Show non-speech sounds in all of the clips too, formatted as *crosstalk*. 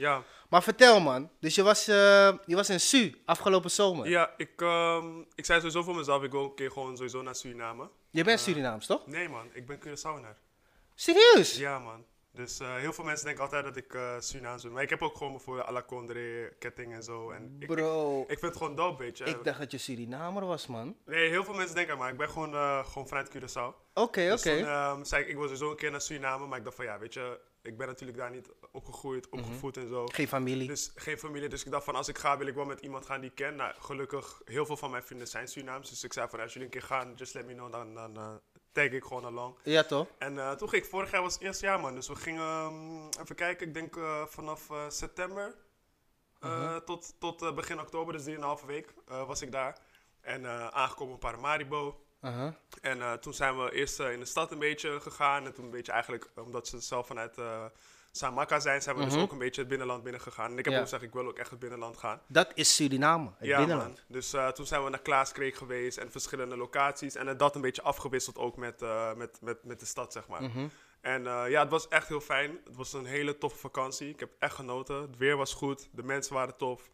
Ja, Maar vertel man, dus je was, eh, je was in Su afgelopen zomer. ja ik, ehm, ik zei sowieso voor mezelf, ik wil een keer gewoon sowieso naar Suriname. Je bent Surinaams, toch? Nee man, ik ben Curaçaoenaar. Serieus? Ja man. Dus eh, heel veel mensen denken altijd dat ik eh Surinaams ben. Maar ik heb ook gewoon bijvoorbeeld à la Condre, ketting en zo. En ik, Bro, ik vind het gewoon dope, weet je. ik dacht dat je Surinamer was, man. Nee, heel veel mensen denken, maar ik ben gewoon, eh, gewoon vanuit Curaçao. Oké, Dus oké. toen ehm, zei ik, ik wil sowieso een keer naar Suriname. Maar ik dacht van ja, weet je, ik ben natuurlijk daar niet opgegroeid, opgevoed en zo. Geen familie. Dus geen familie. Dus ik dacht van als ik ga, wil ik wel met iemand gaan die ik ken. Nou, gelukkig, heel veel van mijn vrienden zijn Surinaams. Dus ik zei van als jullie een keer gaan, just let me know. Dan, dan eh, tag ik gewoon along. Ja, toch? En eh, toen ging ik, vorig jaar was het eerste jaar man. Dus we gingen, ehm, even kijken, ik denk eh, vanaf september eh, tot, tot begin oktober, dus 3,5 week was ik daar. En aangekomen op Paramaribo. Aha. En toen zijn we eerst in de stad een beetje gegaan. En toen een beetje eigenlijk, omdat ze zelf vanuit Samaka zijn, zijn we dus ook een beetje het binnenland binnen gegaan. En ik heb ook gezegd, ik wil ook echt het binnenland gaan. Dat is Suriname, het ja, binnenland. man. Dus eh, toen zijn we naar Klaaskreek geweest en verschillende locaties. En dat een beetje afgewisseld ook met, eh, met, met, met de stad, zeg maar. Mhm. En eh, ja, het was echt heel fijn. Het was een hele toffe vakantie. Ik heb echt genoten. Het weer was goed. De mensen waren tof.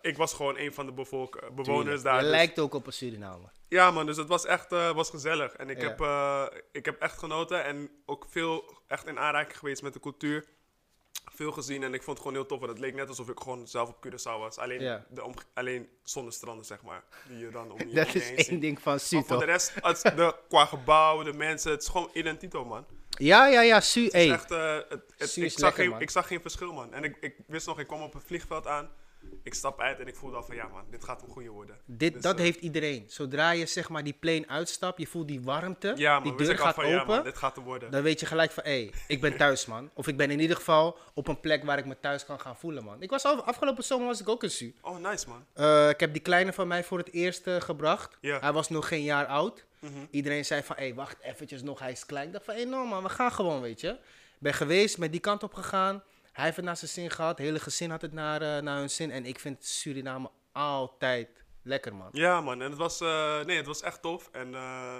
Ik was gewoon een van de bevolk- bewoners Tuurlijk. daar. Je dus- lijkt ook op een Surinamer. ja, man, dus het was echt was gezellig. En ik, Ja. heb, ik heb echt genoten en ook veel echt in aanraking geweest met de cultuur. Veel gezien en ik vond het gewoon heel tof. Want het leek net alsof ik gewoon zelf op Curaçao was. Alleen, Ja. de alleen zonder stranden, zeg maar. Die je dan om *laughs* je, Dat is één ziet. ding van Su, Maar voor de rest, het, de, qua gebouw, de mensen, het is gewoon identito, man. Ja, ja, ja, Su. Het is Hey. echt, het, het- Su is ik, zag lekker, geen, man. ik zag geen verschil, man. En ik, ik wist nog, ik kwam op het vliegveld aan. Ik stap uit en ik voelde al van, ja man, dit gaat een goede worden. Dit, Dus, dat eh, heeft iedereen. Zodra je zeg maar die plane uitstapt, je voelt die warmte, Ja die deur gaat van, ja open, man, dit gaat er worden. dan weet je gelijk van, hé, ik ben thuis, man. Of ik ben in ieder geval op een plek waar ik me thuis kan gaan voelen, man. Ik was al, afgelopen zomer was ik ook in Su. Oh, nice man. Eh, ik heb die kleine van mij voor het eerst eh, gebracht. Ja. Hij was nog geen jaar oud. Mhm. Iedereen zei van, hé, wacht eventjes nog, hij is klein. Ik dacht van, hé, no man, we gaan gewoon, weet je. Ben geweest, met die kant op gegaan. Hij heeft het naar zijn zin gehad. Het hele gezin had het naar, eh, naar hun zin. En ik vind Suriname altijd lekker, man. Ja, man. En het was, eh, nee, het was echt tof. En eh,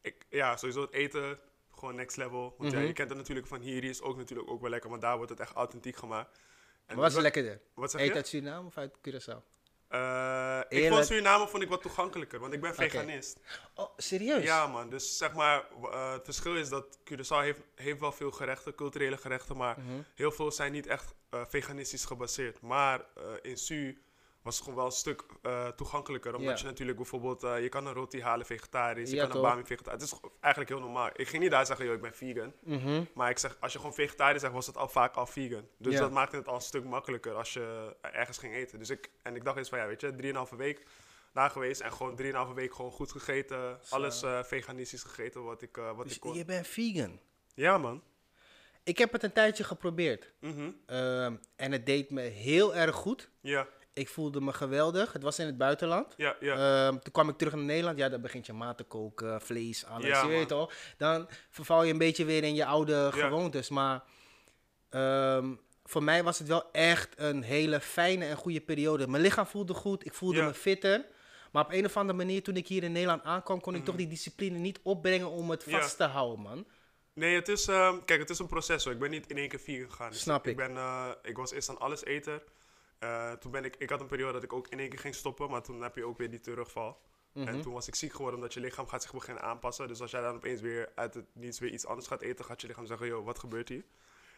ik, ja, sowieso het eten, gewoon next level. Want ja, Mhm. je kent het natuurlijk van hier, hier is ook natuurlijk ook wel lekker, maar daar wordt het echt authentiek gemaakt. En Maar was het wat- lekkerder? Wat zeg je? uit Suriname of uit Curaçao? Eh, ik vond Suriname vond ik wat toegankelijker, want ik ben veganist. Oh, serieus? Ja, man. Dus zeg maar, eh, het verschil is dat Curaçao heeft, heeft wel veel gerechten, culturele gerechten, maar Mhm. heel veel zijn niet echt eh, veganistisch gebaseerd. Maar in Su was het gewoon wel een stuk eh, toegankelijker, omdat je natuurlijk bijvoorbeeld, eh, je kan een roti halen vegetarisch, je Ja, kan een bami vegetarisch. Het is eigenlijk heel normaal. Ik ging niet daar zeggen, joh, ik ben vegan. Mhm. Maar ik zeg, als je gewoon vegetarisch zegt, was het al vaak al vegan. Dus dat maakte het al een stuk makkelijker als je ergens ging eten. Dus ik, en ik dacht eens van, ja, weet je, 3,5 week daar geweest en gewoon 3,5 week gewoon goed gegeten. Alles eh, veganistisch gegeten wat ik, eh, wat Dus ik kon. je bent vegan. Ja, man. Ik heb het een tijdje geprobeerd. Mhm. Ehm, en het deed me heel erg goed. Ja, Ik voelde me geweldig. Het was in het buitenland. ja, ja. Ehm, toen kwam ik terug naar Nederland. Ja, dan begint je maat te koken, vlees, alles. Ja, je weet toch? Dan verval je een beetje weer in je oude gewoontes. Maar ehm, voor mij was het wel echt een hele fijne en goede periode. Mijn lichaam voelde goed. Ik voelde me fitter. Maar op een of andere manier, toen ik hier in Nederland aankwam, kon ik Mhm. toch die discipline niet opbrengen om het vast te houden, man. Nee, het is, ehm, kijk, het is een proces hoor. Ik ben niet in één keer vegan gegaan. Dus Snap ik. ben, eh, ik was eerst aan alles Eh, toen ben ik, ik had een periode dat ik ook in één keer ging stoppen, maar toen heb je ook weer die terugval. Mhm. En toen was ik ziek geworden omdat je lichaam gaat zich beginnen aanpassen. Dus als jij dan opeens weer uit het niets weer iets anders gaat eten, gaat je lichaam zeggen, joh, wat gebeurt hier?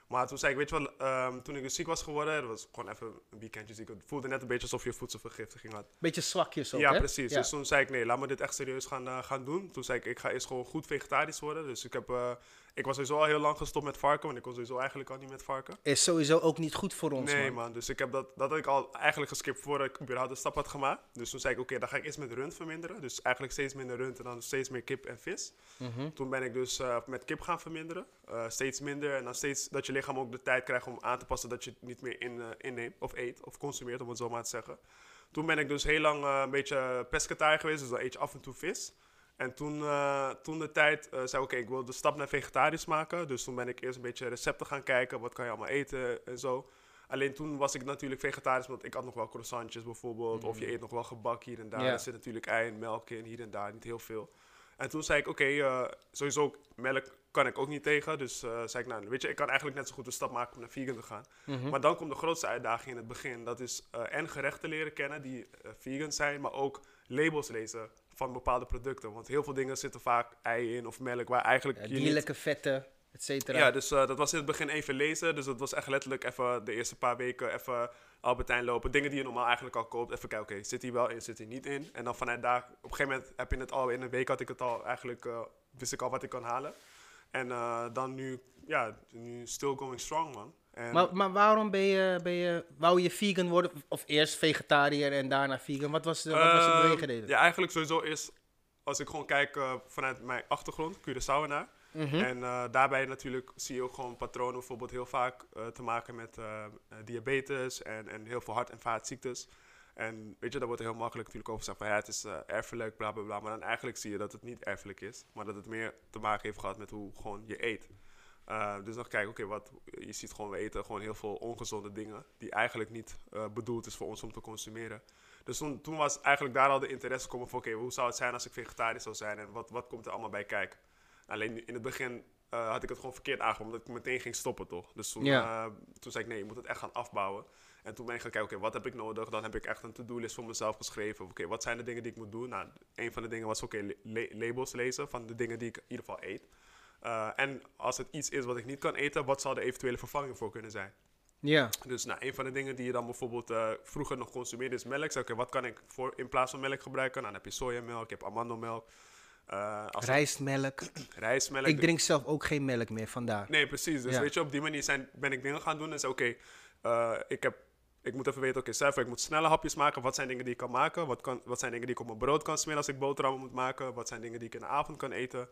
Maar toen zei ik, weet je wel, ehm, toen ik dus ziek was geworden, dat was gewoon even een weekendje ziek. Het voelde net een beetje alsof je voedselvergiftiging had. Beetje zwakjes ook, ja, hè? precies. Ja. Dus toen zei ik, nee, laat me dit echt serieus gaan, eh, gaan doen. Toen zei ik, ik ga eerst gewoon goed vegetarisch worden. Dus ik heb, eh, ik was sowieso al heel lang gestopt met varken, want ik kon sowieso eigenlijk al niet met varken. Is sowieso ook niet goed voor ons, Nee, man. man. Dus ik heb dat, dat had ik al eigenlijk geskipt voordat ik überhaupt de stap had gemaakt. Dus toen zei ik, oké, dan ga ik eerst met rund verminderen. Dus eigenlijk steeds minder rund en dan steeds meer kip en vis. Mhm. Toen ben ik dus eh, met kip gaan verminderen. Eh, steeds minder en dan steeds dat je lichaam ook de tijd krijgt om aan te passen dat je het niet meer in, eh, inneemt of eet of consumeert, om het zo maar te zeggen. Toen ben ik dus heel lang een beetje pescatariër geweest, dus dan eet je af en toe vis. En toen, eh, toen de tijd eh, zei ik, oké, ik wil de stap naar vegetarisch maken. Dus toen ben ik eerst een beetje recepten gaan kijken, wat kan je allemaal eten en zo. Alleen toen was ik natuurlijk vegetarisch, want ik had nog wel croissantjes bijvoorbeeld. Of je eet nog wel gebak hier en daar. Er zit natuurlijk ei en melk in, hier en daar, niet heel veel. En toen zei ik, oké, eh, sowieso melk kan ik ook niet tegen. Dus zei ik, nou, weet je, ik kan eigenlijk net zo goed de stap maken om naar vegan te gaan. Mhm. Maar dan komt de grootste uitdaging in het begin. Dat is eh, en gerechten leren kennen die vegan zijn, maar ook labels lezen van bepaalde producten. Want heel veel dingen zitten vaak ei in of melk, waar eigenlijk Ja, je niet dierlijke vetten, et cetera. ja, dus eh, dat was in het begin even lezen. Dus dat was echt letterlijk even de eerste paar weken even Albertijn lopen. Dingen die je normaal eigenlijk al koopt. Even kijken, oké, zit hier wel in, zit hier niet in. En dan vanuit daar, op een gegeven moment heb je het al, in een week had ik het al eigenlijk, eh, wist ik al wat ik kan halen. En eh, dan nu, ja, nu still going strong, man. En, Maar, maar waarom ben je, ben je, wou je vegan worden? Of eerst vegetariër en daarna vegan? Wat was de, wat was de Ehm, beweegreden? Ja, eigenlijk sowieso is, als ik gewoon kijk eh, vanuit mijn achtergrond, Curaçaoenaar. Mhm. En eh, daarbij natuurlijk zie je ook gewoon patronen bijvoorbeeld heel vaak eh, te maken met diabetes en, en heel veel hart- en vaatziektes. En weet je, daar wordt er heel makkelijk natuurlijk over gezegd van ja, het is erfelijk, bla bla bla. Maar dan eigenlijk zie je dat het niet erfelijk is, maar dat het meer te maken heeft gehad met hoe gewoon je eet. Eh, dus dan kijk, oké, wat je ziet gewoon, we eten gewoon heel veel ongezonde dingen die eigenlijk niet eh, bedoeld is voor ons om te consumeren. Dus toen, toen was eigenlijk daar al de interesse komen van, oké, hoe zou het zijn als ik vegetarisch zou zijn en wat, wat komt er allemaal bij kijken? Alleen in het begin eh, had ik het gewoon verkeerd aangenomen, omdat ik meteen ging stoppen, toch? Dus toen, Ja. toen zei ik, nee, je moet het echt gaan afbouwen. En toen ben ik gaan kijken, oké, wat heb ik nodig? Dan heb ik echt een to-do-list voor mezelf geschreven. Oké, wat zijn de dingen die ik moet doen? Nou, een van de dingen was, oké, la- labels lezen van de dingen die ik in ieder geval eet. Eh, en als het iets is wat ik niet kan eten, wat zou de eventuele vervanging voor kunnen zijn? Ja. Dus nou, een van de dingen die je dan bijvoorbeeld eh, vroeger nog consumeerde is melk. Oké, wat kan ik voor, in plaats van melk gebruiken? Nou, dan heb je sojamelk, je hebt amandelmelk, eh Rijstmelk. *clears throat* rijstmelk. Ik drink zelf ook geen melk meer, vandaar. Nee, precies. Dus Ja. weet je, op die manier zijn, ben ik dingen gaan doen en zei, oké, ik heb... Ik moet even weten, oké, cijfer, ik moet snelle hapjes maken. Wat zijn dingen die ik kan maken? Wat, kan, wat zijn dingen die ik op mijn brood kan smeren als ik boterhammen moet maken? Wat zijn dingen die ik in de avond kan eten?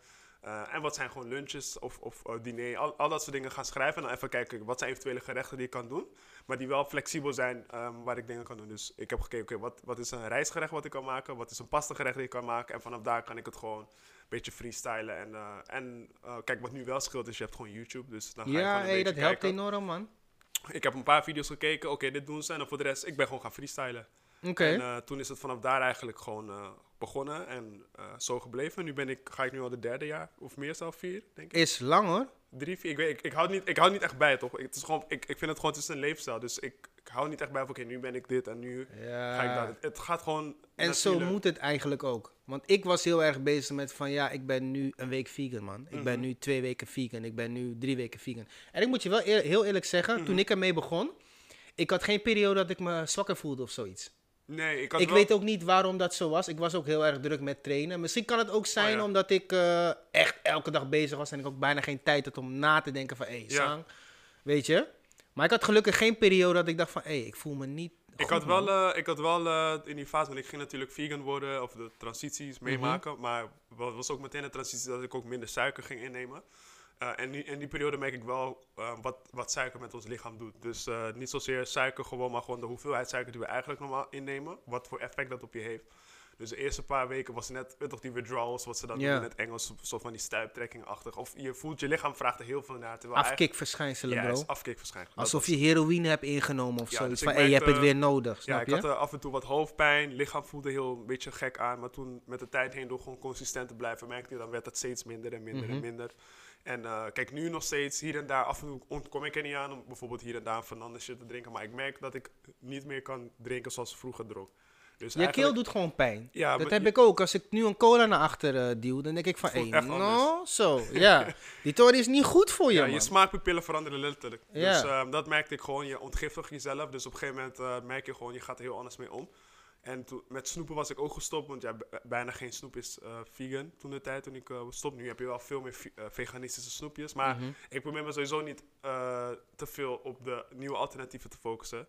Eh, en wat zijn gewoon lunches of, of eh, diner? Al, al dat soort dingen gaan schrijven. En dan even kijken, wat zijn eventuele gerechten die ik kan doen? Maar die wel flexibel zijn ehm, waar ik dingen kan doen. Dus ik heb gekeken, oké, wat, wat is een rijstgerecht wat ik kan maken? Wat is een pasta gerecht die ik kan maken? En vanaf daar kan ik het gewoon een beetje freestylen. En, eh, en kijk, wat nu wel scheelt is, je hebt gewoon YouTube. Dus dan ga je Ja, gewoon een hey, dat helpt kijken. enorm, man. Ik heb een paar video's gekeken, oké, dit doen ze. En dan voor de rest, ik ben gewoon gaan freestylen. En eh, toen is het vanaf daar eigenlijk gewoon eh, begonnen en eh, zo gebleven. Nu ben ik, ga ik nu al de derde jaar, of meer zelf vier, denk ik. Is lang hoor. Drie, vier, ik weet ik, ik, hou niet, ik hou niet echt bij, toch? Ik, het is gewoon, ik, ik vind het gewoon, het is een leefstijl. Dus ik, ik hou niet echt bij van, oké, nu ben ik dit en nu ga ik dat. Het, het gaat gewoon En zo moet het eigenlijk ook. Want ik was heel erg bezig met van ja, ik ben nu een week vegan, man. Ik ben Mhm. nu twee weken vegan. Ik ben nu drie weken vegan. En ik moet je wel eer- heel eerlijk zeggen, Mhm. toen ik ermee begon, ik had geen periode dat ik me zwakker voelde of zoiets. Nee, ik Ik wel- weet ook niet waarom dat zo was. Ik was ook heel erg druk met trainen. Misschien kan het ook zijn Oh ja. omdat ik eh, echt elke dag bezig was en ik ook bijna geen tijd had om na te denken van hé, hey, Ja. Sang, weet je. Maar ik had gelukkig geen periode dat ik dacht van hé, hey, ik voel me niet Ik had wel, eh, ik had wel eh, in die fase, want ik ging natuurlijk vegan worden of de transities meemaken. Maar het was ook meteen een transitie dat ik ook minder suiker ging innemen. Eh, en in die periode merk ik wel eh, wat, wat suiker met ons lichaam doet. Dus eh, niet zozeer suiker gewoon, maar gewoon de hoeveelheid suiker die we eigenlijk normaal innemen. Wat voor effect dat op je heeft. Dus de eerste paar weken was het net, toch die withdrawals, wat ze dan Ja. doen in het Engels, soort van die stuiptrekkingachtig. Of je voelt, je lichaam vraagt er heel veel naar. Afkikverschijnselen, Ja, bro. is afkikverschijnselen. Dat Alsof je heroïne hebt ingenomen of Ja, zoiets. dus van ik hé, je hebt het weer nodig, Ja, snap ik je? had af en toe wat hoofdpijn. Lichaam voelde heel een beetje gek aan. Maar toen met de tijd heen door gewoon consistent te blijven, merkte je dan werd het steeds minder en minder Mhm. en minder. En eh, kijk, nu nog steeds hier en daar, af en toe ontkom ik er niet aan om bijvoorbeeld hier en daar een Fernandesje te drinken. Maar ik merk dat ik niet meer kan drinken zoals vroeger dronk. Dus je keel doet gewoon pijn. Ja, dat heb je- ik ook. Als ik nu een cola naar achter eh, duw, dan denk ik van, hé, Voelt echt no, zo, ja. *laughs* Die tory is niet goed voor je, Ja, man. je smaakpapillen veranderen letterlijk. Ja. Dus eh, dat merkte ik gewoon. Je ontgiftigt jezelf. Dus op een gegeven moment eh, merk je gewoon, je gaat er heel anders mee om. En toen, met snoepen was ik ook gestopt, want ja, bijna geen snoep is eh, vegan toen de tijd toen ik eh stop. Nu heb je wel veel meer eh, veganistische snoepjes. Maar Mhm. ik probeer me sowieso niet te veel op de nieuwe alternatieven te focussen.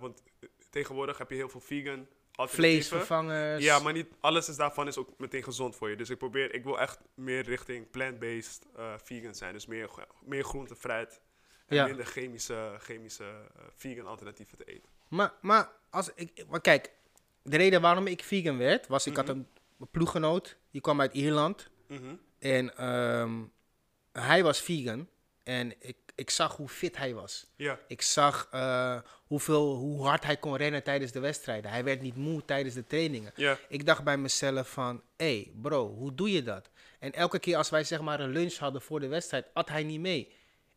Want tegenwoordig heb je heel veel vegan alternatieven. Vleesvervangers. Ja, maar niet alles is daarvan is ook meteen gezond voor je. Dus ik probeer, ik wil echt meer richting plant-based vegan zijn. Dus meer, meer groente, fruit en Ja. minder chemische, chemische vegan alternatieven te eten. Maar, maar, als ik, maar kijk, de reden waarom ik vegan werd, was ik Mhm. had een ploeggenoot, die kwam uit Ierland. Mhm. En ehm, hij was vegan. En ik, ik zag hoe fit hij was. Ja. Ik zag eh, hoeveel, hoe hard hij kon rennen tijdens de wedstrijden. Hij werd niet moe tijdens de trainingen. Ja. Ik dacht bij mezelf van, hé hey bro, hoe doe je dat? En elke keer als wij zeg maar een lunch hadden voor de wedstrijd, at hij niet mee.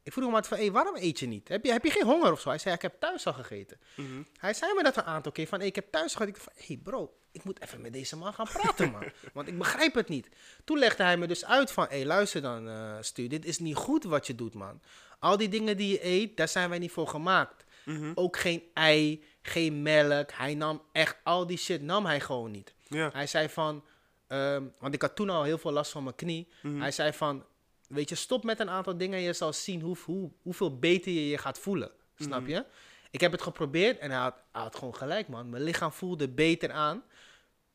Ik vroeg hem altijd van, hey, waarom eet je niet? Heb je, heb je geen honger of zo? Hij zei, ik heb thuis al gegeten. Mhm. Hij zei me dat een aantal keer van, hey, ik heb thuis gegeten. Ik dacht van, hé hey bro, ik moet even met deze man gaan praten man. *laughs* Want ik begrijp het niet. Toen legde hij me dus uit van, hé, hey, luister dan uh, Stu, dit is niet goed wat je doet man. Al die dingen die je eet, daar zijn wij niet voor gemaakt. Mhm. Ook geen ei, geen melk. Hij nam echt al die shit, nam hij gewoon niet. Hij zei van, ehm, want ik had toen al heel veel last van mijn knie. Mhm. Hij zei van, weet je, stop met een aantal dingen en je zal zien hoe, hoe, hoeveel beter je je gaat voelen. Snap Mhm. je? Ik heb het geprobeerd en hij had, hij had gewoon gelijk, man. Mijn lichaam voelde beter aan.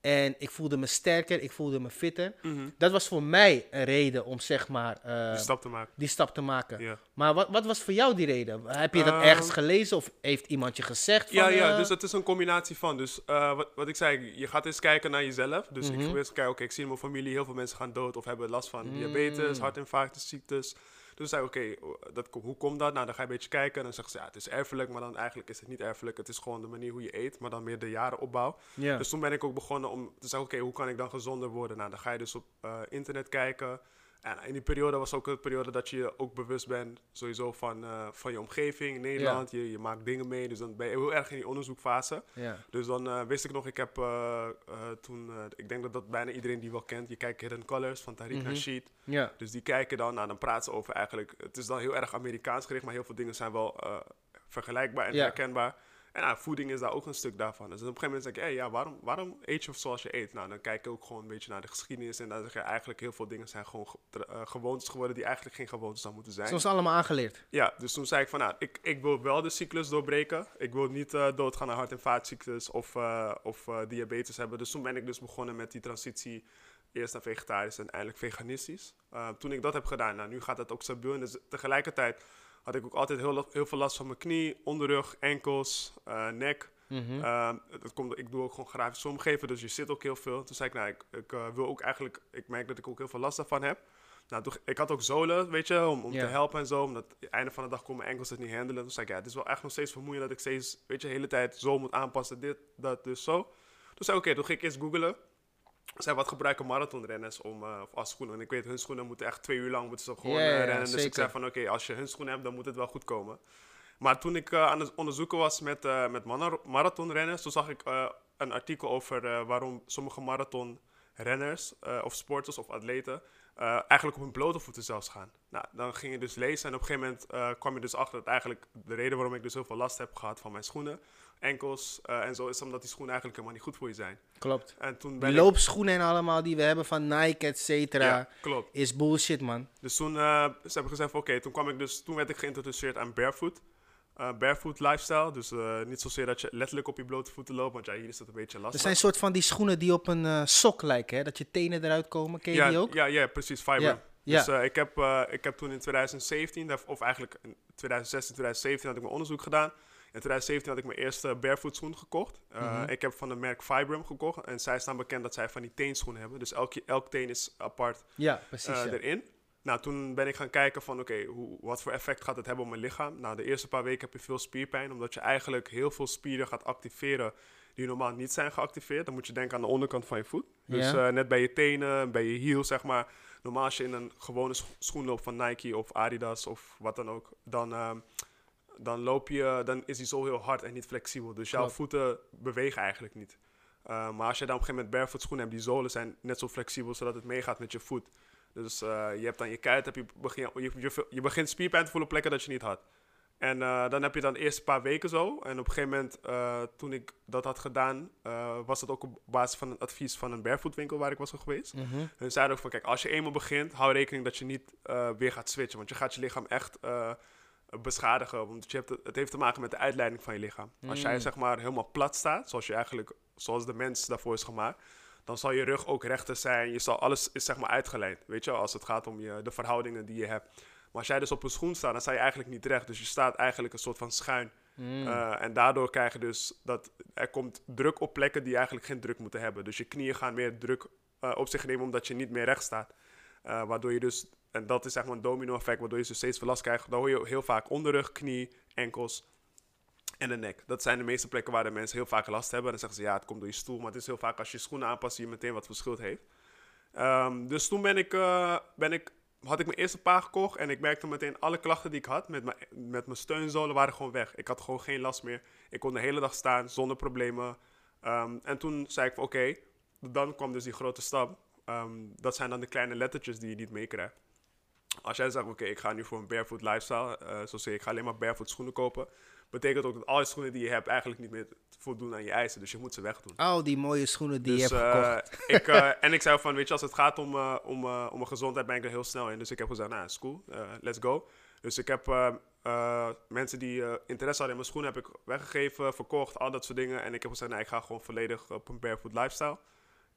En ik voelde me sterker, ik voelde me fitter. Mhm. Dat was voor mij een reden om, zeg maar, eh, Die stap te maken. die stap te maken. Maar wat, wat was voor jou die reden? Heb je dat Ehm, ergens gelezen of heeft iemand je gezegd? Van, Ja, ja, eh, dus het is een combinatie van. Dus eh, wat, wat ik zei, je gaat eens kijken naar jezelf. Dus ik Mhm. eens te kijken, oké, ik zie in mijn familie heel veel mensen gaan dood of hebben last van Mm. diabetes, hartinfarctusziektes. Dus zei ik, oké, dat, hoe komt dat? Nou, dan ga je een beetje kijken en dan zeggen ze, ja, het is erfelijk, maar dan eigenlijk is het niet erfelijk. Het is gewoon de manier hoe je eet, maar dan meer de jarenopbouw. ja. Dus toen ben ik ook begonnen om te zeggen, oké, hoe kan ik dan gezonder worden? Nou, dan ga je dus op eh, internet kijken. En in die periode was ook een periode dat je ook bewust bent, sowieso van, eh, van je omgeving in Nederland. Je, je maakt dingen mee, dus dan ben je heel erg in die onderzoekfase. ja. Dus dan eh, wist ik nog, ik heb eh, toen, ik denk dat dat bijna iedereen die wel kent, je kijkt Hidden Colors van Tariq Mhm. Nasheed. ja. Dus die kijken dan, nou dan praten ze over eigenlijk, het is dan heel erg Amerikaans gericht, maar heel veel dingen zijn wel vergelijkbaar en herkenbaar. En nou, voeding is daar ook een stuk daarvan. Dus op een gegeven moment zeg ik, hey, ja, waarom, waarom eet je zoals je eet? Nou, dan kijk ik ook gewoon een beetje naar de geschiedenis en dan zeg je eigenlijk heel veel dingen zijn gewoon ge- eh, gewoontes geworden die eigenlijk geen gewoontes zou moeten zijn. Ons allemaal aangeleerd. Ja, dus toen zei ik van, nou, ik, ik wil wel de cyclus doorbreken. Ik wil niet eh, doodgaan aan hart- en vaatziektes of, eh, of diabetes hebben. Dus toen ben ik dus begonnen met die transitie eerst naar vegetarisch en eindelijk veganistisch. Uh, toen ik dat heb gedaan, nou, nu gaat het ook stabiel. En dus tegelijkertijd had ik ook altijd heel, heel veel last van mijn knie, onderrug, enkels, uh, nek. Mhm. Uh, dat komt, ik doe ook gewoon grafisch vormgeven, dus je zit ook heel veel. Toen zei ik, nou, ik, ik uh, wil ook eigenlijk, ik merk dat ik ook heel veel last daarvan heb. Nou, toen, ik had ook zolen, weet je, om, om te helpen en zo. Omdat het einde van de dag kon mijn enkels het niet handelen. Toen zei ik, ja, het is wel echt nog steeds vermoeiend dat ik steeds, weet je, de hele tijd zo moet aanpassen. Dit, dat, dus zo. Toen zei ik, oké, toen ging ik eerst googlen. Zei, wat gebruiken marathonrenners om, uh, als schoenen? En ik weet, hun schoenen moeten echt twee uur lang moeten ze gewoon uh, ja, rennen. Dus ik zei van, oké, als je hun schoenen hebt, dan moet het wel goed komen. Maar toen ik uh, aan het onderzoeken was met, met marathonrenners, toen zag ik een artikel over waarom sommige marathonrenners of sporters of atleten uh, eigenlijk op hun blote voeten zelfs gaan. Nou, dan ging je dus lezen en op een gegeven moment uh, kwam je dus achter dat eigenlijk de reden waarom ik dus heel veel last heb gehad van mijn schoenen, enkels uh, en zo, is omdat die schoenen eigenlijk helemaal niet goed voor je zijn. Klopt. En toen ben ik- loopschoenen en allemaal die we hebben van Nike, et cetera, Ja, klopt. is bullshit, man. Dus toen ze hebben gezegd oké, toen kwam ik dus, toen werd ik geïntroduceerd aan barefoot. Uh, barefoot lifestyle, dus uh, niet zozeer dat je letterlijk op je blote voeten loopt, want ja, hier is het een beetje lastig. Er zijn soort van die schoenen die op een eh, sok lijken, hè? Dat je tenen eruit komen. Ken je ja, die ook? Ja, ja, precies, fiber. Ja, Dus ja. ik, heb, ik heb toen in 2017, daar- of eigenlijk in 2016, 2017 had ik mijn onderzoek gedaan. In 2017 had ik mijn eerste barefoot schoen gekocht. Mhm. Ik heb van de merk Vibram gekocht. En zij staan bekend dat zij van die teenschoenen hebben. Dus elk, elk teen is apart Ja, precies. eh, erin. Nou, toen ben ik gaan kijken van, oké, wat voor effect gaat het hebben op mijn lichaam? Nou, de eerste paar weken heb je veel spierpijn, omdat je eigenlijk heel veel spieren gaat activeren die normaal niet zijn geactiveerd. Dan moet je denken aan de onderkant van je voet. Dus Ja. eh, net bij je tenen, bij je hiel, zeg maar. Normaal als je in een gewone scho- schoen loopt van Nike of Adidas of wat dan ook, dan, ehm, dan loop je, dan is die zo heel hard en niet flexibel. Dus jouw Klopt. voeten bewegen eigenlijk niet. Eh, maar als je dan op een gegeven moment barefoot schoenen hebt, die zolen zijn net zo flexibel, zodat het meegaat met je voet. Dus eh, je hebt dan je kuit, heb je, begin, je, je, je begint spierpijn te voelen op plekken dat je niet had. En eh, dan heb je dan de eerste paar weken zo. En op een gegeven moment, eh, toen ik dat had gedaan, was dat ook op basis van een advies van een barefootwinkel waar ik was geweest. Mhm. Hun zeiden ook van, kijk, als je eenmaal begint, hou rekening dat je niet weer gaat switchen. Want je gaat je lichaam echt beschadigen. Want je hebt het, heeft te maken met de uitleiding van je lichaam. Als jij Mm. zeg maar helemaal plat staat, zoals je eigenlijk, zoals de mens daarvoor is gemaakt, dan zal je rug ook rechter zijn. Je zal alles is zeg maar uitgeleid, weet je wel, als het gaat om je, de verhoudingen die je hebt. Maar als jij dus op een schoen staat, dan sta je eigenlijk niet recht. Dus je staat eigenlijk een soort van schuin. Mm. Eh, en daardoor krijg je dus dat er komt druk op plekken die eigenlijk geen druk moeten hebben. Dus je knieën gaan meer druk eh, op zich nemen omdat je niet meer recht staat. Eh, waardoor je dus en dat is zeg maar een domino effect, waardoor je dus steeds veel last krijgt. Dan hoor je heel vaak onderrug, knie, enkels en de nek. Dat zijn de meeste plekken waar de mensen heel vaak last hebben. En dan zeggen ze, ja, het komt door je stoel. Maar het is heel vaak als je schoenen aanpast, zie je meteen wat verschil heeft. Ehm, dus toen ben ik, eh, ben ik, had ik mijn eerste paar gekocht. En ik merkte meteen alle klachten die ik had met mijn, met mijn steunzolen waren gewoon weg. Ik had gewoon geen last meer. Ik kon de hele dag staan zonder problemen. Ehm, en toen zei ik van oké, dan kwam dus die grote stap. Ehm, dat zijn dan de kleine lettertjes die je niet meekrijgt. Als jij zegt, oké, ik ga nu voor een barefoot lifestyle, uh, zoals ik, ik ga alleen maar barefoot schoenen kopen, betekent ook dat alle schoenen die je hebt eigenlijk niet meer voldoen aan je eisen. Dus je moet ze wegdoen. Al die mooie schoenen die je Dus, hebt eh, gekocht. *laughs* ik, eh, *laughs* en ik zei van, weet je, als het gaat om, eh, om, om mijn gezondheid, ben ik er heel snel in. Dus ik heb gezegd, nou, is cool, eh, let's go. Dus ik heb mensen die interesse hadden in mijn schoenen, heb ik weggegeven, verkocht, al dat soort dingen. En ik heb gezegd, nou, ik ga gewoon volledig op een barefoot lifestyle.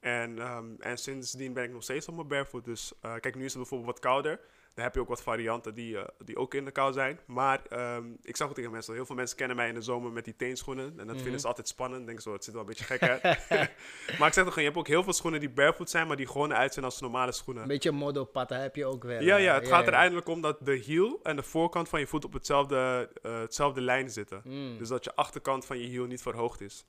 En, ehm, en sindsdien ben ik nog steeds op mijn barefoot. Dus kijk, nu is het bijvoorbeeld wat kouder. Dan heb je ook wat varianten die, eh, die ook in de kou zijn. Maar ehm, ik zag ook tegen mensen, heel veel mensen kennen mij in de zomer met die teenschoenen. En dat vinden ze altijd spannend. Denken zo, het ziet wel een beetje gek uit. *laughs* *laughs* maar ik zeg toch, je hebt ook heel veel schoenen die barefoot zijn, maar die gewoon eruit zien als normale schoenen. Een beetje modelpatta heb je ook wel. Ja, eh, ja, het gaat er eindelijk om dat de heel en de voorkant van je voet op hetzelfde, eh, hetzelfde lijn zitten. Mm. Dus dat je achterkant van je heel niet verhoogd is.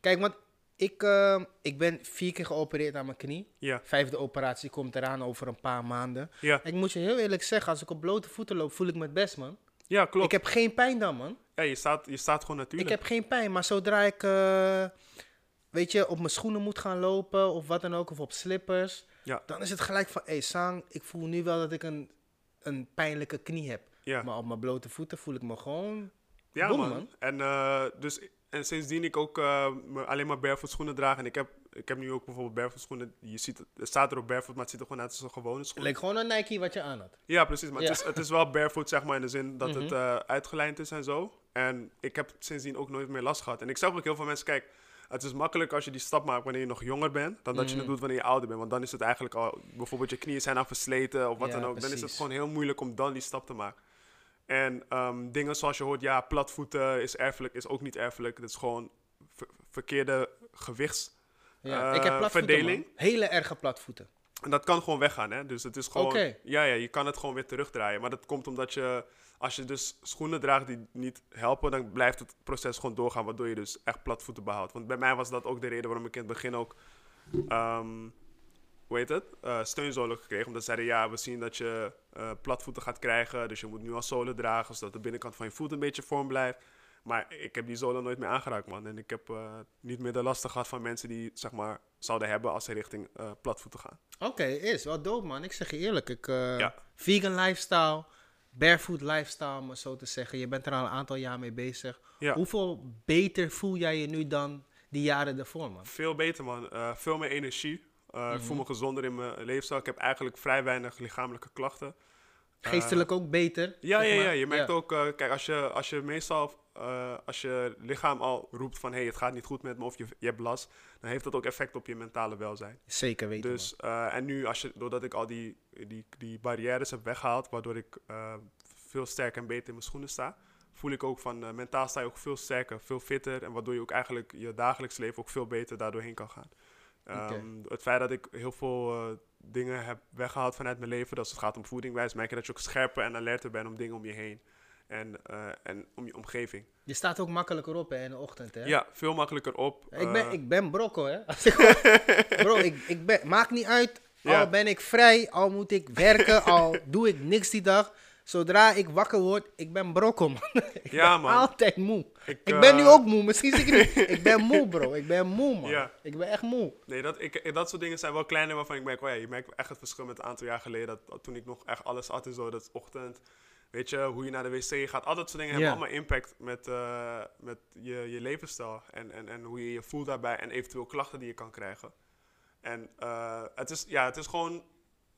Kijk, want ik, eh, ik ben vier keer geopereerd aan mijn knie. Ja, Vijfde operatie komt eraan over een paar maanden. ja, Ik moet je heel eerlijk zeggen, als ik op blote voeten loop, voel ik me het best, man. ja klopt. Ik heb geen pijn dan, man. ja, je, staat, je staat gewoon Ik natuurlijk. heb geen pijn, maar zodra ik, eh, weet je, op mijn schoenen moet gaan lopen of wat dan ook, of op slippers, Ja. dan is het gelijk van, hé hey, Sang, ik voel nu wel dat ik een, een pijnlijke knie heb. ja. Maar op mijn blote voeten voel ik me gewoon... Ja, man. En, eh, dus, en sindsdien ik ook me- alleen maar barefoot schoenen draag. En ik heb, ik heb nu ook bijvoorbeeld barefoot schoenen. Je ziet, het staat erop barefoot, maar het ziet er gewoon uit als een gewone schoen. Het leek gewoon een Nike wat je aan had. Ja, precies. Maar Ja. Het, is, het is wel barefoot, zeg maar, in de zin dat het Mhm. eh, uitgelijnd is en zo. En ik heb sindsdien ook nooit meer last gehad. En ik zag ook heel veel mensen, kijk, het is makkelijk als je die stap maakt wanneer je nog jonger bent, dan dat je Mhm. het doet wanneer je ouder bent. Want dan is het eigenlijk al, bijvoorbeeld je knieën zijn al versleten of wat Ja, dan ook. Dan is het gewoon heel moeilijk om dan die stap te maken. En ehm, dingen zoals je hoort, ja, platvoeten is erfelijk, is ook niet erfelijk. Dat is gewoon ver- verkeerde gewichts. Ja, ik heb platvoeten, verdeling? man. Hele erge platvoeten. En dat kan gewoon weggaan, hè. Dus het is gewoon... Ja, ja, je kan het gewoon weer terugdraaien. Maar dat komt omdat je... Als je dus schoenen draagt die niet helpen, dan blijft het proces gewoon doorgaan, waardoor je dus echt platvoeten behoudt. Want bij mij was dat ook de reden waarom ik in het begin ook, ehm, hoe heet het, Eh steunzolen gekregen. Omdat ze zeiden, ja, we zien dat je eh, platvoeten gaat krijgen, dus je moet nu al zolen dragen, zodat de binnenkant van je voet een beetje vorm blijft. Maar ik heb die zolen nooit meer aangeraakt, man. En ik heb eh, niet meer de lasten gehad van mensen die, zeg maar, zouden hebben als ze richting platvoeten gaan. Oké, is wel dope, man. Ik zeg je eerlijk. Ik, Ja. Vegan lifestyle, barefoot lifestyle, om het zo te zeggen. Je bent er al een aantal jaar mee bezig. Ja. Hoeveel beter voel jij je nu dan die jaren daarvoor, man? Veel beter, man. Veel meer energie. Eh, Ik voel me gezonder in mijn leefstijl. Ik heb eigenlijk vrij weinig lichamelijke klachten. Geestelijk ook beter? Ja, ja, ja. Je merkt ook, eh, kijk, als je, als je meestal, eh, als je lichaam al roept van, hé, hey, het gaat niet goed met me of je, je hebt last, dan heeft dat ook effect op je mentale welzijn. Zeker weten, Dus, eh, en nu, als je, doordat ik al die, die, die barrières heb weggehaald, waardoor ik eh, veel sterker en beter in mijn schoenen sta, voel ik ook van, eh, mentaal sta je ook veel sterker, veel fitter, en waardoor je ook eigenlijk je dagelijks leven ook veel beter daardoor heen kan gaan. Ehm, Het feit dat ik heel veel eh, dingen heb weggehaald vanuit mijn leven, dat als het gaat om voeding wijs, merk je dat je ook scherper en alerter bent om dingen om je heen. En, eh, en om je omgeving. Je staat ook makkelijker op hè, in de ochtend, hè? Ja, veel makkelijker op. Ik ben, Eh, ik ben brokko, hè? Als ik gewoon- *laughs* bro, ik, ik ben, maakt niet uit. Ja. Al ben ik vrij, al moet ik werken, *laughs* al doe ik niks die dag. Zodra ik wakker word, ik ben brokko, man. *laughs* ik Ja, ben man. altijd moe. Ik, Ik ben nu eh, ook moe, misschien zie ik niet. *laughs* Ik ben moe, bro. Ik ben moe, man. Ja. Ik ben echt moe. Nee, dat, ik, dat soort dingen zijn wel kleine waarvan ik merk, oh ja, je merkt echt het verschil met een aantal jaar geleden. Dat, toen ik nog echt alles had en zo, dat ochtend. Weet je, hoe je naar de wc gaat. Al dat soort dingen hebben allemaal impact met, eh, met je, je levensstijl. En, en, en hoe je je voelt daarbij. En eventueel klachten die je kan krijgen. En eh, het, is, ja, het is gewoon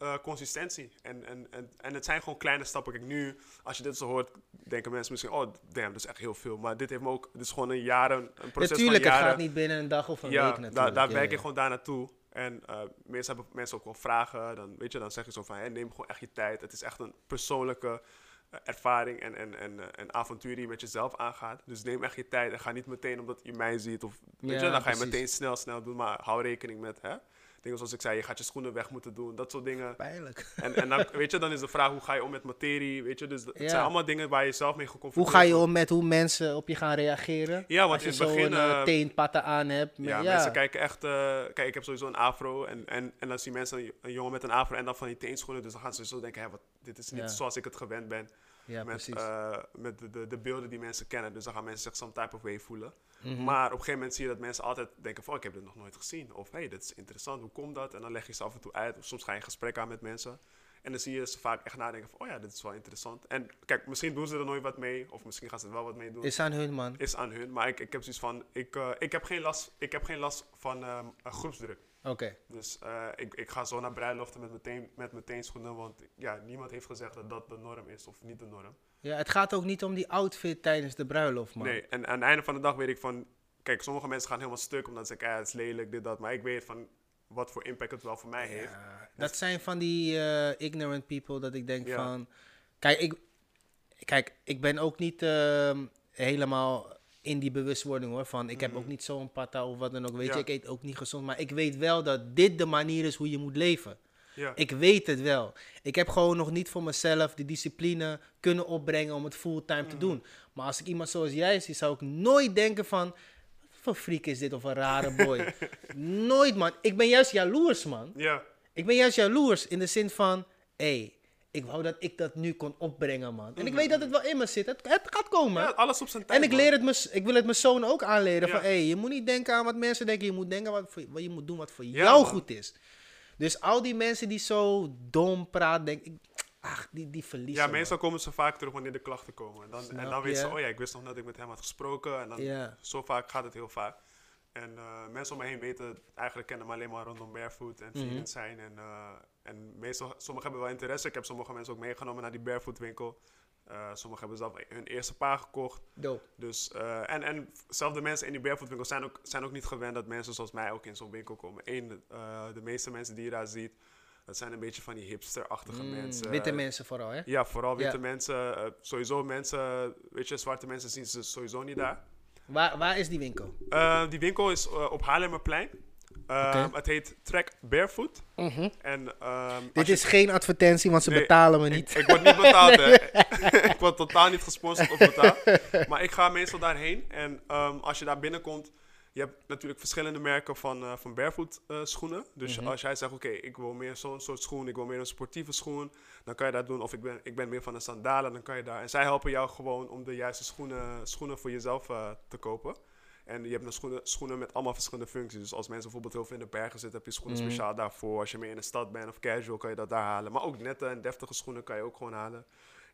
eh, consistentie. En, en, en, en het zijn gewoon kleine stappen. Kijk, nu, als je dit zo hoort, denken mensen misschien... Oh, damn, dat is echt heel veel. Maar dit heeft me ook... Dit is gewoon een jaren... Een proces Natuurlijk, van het jaren. gaat niet binnen een dag of een ja, week natuurlijk. Daar, daar Ja, werk ja. je gewoon daar naartoe. En eh meestal hebben mensen ook wel vragen. Dan, weet je, dan zeg je zo van, neem gewoon echt je tijd. Het is echt een persoonlijke eh, ervaring en, en, en, en avontuur die je met jezelf aangaat. Dus neem echt je tijd en ga niet meteen omdat je mij ziet. Of, weet je, dan ga je precies. meteen snel, snel doen. Maar hou rekening met hè, Dingen zoals ik zei, je gaat je schoenen weg moeten doen. Dat soort dingen. Pijnlijk. En, en dan, weet je, dan is de vraag, hoe ga je om met materie? Weet je, dus het Ja. zijn allemaal dingen waar je zelf mee Hoe geconfronteerd ga je om met hoe mensen op je gaan reageren? Ja, want Als je in het begin... eh, eh, teenpatten aan hebt. Ja, ja, mensen kijken echt. eh, kijk, ik heb sowieso een afro. En, en, en dan zien mensen een, een jongen met een afro en dan van die teenschoenen. Dus dan gaan ze zo denken: wat, dit is niet Ja. zoals ik het gewend ben. Ja, met precies. eh, met de, de, de beelden die mensen kennen. Dus dan gaan mensen zich some type of way voelen. Mhm. Maar op een gegeven moment zie je dat mensen altijd denken: van, oh, ik heb dit nog nooit gezien. Of hey, dit is interessant, hoe komt dat? En dan leg je ze af en toe uit. Of soms ga je een gesprek aan met mensen. En dan zie je ze vaak echt nadenken: van, oh ja, dit is wel interessant. En kijk, misschien doen ze er nooit wat mee. Of misschien gaan ze er wel wat mee doen Is aan hun, man. is aan hun. Maar ik, ik heb zoiets van, ik, eh, ik, heb, geen last, ik heb geen last van ehm, groepsdruk. Oké. Dus eh, ik, ik ga zo naar bruiloften met meteen, met meteen schoenen, want ja, niemand heeft gezegd dat dat de norm is of niet de norm. Ja, het gaat ook niet om die outfit tijdens de bruiloft, man. Nee, en aan het einde van de dag weet ik van, kijk, sommige mensen gaan helemaal stuk omdat ze zeggen, ah, het is lelijk, dit, dat. Maar ik weet van wat voor impact het wel voor mij heeft. Ja, dat zijn van die eh, ignorant people dat ik denk Ja. van... Kijk ik, kijk, ik ben ook niet ehm, helemaal in die bewustwording hoor. Van ik heb ook niet zo'n patta of wat dan ook. Weet Mhm. Ja. je, ik eet ook niet gezond. Maar ik weet wel dat dit de manier is hoe je moet leven. Ja, Ik weet het wel. Ik heb gewoon nog niet voor mezelf de discipline kunnen opbrengen om het fulltime Mhm. te doen. Maar als ik iemand zoals jij zie, zou ik nooit denken van... Wat voor freak is dit of een rare boy? *laughs* nooit, man. Ik ben juist jaloers, man. ja, Ik ben juist jaloers in de zin van... Hé, hey, ik wou dat ik dat nu kon opbrengen, man. En ik weet dat het wel in me zit. Het, het gaat komen. ja, alles op zijn tijd. en ik, leer het me, ik wil het mijn zoon ook aanleren. Ja. Van, hey, je moet niet denken aan wat mensen denken. Je moet denken wat, voor, wat je moet doen wat voor Ja, jou man. goed is. Dus al die mensen die zo dom praten, denk ik... Ach, die, die verliezen, Ja, man. meestal komen ze vaak terug wanneer de klachten komen. En dan, en dan weten ze, oh ja, ik wist nog dat ik met hem had gesproken. En dan, zo vaak gaat het heel vaak. En eh, mensen om me heen weten, eigenlijk kennen me alleen maar rondom barefoot en Mhm. vegan zijn. En, eh, en meestal, sommigen hebben wel interesse. Ik heb sommige mensen ook meegenomen naar die barefoot winkel. Eh sommigen hebben zelf hun eerste paar gekocht. Dope. Dus, en, en zelfs de mensen in die barefoot winkel zijn ook, zijn ook niet gewend dat mensen zoals mij ook in zo'n winkel komen. Eén, de meeste mensen die je daar ziet, dat zijn een beetje van die hipster-achtige Mm, mensen. witte mensen vooral, hè? Ja, vooral witte mensen. sowieso mensen, weet je, zwarte mensen zien ze sowieso niet daar. Waar, waar is die winkel? Eh, die winkel is eh, op Haarlemmerplein. Eh. Het heet Track Barefoot. En, ehm, Dit je- is geen advertentie, want ze Nee, betalen me niet. Ik, word niet betaald, hè. *laughs* *laughs* ik word totaal niet gesponsord of betaald. Maar ik ga meestal daarheen. En ehm, als je daar binnenkomt, je hebt natuurlijk verschillende merken van, eh, van barefoot eh, schoenen. Dus Mhm. als jij zegt, oké, ik wil meer zo'n soort schoen, ik wil meer een sportieve schoen, dan kan je dat doen. Of ik ben, ik ben meer van de sandalen, dan kan je daar. En zij helpen jou gewoon om de juiste schoenen, schoenen voor jezelf eh, te kopen. En je hebt een schoenen, schoenen met allemaal verschillende functies. Dus als mensen bijvoorbeeld heel veel in de bergen zitten, heb je schoenen Mhm. speciaal daarvoor. Als je meer in de stad bent of casual, kan je dat daar halen. Maar ook nette en deftige schoenen kan je ook gewoon halen.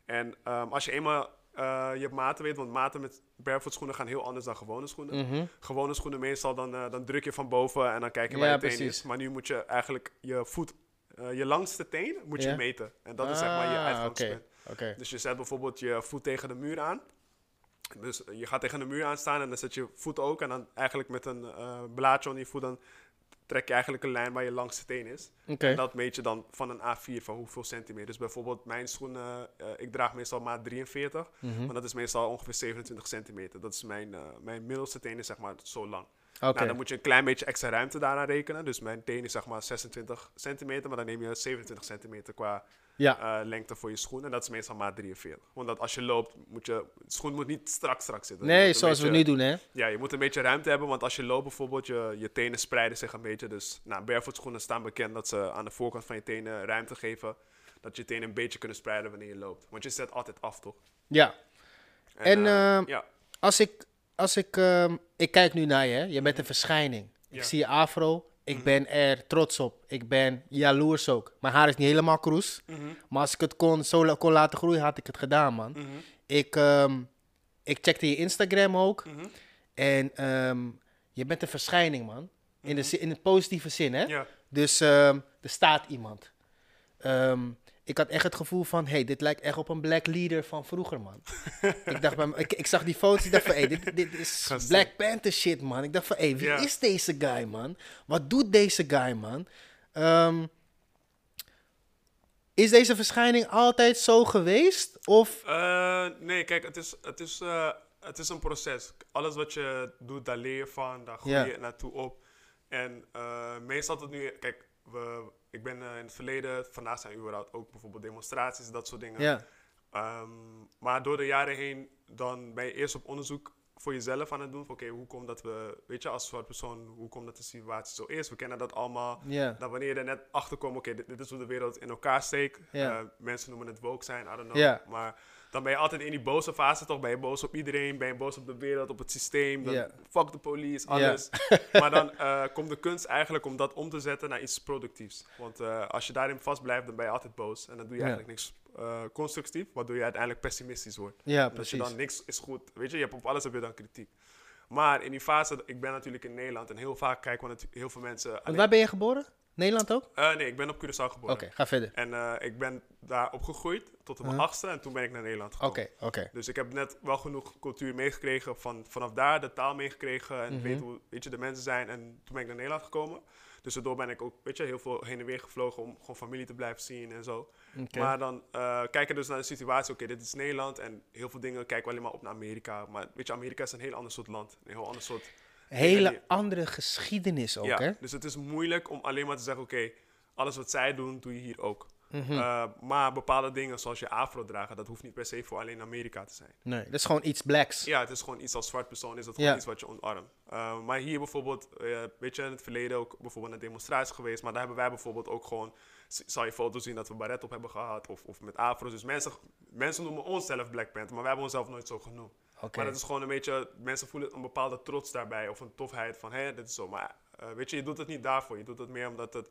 En ehm, als je eenmaal eh, je maten weet, want maten met barefoot schoenen gaan heel anders dan gewone schoenen. Mhm. Gewone schoenen meestal, dan, eh, dan druk je van boven en dan kijk je Ja, waar je teen is. Maar nu moet je eigenlijk je voet, eh, je langste teen, moet je Ja. meten. En dat is zeg maar je Ah, uitgangspunt. Oké. Dus je zet bijvoorbeeld je voet tegen de muur aan. Dus je gaat tegen de muur aan staan en dan zet je voet ook. En dan eigenlijk met een blaadje onder je voet, dan trek je eigenlijk een lijn waar je langste teen is. En dat meet je dan van een A4 van hoeveel centimeter. Dus bijvoorbeeld mijn schoenen, eh, ik draag meestal maat 43. Mhm. Maar dat is meestal ongeveer 27 centimeter. Dat is mijn, eh, mijn middelste teen is zeg maar zo lang. Nou, dan moet je een klein beetje extra ruimte daarna rekenen. Dus mijn teen is zeg maar 26 centimeter. Maar dan neem je 27 centimeter qua Ja. eh, lengte voor je schoen. En dat is meestal maat 43. Want als je loopt, moet je, schoen moet niet strak strak zitten. Nee, zoals we beetje- nu doen, hè? Ja, je moet een beetje ruimte hebben. Want als je loopt bijvoorbeeld, je, je tenen spreiden zich een beetje. Dus nou, barefoot schoenen staan bekend dat ze aan de voorkant van je tenen ruimte geven. Dat je tenen een beetje kunnen spreiden wanneer je loopt. Want je zet altijd af, toch? Ja. En, eh, ehm, ja. Als ik, als ik, ehm, ik kijk nu naar je, hè? je bent een verschijning. Ik Ja. Zie je afro, ik ben er trots op. Ik ben jaloers ook. Mijn haar is niet helemaal kroes, Mhm. maar als ik het kon, zo kon laten groeien, had ik het gedaan, man. Mhm. Ik, ehm, ik checkte je Instagram ook. Mhm. En ehm, je bent een verschijning, man. In, de, in het positieve zin, hè? Mhm. Ja. Dus ehm, er staat iemand. Ik had echt het gevoel van, hey, dit lijkt echt op een black leader van vroeger, man. *laughs* ik, dacht bij ik, ik zag die foto's, ik dacht van, hey, dit, dit is *laughs* Black Panther shit, man. Ik dacht van, hey, wie is deze guy, man? Wat doet deze guy, man? Ehm, is deze verschijning altijd zo geweest? Of, Eh, nee, kijk, het is, het, is, eh, het is een proces. Alles wat je doet, daar leer je van, daar groei je naartoe op. En eh, meestal tot nu, kijk, we, ik ben eh, in het verleden, vandaag zijn überhaupt ook bijvoorbeeld demonstraties, dat soort dingen. Ja. Ehm, maar door de jaren heen, dan ben je eerst op onderzoek voor jezelf aan het doen. Oké, hoe komt dat we, weet je, als soort persoon, hoe komt dat de situatie zo is? We kennen dat allemaal. Dat wanneer je er net achter komt, oké, dit, dit is hoe de wereld in elkaar steekt. Eh, mensen noemen het woke zijn, I don't know. Maar dan ben je altijd in die boze fase, toch? Ben je boos op iedereen, ben je boos op de wereld, op het systeem. Dan. Fuck de police, alles. *laughs* maar dan eh, komt de kunst eigenlijk om dat om te zetten naar iets productiefs. Want eh, als je daarin vast blijft, dan ben je altijd boos. En dan doe je eigenlijk niks eh, constructief, waardoor je uiteindelijk pessimistisch wordt. Ja, je dan niks is goed. Weet je, je hebt op alles heb je dan kritiek. Maar in die fase, ik ben natuurlijk in Nederland en heel vaak kijken we natuurlijk heel veel mensen. Want alleen- waar ben je geboren? Nederland ook? Eh, nee, ik ben op Curaçao geboren. Oké, ga verder. En eh, ik ben daar opgegroeid tot mijn Uh-huh. achtste en toen ben ik naar Nederland Oké, gekomen. oké. Dus ik heb net wel genoeg cultuur meegekregen, van, vanaf daar de taal meegekregen en Mhm. weet hoe weet je, de mensen zijn. En toen ben ik naar Nederland gekomen. Dus daardoor ben ik ook weet je, heel veel heen en weer gevlogen om gewoon familie te blijven zien en zo. Oké. Maar dan eh kijken dus naar de situatie, oké, dit is Nederland en heel veel dingen kijken we alleen maar op naar Amerika. Maar weet je, Amerika is een heel ander soort land, een heel ander soort... Hele andere geschiedenis ook, ja, hè? dus het is moeilijk om alleen maar te zeggen, oké, alles wat zij doen, doe je hier ook. Mhm. Eh, maar bepaalde dingen, zoals je afro dragen, dat hoeft niet per se voor alleen Amerika te zijn. Nee, dat is gewoon iets blacks. Ja, het is gewoon iets als zwart persoon, is dat Ja. gewoon iets wat je omarmt. Eh, maar hier bijvoorbeeld, eh, weet je, in het verleden ook bijvoorbeeld een demonstratie geweest, maar daar hebben wij bijvoorbeeld ook gewoon, zal je foto's zien dat we baret op hebben gehad, of, of met afro's. Dus mensen, mensen noemen onszelf Black Panther, maar wij hebben onszelf nooit zo genoemd. Maar dat is gewoon een beetje, mensen voelen een bepaalde trots daarbij, of een tofheid van, hé, dit is zo. Maar eh, weet je, je doet het niet daarvoor, je doet het meer omdat het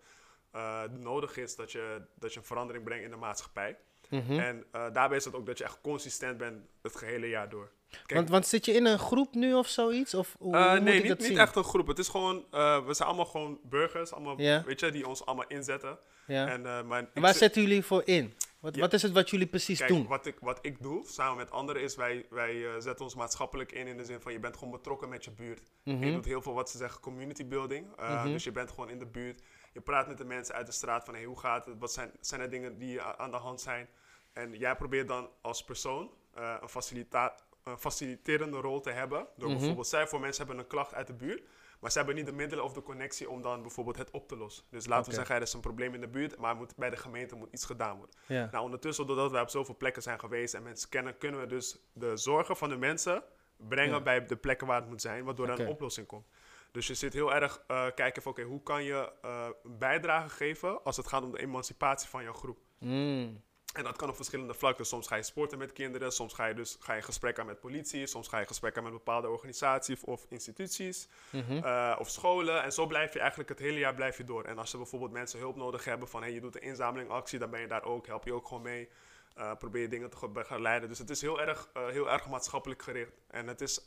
eh, nodig is dat je, dat je een verandering brengt in de maatschappij. Mhm. En eh, daarbij is het ook dat je echt consistent bent het gehele jaar door. Kijk, Want, want zit je in een groep nu of zoiets? Of hoe, hoe moet nee, ik niet, dat niet zien? echt een groep. Het is gewoon, we zijn allemaal gewoon burgers, allemaal, weet je, die ons allemaal inzetten. En, maar En waar zetten jullie voor in? Wat, Ja. wat is het wat jullie precies Kijk, doen? Wat ik, wat ik doe samen met anderen is wij, wij eh, zetten ons maatschappelijk in in de zin van je bent gewoon betrokken met je buurt. Mhm. Je doet heel veel wat ze zeggen community building. Uh, Dus je bent gewoon in de buurt. Je praat met de mensen uit de straat van hey, hoe gaat het? Wat zijn, zijn er dingen die aan de hand zijn? En jij probeert dan als persoon eh, een, facilita een faciliterende rol te hebben. Door Mhm. bijvoorbeeld, zij voor mensen hebben een klacht uit de buurt. Maar ze hebben niet de middelen of de connectie om dan bijvoorbeeld het op te lossen. Dus laten we zeggen, er is een probleem in de buurt, maar moet, bij de gemeente moet iets gedaan worden. Ja. Nou, ondertussen, doordat wij op zoveel plekken zijn geweest en mensen kennen, kunnen we dus de zorgen van de mensen brengen Ja. bij de plekken waar het moet zijn, waardoor er een oplossing komt. Dus je zit heel erg eh, kijken van, oké, hoe kan je eh, een bijdrage geven als het gaat om de emancipatie van jouw groep? Mm. En dat kan op verschillende vlakken. Soms ga je sporten met kinderen, soms ga je dus ga je gesprekken aan met politie, soms ga je gesprekken met bepaalde organisaties of instituties Mhm. eh, of scholen. En zo blijf je eigenlijk het hele jaar blijf je door. En als er bijvoorbeeld mensen hulp nodig hebben van hey, je doet een inzamelingactie, dan ben je daar ook, help je ook gewoon mee. Eh, probeer je dingen te ge- begeleiden. Dus het is heel erg, eh, heel erg maatschappelijk gericht. En het, is,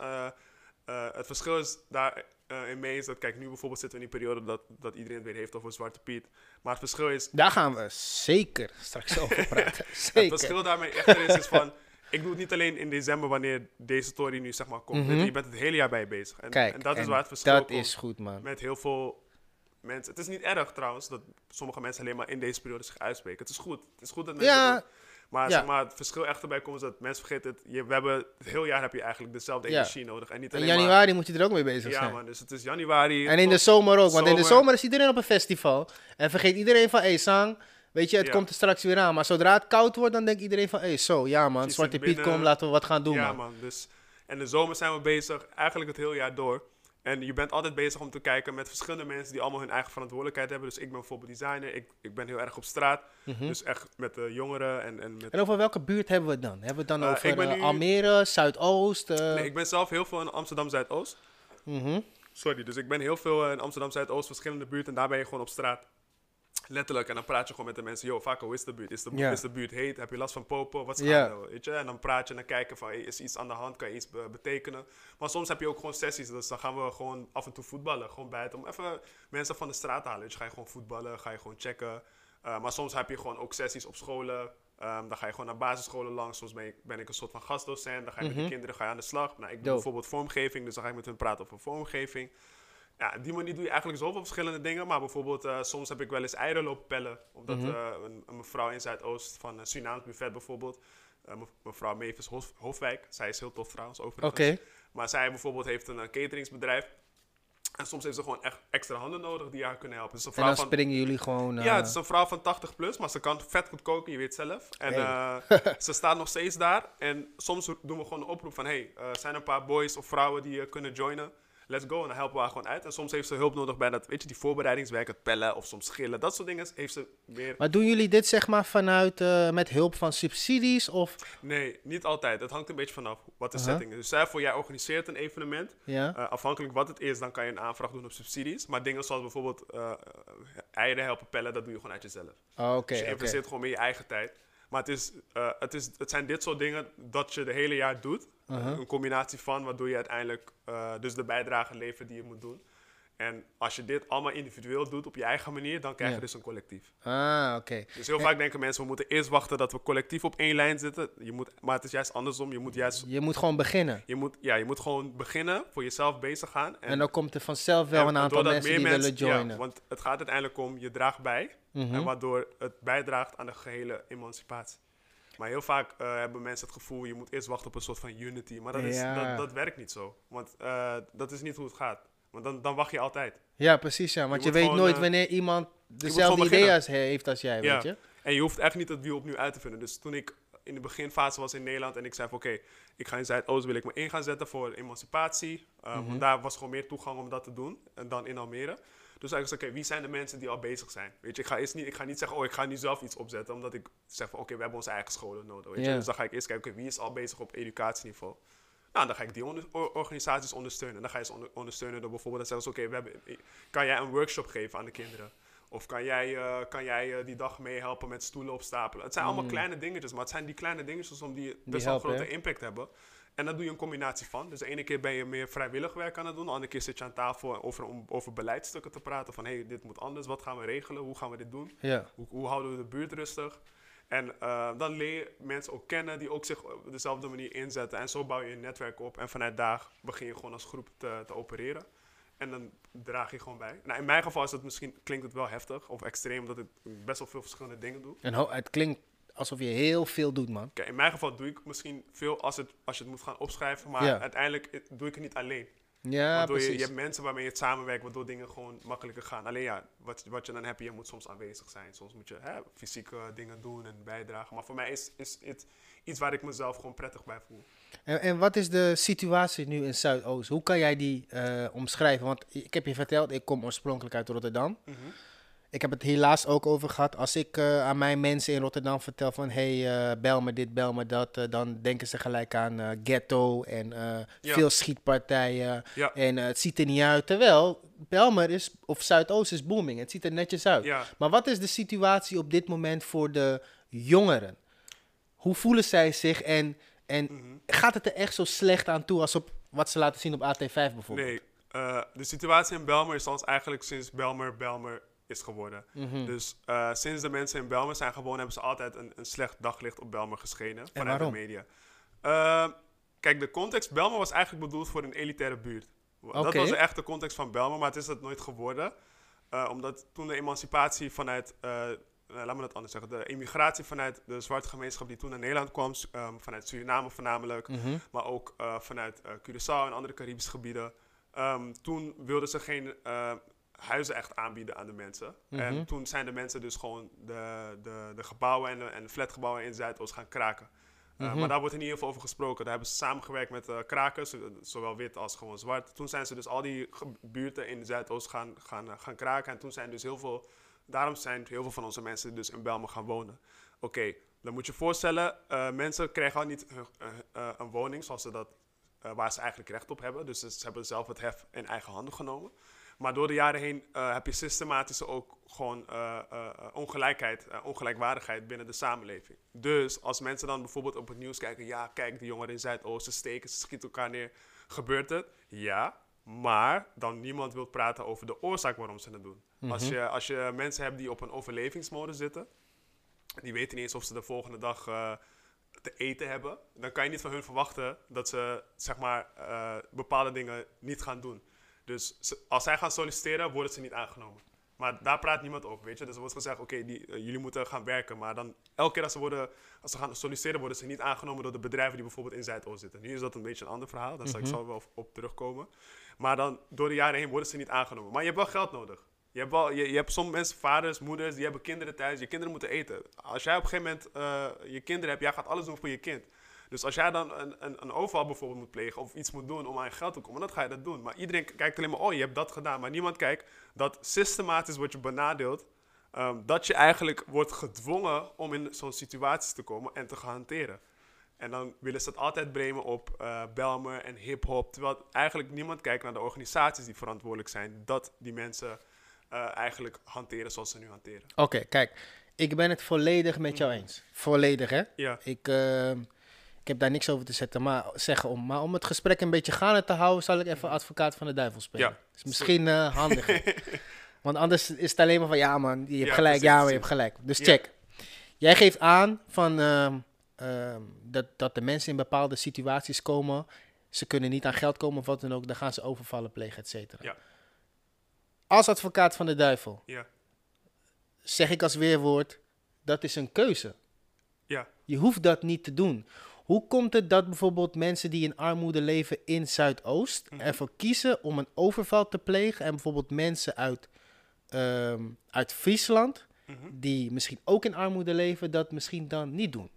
eh, het verschil is daar eh, in mee is dat, kijk, nu bijvoorbeeld zitten we in die periode dat, dat iedereen het weer heeft over Zwarte Piet. Maar het verschil is, Daar gaan we zeker straks over *laughs* praten. het Zeker. verschil daarmee echter is, is van, *laughs* ik doe het niet alleen in december wanneer deze story nu zeg maar komt. Mhm. Je bent het hele jaar bij je bezig. En, Kijk, en dat is en waar het verschil dat komt is goed, man. met heel veel mensen. Het is niet erg trouwens dat sommige mensen alleen maar in deze periode zich uitspreken. Het is goed. Het is goed dat mensen Ja, het. Maar, ja. zeg maar het verschil echt erbij komt is dat mensen vergeten het. Je, we hebben het hele jaar heb je eigenlijk dezelfde Ja. energie nodig. En niet in maar... januari moet je er ook mee bezig Ja zijn. man, dus het is januari. En in de zomer ook, want in de zomer. is iedereen op een festival. En vergeet iedereen van, hé, Sang, weet je, het Ja. komt er straks weer aan. Maar zodra het koud wordt, dan denkt iedereen van, hé, zo, ja man, Zwarte Piet, kom, laten we wat gaan doen, ja man. man, dus... En de zomer zijn we bezig, eigenlijk het hele jaar door. En je bent altijd bezig om te kijken met verschillende mensen die allemaal hun eigen verantwoordelijkheid hebben. Dus ik ben bijvoorbeeld designer, ik, ik ben heel erg op straat. Mhm. Dus echt met de jongeren en, en met En over welke buurt hebben we het dan? Hebben we het dan Eh, over ik ben eh, nu- Almere, Zuidoost? eh, Nee, ik ben zelf heel veel in Amsterdam Zuidoost. mhm. Sorry, dus ik ben heel veel in Amsterdam Zuidoost, verschillende buurten. En daar ben je gewoon op straat. Letterlijk. En dan praat je gewoon met de mensen. Yo, vaak hoe is de buurt? Is de, is de buurt heet? Heb je last van popo? Wat is gaande? Weet je? En dan praat je en dan kijken van, hey, is iets aan de hand? Kan je iets be- betekenen? Maar soms heb je ook gewoon sessies. Dus dan gaan we gewoon af en toe voetballen. Gewoon buiten. Om even mensen van de straat te halen. Dus ga je gewoon voetballen, ga je gewoon checken. Uh, maar soms heb je gewoon ook sessies op scholen. Um, dan ga je gewoon naar basisscholen langs. Soms ben ik, ben ik een soort van gastdocent. Dan ga je met Mhm. de kinderen ga je aan de slag. Nou, ik doe Dope. bijvoorbeeld vormgeving. Dus dan ga ik met hun praten over vormgeving. Ja, op die manier doe je eigenlijk zoveel verschillende dingen. Maar bijvoorbeeld, eh, soms heb ik wel eens eieren lopen pellen. Omdat Mhm. eh, een, een mevrouw in Zuidoost van uh, Surinaams buffet bijvoorbeeld. eh, me- mevrouw Mavis Hof, Hofwijk. Zij is heel tof trouwens, overigens. Maar zij bijvoorbeeld heeft een eh, cateringsbedrijf. En soms heeft ze gewoon echt extra handen nodig die haar kunnen helpen. Dus een En dan van, springen jullie gewoon... eh, ja, het is een vrouw van 80 plus, maar ze kan vet goed koken, je weet zelf. En Hey. eh, *laughs* ze staat nog steeds daar. En soms doen we gewoon een oproep van: hey, eh, zijn er een paar boys of vrouwen die eh, kunnen joinen? Let's go. En dan helpen we haar gewoon uit. En soms heeft ze hulp nodig bij dat, weet je, die voorbereidingswerk, het pellen of soms schillen. Dat soort dingen heeft ze meer. Maar doen jullie dit zeg maar vanuit, eh, met hulp van subsidies of... Nee, niet altijd. Het hangt een beetje vanaf wat de setting is. Dus stel voor, jij organiseert een evenement. Ja? Eh, afhankelijk wat het is, dan kan je een aanvraag doen op subsidies. Maar dingen zoals bijvoorbeeld eh, eieren helpen pellen, dat doe je gewoon uit jezelf. Oh, Oké, dus je investeert gewoon meer je eigen tijd. Maar het, is, het, is, het zijn dit soort dingen dat je de hele jaar doet. Uh-huh. Een combinatie van, waardoor je uiteindelijk eh, dus de bijdrage levert die je moet doen. En als je dit allemaal individueel doet op je eigen manier, dan krijg je Ja. dus een collectief. Ah, oké. Dus heel vaak denken mensen, we moeten eerst wachten dat we collectief op één lijn zitten. Je moet, maar het is juist andersom. Je moet juist Je moet gewoon beginnen. je moet, ja, je moet gewoon beginnen, voor jezelf bezig gaan. En, dan komt er vanzelf wel en een aantal mensen die willen joinen. Ja, want het gaat uiteindelijk om, je draagt bij. Mhm. En waardoor het bijdraagt aan de gehele emancipatie. Maar heel vaak eh, hebben mensen het gevoel, je moet eerst wachten op een soort van unity. Maar dat, is, Ja. dat, dat werkt niet zo. Want eh, dat is niet hoe het gaat. Want dan, dan wacht je altijd. Ja, precies, ja. Want Je weet nooit eh, wanneer iemand dezelfde ideeën heeft als jij, Ja. weet je? En je hoeft echt niet het wiel opnieuw uit te vinden. Dus toen ik in de beginfase was in Nederland en ik zei van oké, ik ga in Zuidoost, wil ik me in gaan zetten voor emancipatie. Mhm. Want daar was gewoon meer toegang om dat te doen en dan in Almere. Dus ik, oké, wie zijn de mensen die al bezig zijn? Weet je, ik ga, eerst niet, ik ga niet zeggen, oh, ik ga nu zelf iets opzetten, omdat ik zeg van, oké, we hebben onze eigen scholen nodig. Weet je? Dus dan ga ik eerst kijken, wie is al bezig op educatieniveau? Nou, dan ga ik die onder- organisaties ondersteunen. Dan ga je ze onder- ondersteunen door bijvoorbeeld te zeggen, ze, oké, we hebben, kan jij een workshop geven aan de kinderen? Of kan jij, eh, kan jij eh, die dag meehelpen met stoelen opstapelen? Het zijn allemaal kleine dingetjes, maar het zijn die kleine dingetjes om die best wel een grote impact hebben. En dan doe je een combinatie van. Dus de ene keer ben je meer vrijwillig werk aan het doen. De andere keer zit je aan tafel over, om over beleidsstukken te praten. Van, hé, hey, dit moet anders. Wat gaan we regelen? Hoe gaan we dit doen? Ja. Hoe, hoe houden we de buurt rustig? En eh, dan leer je mensen ook kennen die ook zich op dezelfde manier inzetten. En zo bouw je een netwerk op. En vanuit daar begin je gewoon als groep te, te opereren. En dan draag je gewoon bij. Nou, in mijn geval is het misschien, klinkt het wel heftig of extreem, omdat ik best wel veel verschillende dingen doe. En het klinkt alsof je heel veel doet, man. Kijk, in mijn geval doe ik misschien veel als, het, als je het moet gaan opschrijven, maar Ja. uiteindelijk eh, doe ik het niet alleen. Ja, waardoor je, precies. je hebt mensen waarmee je het samenwerkt, waardoor dingen gewoon makkelijker gaan. Alleen ja, wat, wat je dan hebt, je moet soms aanwezig zijn. Soms moet je hè, fysieke dingen doen en bijdragen. Maar voor mij is, is het iets waar ik mezelf gewoon prettig bij voel. En, en wat is de situatie nu in Zuidoost? Hoe kan jij die eh, omschrijven? Want ik heb je verteld, ik kom oorspronkelijk uit Rotterdam. Ik heb het helaas ook over gehad. Als ik eh, aan mijn mensen in Rotterdam vertel van... hey, eh, bel me dit, bel me dat... eh, dan denken ze gelijk aan ghetto en Ja. veel schietpartijen. Ja. En het ziet er niet uit. Terwijl Belmer is, of Zuidoost is booming. Het ziet er netjes uit. Ja, Maar wat is de situatie op dit moment voor de jongeren? Hoe voelen zij zich en, en mhm. gaat het er echt zo slecht aan toe als op wat ze laten zien op AT5 bijvoorbeeld? nee. de situatie in Belmer is ons eigenlijk sinds Belmer Belmer is geworden. Mhm. Dus eh, sinds de mensen in Belmer zijn gewoon, hebben ze altijd een, een slecht daglicht op Belmer geschenen. Vanuit waarom? de media. Eh, kijk, de context Belmer was eigenlijk bedoeld voor een elitaire buurt. Dat was de echte context van Belmer, maar het is dat nooit geworden. Eh, omdat toen de emancipatie vanuit, eh, laat me dat anders zeggen, de immigratie vanuit de zwarte gemeenschap die toen naar Nederland kwam, ehm, vanuit Suriname voornamelijk, Mhm. maar ook vanuit Curaçao en andere Caribische gebieden. Ehm, toen wilden ze geen huizen echt aanbieden aan de mensen. Mhm. En toen zijn de mensen dus gewoon de, de, de gebouwen en de, en de flatgebouwen in Zuidoost gaan kraken. Uh, Mhm. Maar daar wordt er niet heel veel over gesproken. Daar hebben ze samengewerkt met uh, krakers, uh, zowel wit als gewoon zwart. Toen zijn ze dus al die buurten in Zuidoost gaan, gaan, uh, gaan kraken. En toen zijn dus heel veel, daarom zijn heel veel van onze mensen dus in Belmen gaan wonen. Oké, okay, dan moet je je voorstellen, mensen krijgen al niet een woning zoals ze dat, waar ze eigenlijk recht op hebben. Dus ze hebben zelf het hef in eigen handen genomen. Maar door de jaren heen uh, heb je systematisch ook gewoon uh, uh, ongelijkheid, ongelijkwaardigheid binnen de samenleving. Dus als mensen dan bijvoorbeeld op het nieuws kijken, ja, kijk, die jongeren in Zuidoosten steken, ze schieten elkaar neer. Gebeurt het? Ja, maar dan niemand wil praten over de oorzaak waarom ze het doen. Mm-hmm. als, je, als je mensen hebt die op een overlevingsmode zitten, die weten niet eens of ze de volgende dag te eten hebben, dan kan je niet van hun verwachten dat ze zeg maar, uh, bepaalde dingen niet gaan doen. Dus als zij gaan solliciteren, worden ze niet aangenomen. Maar daar praat niemand over, weet je. Dus er wordt gezegd, oké, die eh, jullie moeten gaan werken. Maar dan, elke keer als ze, worden, als ze gaan solliciteren, worden ze niet aangenomen door de bedrijven die bijvoorbeeld in Zuidoost zitten. Nu is dat een beetje een ander verhaal, daar zal ik zo wel op, op terugkomen. Maar dan, door de jaren heen worden ze niet aangenomen. Maar je hebt wel geld nodig. Je hebt, wel, je, je hebt sommige mensen, vaders, moeders, die hebben kinderen thuis. Je kinderen moeten eten. Als jij op een gegeven moment eh, je kinderen hebt, jij gaat alles doen voor je kind. Dus als jij dan een, een, een overval bijvoorbeeld moet plegen of iets moet doen om aan je geld te komen, dan ga je dat doen. Maar iedereen kijkt alleen maar, oh, je hebt dat gedaan. Maar niemand kijkt dat systematisch wordt je benadeeld. ehm, dat je eigenlijk wordt gedwongen om in zo'n situatie te komen en te gaan hanteren. En dan willen ze het altijd brengen op eh Belmer en hip-hop. Terwijl eigenlijk niemand kijkt naar de organisaties die verantwoordelijk zijn. Dat die mensen eh, eigenlijk hanteren zoals ze nu hanteren. Oké, kijk. Ik ben het volledig met jou eens. Volledig, hè? Ja, Ik, eh, ik heb daar niks over te zetten, maar, zeggen om, maar om het gesprek een beetje gaande te houden, zal ik even advocaat van de duivel spelen. Ja. is misschien eh, handiger. *laughs* Want anders is het alleen maar van, ja man, je hebt Ja, gelijk, precies, ja maar je hebt gelijk. Dus Ja. check. Jij geeft aan van, ehm, ehm, dat, dat de mensen in bepaalde situaties komen, ze kunnen niet aan geld komen of wat dan ook, dan gaan ze overvallen plegen, et cetera. Ja. Als advocaat van de duivel, ja, zeg ik als weerwoord, dat is een keuze. ja. Je hoeft dat niet te doen. Hoe komt het dat bijvoorbeeld mensen die in armoede leven in Zuidoost Mhm. ervoor kiezen om een overval te plegen en bijvoorbeeld mensen uit, ehm, uit Friesland, Mhm. die misschien ook in armoede leven, dat misschien dan niet doen?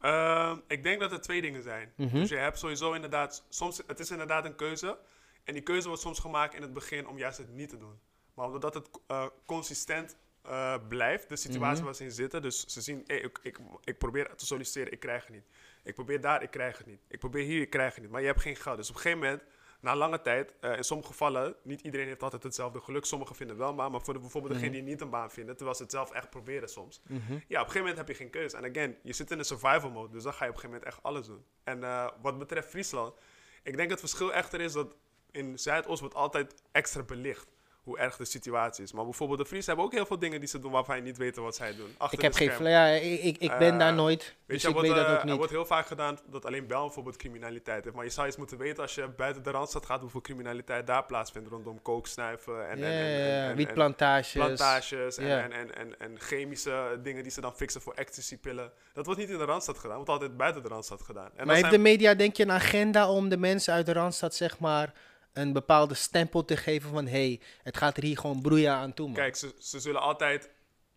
Ehm, ik denk dat er twee dingen zijn. Mhm. Dus je hebt sowieso inderdaad, soms, het is inderdaad een keuze. En die keuze wordt soms gemaakt in het begin om juist het niet te doen. Maar omdat het eh, consistent eh, blijft, de situatie waar ze in zitten. Dus ze zien, hey, ik, ik, ik probeer te solliciteren, ik krijg het niet. Ik probeer daar, ik krijg het niet. Ik probeer hier, ik krijg het niet. Maar je hebt geen geld. Dus op een gegeven moment, na lange tijd, eh, in sommige gevallen, niet iedereen heeft altijd hetzelfde geluk. Sommigen vinden wel maar, maar voor de, bijvoorbeeld Mhm. degene die niet een baan vinden, terwijl ze het zelf echt proberen soms. Ja, op een gegeven moment heb je geen keuze. En again, je zit in een survival mode, dus dan ga je op een gegeven moment echt alles doen. En eh, wat betreft Friesland, ik denk het verschil echter is dat in Zuidoost wordt altijd extra belicht hoe erg de situatie is. Maar bijvoorbeeld de Friesen hebben ook heel veel dingen die ze doen waarvan je niet weet wat zij doen. Achter Ik heb geen ja, ik, ik, ben Eh, daar nooit, Weet dus je, ik er wordt, weet dat eh, ook er niet. wordt heel vaak gedaan dat alleen Bel bijvoorbeeld criminaliteit heeft. Maar je zou eens moeten weten als je buiten de Randstad gaat hoeveel criminaliteit daar plaatsvindt rondom kooksnuiven en, en, en, en, wietplantages. plantages en, en, en, chemische dingen die ze dan fixen voor ecstasy-pillen. Dat wordt niet in de Randstad gedaan, wordt altijd buiten de Randstad gedaan. En maar heeft de media, denk je, een agenda om de mensen uit de Randstad, zeg maar, een bepaalde stempel te geven van, hé, hey, het gaat er hier gewoon broeien aan toe, man. Kijk, ze, ze zullen altijd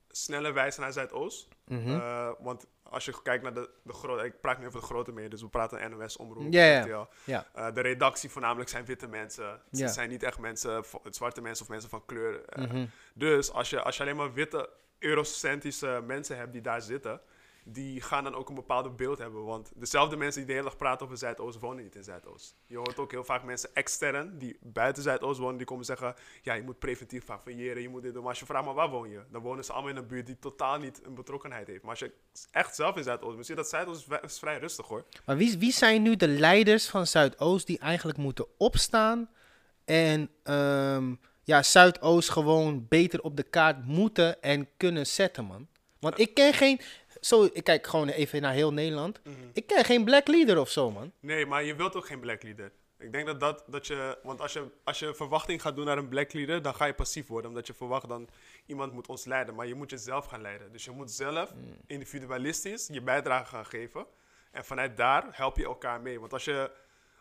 sneller wijzen naar Zuidoost. Eh, want als je kijkt naar de, de grote... Ik praat nu over de grote media, dus we praten NOS, Omroep, Ja, ja. Eh, de redactie voornamelijk zijn witte mensen. Ja. zijn niet echt mensen, zwarte mensen of mensen van kleur. eh. Mhm. Dus als je, als je alleen maar witte, eurocentrische mensen hebt die daar zitten, die gaan dan ook een bepaald beeld hebben. Want dezelfde mensen die de hele dag praten over Zuidoost, wonen niet in Zuidoost. Je hoort ook heel vaak mensen extern die buiten Zuidoost wonen, die komen zeggen, ja, je moet preventief variëren, je moet dit doen. Maar als je vraagt, maar waar woon je? Dan wonen ze allemaal in een buurt die totaal niet een betrokkenheid heeft. Maar als je echt zelf in Zuidoost bent, zie je dat Zuidoost is, vrij rustig hoor. Maar wie, wie zijn nu de leiders van Zuidoost die eigenlijk moeten opstaan en ehm, ja, Zuidoost gewoon beter op de kaart moeten en kunnen zetten, man? Want ik ken geen, zo, ik kijk gewoon even naar heel Nederland, ik ken geen black leader of zo, man. Nee, maar je wilt ook geen black leader. Ik denk dat dat, dat je, want als je, als je verwachting gaat doen naar een black leader, dan ga je passief worden, omdat je verwacht dan iemand moet ons leiden. Maar je moet jezelf gaan leiden. Dus je moet zelf individualistisch je bijdrage gaan geven. En vanuit daar help je elkaar mee. Want als je,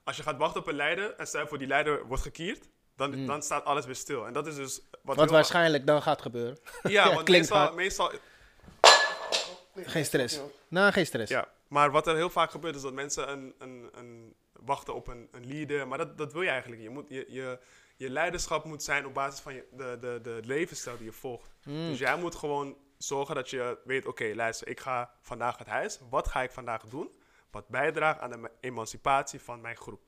als je gaat wachten op een leider en stel voor die leider wordt gekierd, dan, dan staat alles weer stil. En dat is dus wat, Wat waarschijnlijk dan gaat gebeuren. Ja, Ja, *laughs* want klinkt meestal, Geen stress. Nou, geen stress. Ja, maar wat er heel vaak gebeurt is dat mensen een, een, een wachten op een, een leader. Maar dat, dat wil je eigenlijk niet. Je, moet, je, je, je leiderschap moet zijn op basis van je, de, de, de levensstijl die je volgt. Mm. Dus jij moet gewoon zorgen dat je weet, oké, luister, ik ga vandaag het huis. Wat ga ik vandaag doen? Wat bijdraagt aan de ma- emancipatie van mijn groep?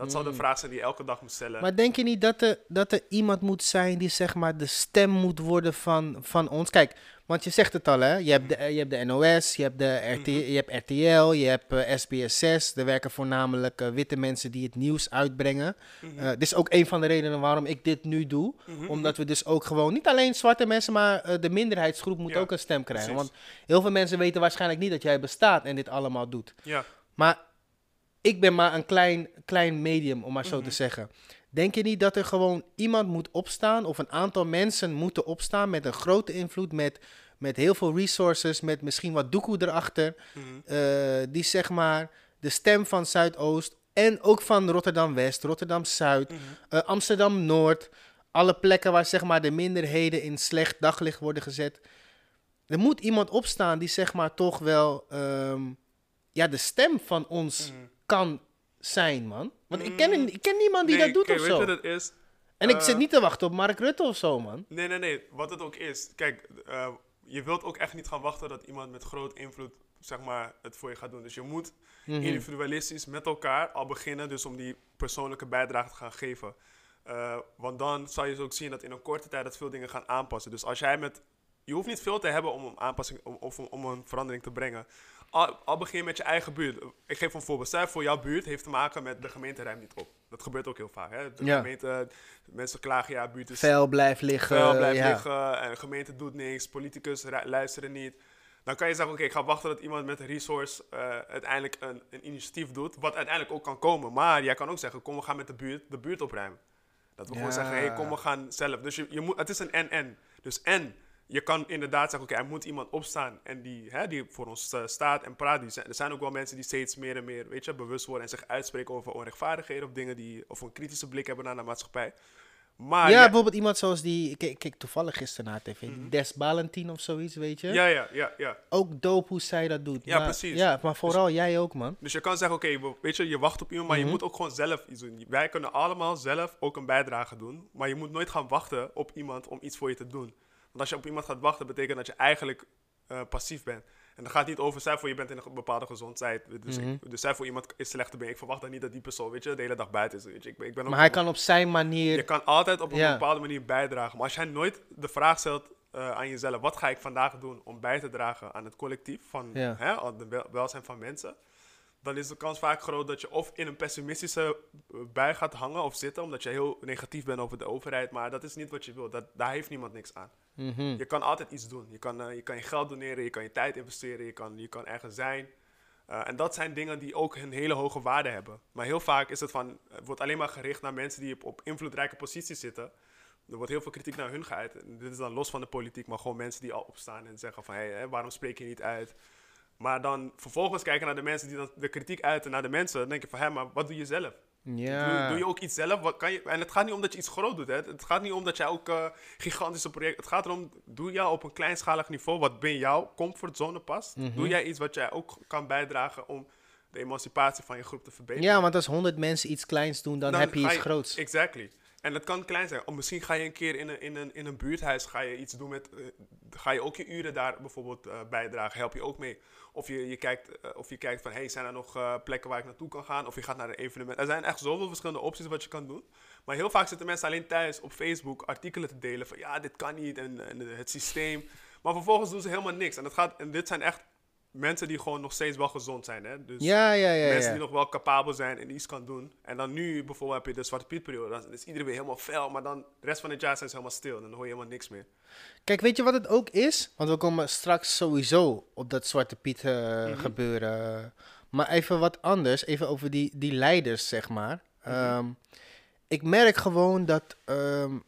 Dat zal de vraag zijn die je elke dag moet stellen. Mm. Maar denk je niet dat er, dat er iemand moet zijn die zeg maar de stem moet worden van, van ons? Kijk, want je zegt het al hè, je hebt de, je hebt de NOS, je hebt, de RT, je hebt RTL, je hebt eh, SBS6. Er werken voornamelijk eh, witte mensen die het nieuws uitbrengen. Eh, dit is ook een van de redenen waarom ik dit nu doe. Omdat we dus ook gewoon, niet alleen zwarte mensen, maar de minderheidsgroep moet Ja, ook een stem krijgen. precies. Want heel veel mensen weten waarschijnlijk niet dat jij bestaat en dit allemaal doet. ja, Maar ik ben maar een klein, klein medium, om maar zo te zeggen. Denk je niet dat er gewoon iemand moet opstaan, of een aantal mensen moeten opstaan met een grote invloed, met, met heel veel resources, met misschien wat doekoe erachter, Mhm. eh, die zeg maar de stem van Zuidoost en ook van Rotterdam West, Rotterdam Zuid, Mhm. eh, Amsterdam Noord, alle plekken waar zeg maar de minderheden in slecht daglicht worden gezet. Er moet iemand opstaan die zeg maar toch wel ehm, ja, de stem van ons Mhm. Kan zijn, man. Want ik, ken, ik ken niemand die Nee, dat doet kijk, of weet zo. je wat het is? En ik Eh, zit niet te wachten op Mark Rutte of zo, man. Nee, nee, nee. Wat het ook is. Kijk, eh, je wilt ook echt niet gaan wachten dat iemand met groot invloed, zeg maar, het voor je gaat doen. Dus je moet Mhm. individualistisch met elkaar al beginnen, dus om die persoonlijke bijdrage te gaan geven. Eh, want dan zal je dus ook zien dat in een korte tijd dat veel dingen gaan aanpassen. Dus als jij met. Je hoeft niet veel te hebben om een aanpassing om, of om, om een verandering te brengen. Al, al begin je met je eigen buurt. Ik geef een voorbeeld. Stel voor jouw buurt heeft te maken met de gemeente ruimt niet op. Dat gebeurt ook heel vaak. Hè? De Ja. gemeente, mensen klagen, ja, buurt is blijft liggen. vuil blijft ja. liggen en de gemeente doet niks, politicus luisteren niet. Dan kan je zeggen, oké, ik ga wachten dat iemand met een resource eh, uiteindelijk een, een initiatief doet, wat uiteindelijk ook kan komen. Maar jij kan ook zeggen, kom we gaan met de buurt, de buurt opruimen. Dat we gewoon zeggen, hey, kom we gaan zelf. Dus je, je moet, het is een en-en. Dus en, je kan inderdaad zeggen, oké, er moet iemand opstaan en die, hè, die voor ons eh, staat en praat. Die zijn, er zijn ook wel mensen die steeds meer en meer, weet je, bewust worden en zich uitspreken over onrechtvaardigheden of dingen die, of een kritische blik hebben naar de maatschappij. Maar ja, bijvoorbeeld iemand zoals die... Kijk, kijk toevallig gisteren naar tv. die Des Balentien of zoiets, weet je? Mhm. ja, ja, ja, ja. Ook dope hoe zij dat doet. Ja, Maar- precies. Ja, maar vooral jij ook, man. Dus je kan zeggen, oké, we- weet je, je wacht op iemand, maar Mhm. je moet ook gewoon zelf iets doen. Wij kunnen allemaal zelf ook een bijdrage doen, maar je moet nooit gaan wachten op iemand om iets voor je te doen. Want als je op iemand gaat wachten, betekent dat je eigenlijk eh, passief bent. En dan gaat niet over, zij voor je bent in een bepaalde gezondheid. Dus, Mhm. ik, dus zij voor iemand is slechter ben. Ik verwacht dan niet dat die persoon, weet je, de hele dag buiten is. Weet je. Ik, ben- ik ben Maar hij kan op zijn manier... je kan altijd op een bepaalde manier bijdragen. Maar als jij nooit de vraag stelt eh, aan jezelf: wat ga ik vandaag doen om bij te dragen aan het collectief, van hè, aan het wel- welzijn van mensen? Dan is de kans vaak groot dat je of in een pessimistische eh, bui gaat hangen of zitten, omdat je heel negatief bent over de overheid. Maar dat is niet wat je wil. Dat, daar heeft niemand niks aan. Mhm. Je kan altijd iets doen. Je kan, eh, je kan je geld doneren, je kan je tijd investeren, je kan, je kan ergens zijn. Eh, en dat zijn dingen die ook een hele hoge waarde hebben. Maar heel vaak is het van, het wordt alleen maar gericht naar mensen die op, op invloedrijke posities zitten. Er wordt heel veel kritiek naar hun geuit. En dit is dan los van de politiek, maar gewoon mensen die al opstaan en zeggen van, hé, waarom spreek je niet uit? Maar dan vervolgens kijken naar de mensen die dan de kritiek uiten naar de mensen. Dan denk je van, hé, maar wat doe je zelf? Ja. Doe, doe je ook iets zelf? Wat kan je, en het gaat niet om dat je iets groot doet. Hè? Het gaat niet om dat jij ook eh, gigantische projecten... Het gaat erom, doe jij op een kleinschalig niveau wat binnen jouw comfortzone past? Mhm. Doe jij iets wat jij ook kan bijdragen om de emancipatie van je groep te verbeteren? Ja, want als honderd mensen iets kleins doen, dan, Dan heb je iets groots. Exactly. En dat kan klein zijn. Of misschien ga je een keer in een, in een, in een buurthuis ga je iets doen met... eh, ga je ook je uren daar bijvoorbeeld eh, bijdragen? Help je ook mee? Of je, je, kijkt, eh, of je kijkt van, hey, zijn er nog plekken waar ik naartoe kan gaan? Of je gaat naar een evenement. Er zijn echt zoveel verschillende opties wat je kan doen. Maar heel vaak zitten mensen alleen thuis op Facebook artikelen te delen van... Ja, dit kan niet en, en het systeem. Maar vervolgens doen ze helemaal niks. En, dat gaat, en dit zijn echt mensen die gewoon nog steeds wel gezond zijn. Hè? Dus Ja, ja, ja. mensen die nog wel capabel zijn en iets kan doen. En dan nu bijvoorbeeld heb je de Zwarte Piet periode. Dan is iedereen weer helemaal fel, maar dan de rest van het jaar zijn ze helemaal stil. Dan hoor je helemaal niks meer. Kijk, weet je wat het ook is? Want we komen straks sowieso op dat Zwarte Piet eh, Mhm. gebeuren. Maar even wat anders, even over die, die leiders, zeg maar. Mhm. Ehm, ik merk gewoon dat ehm,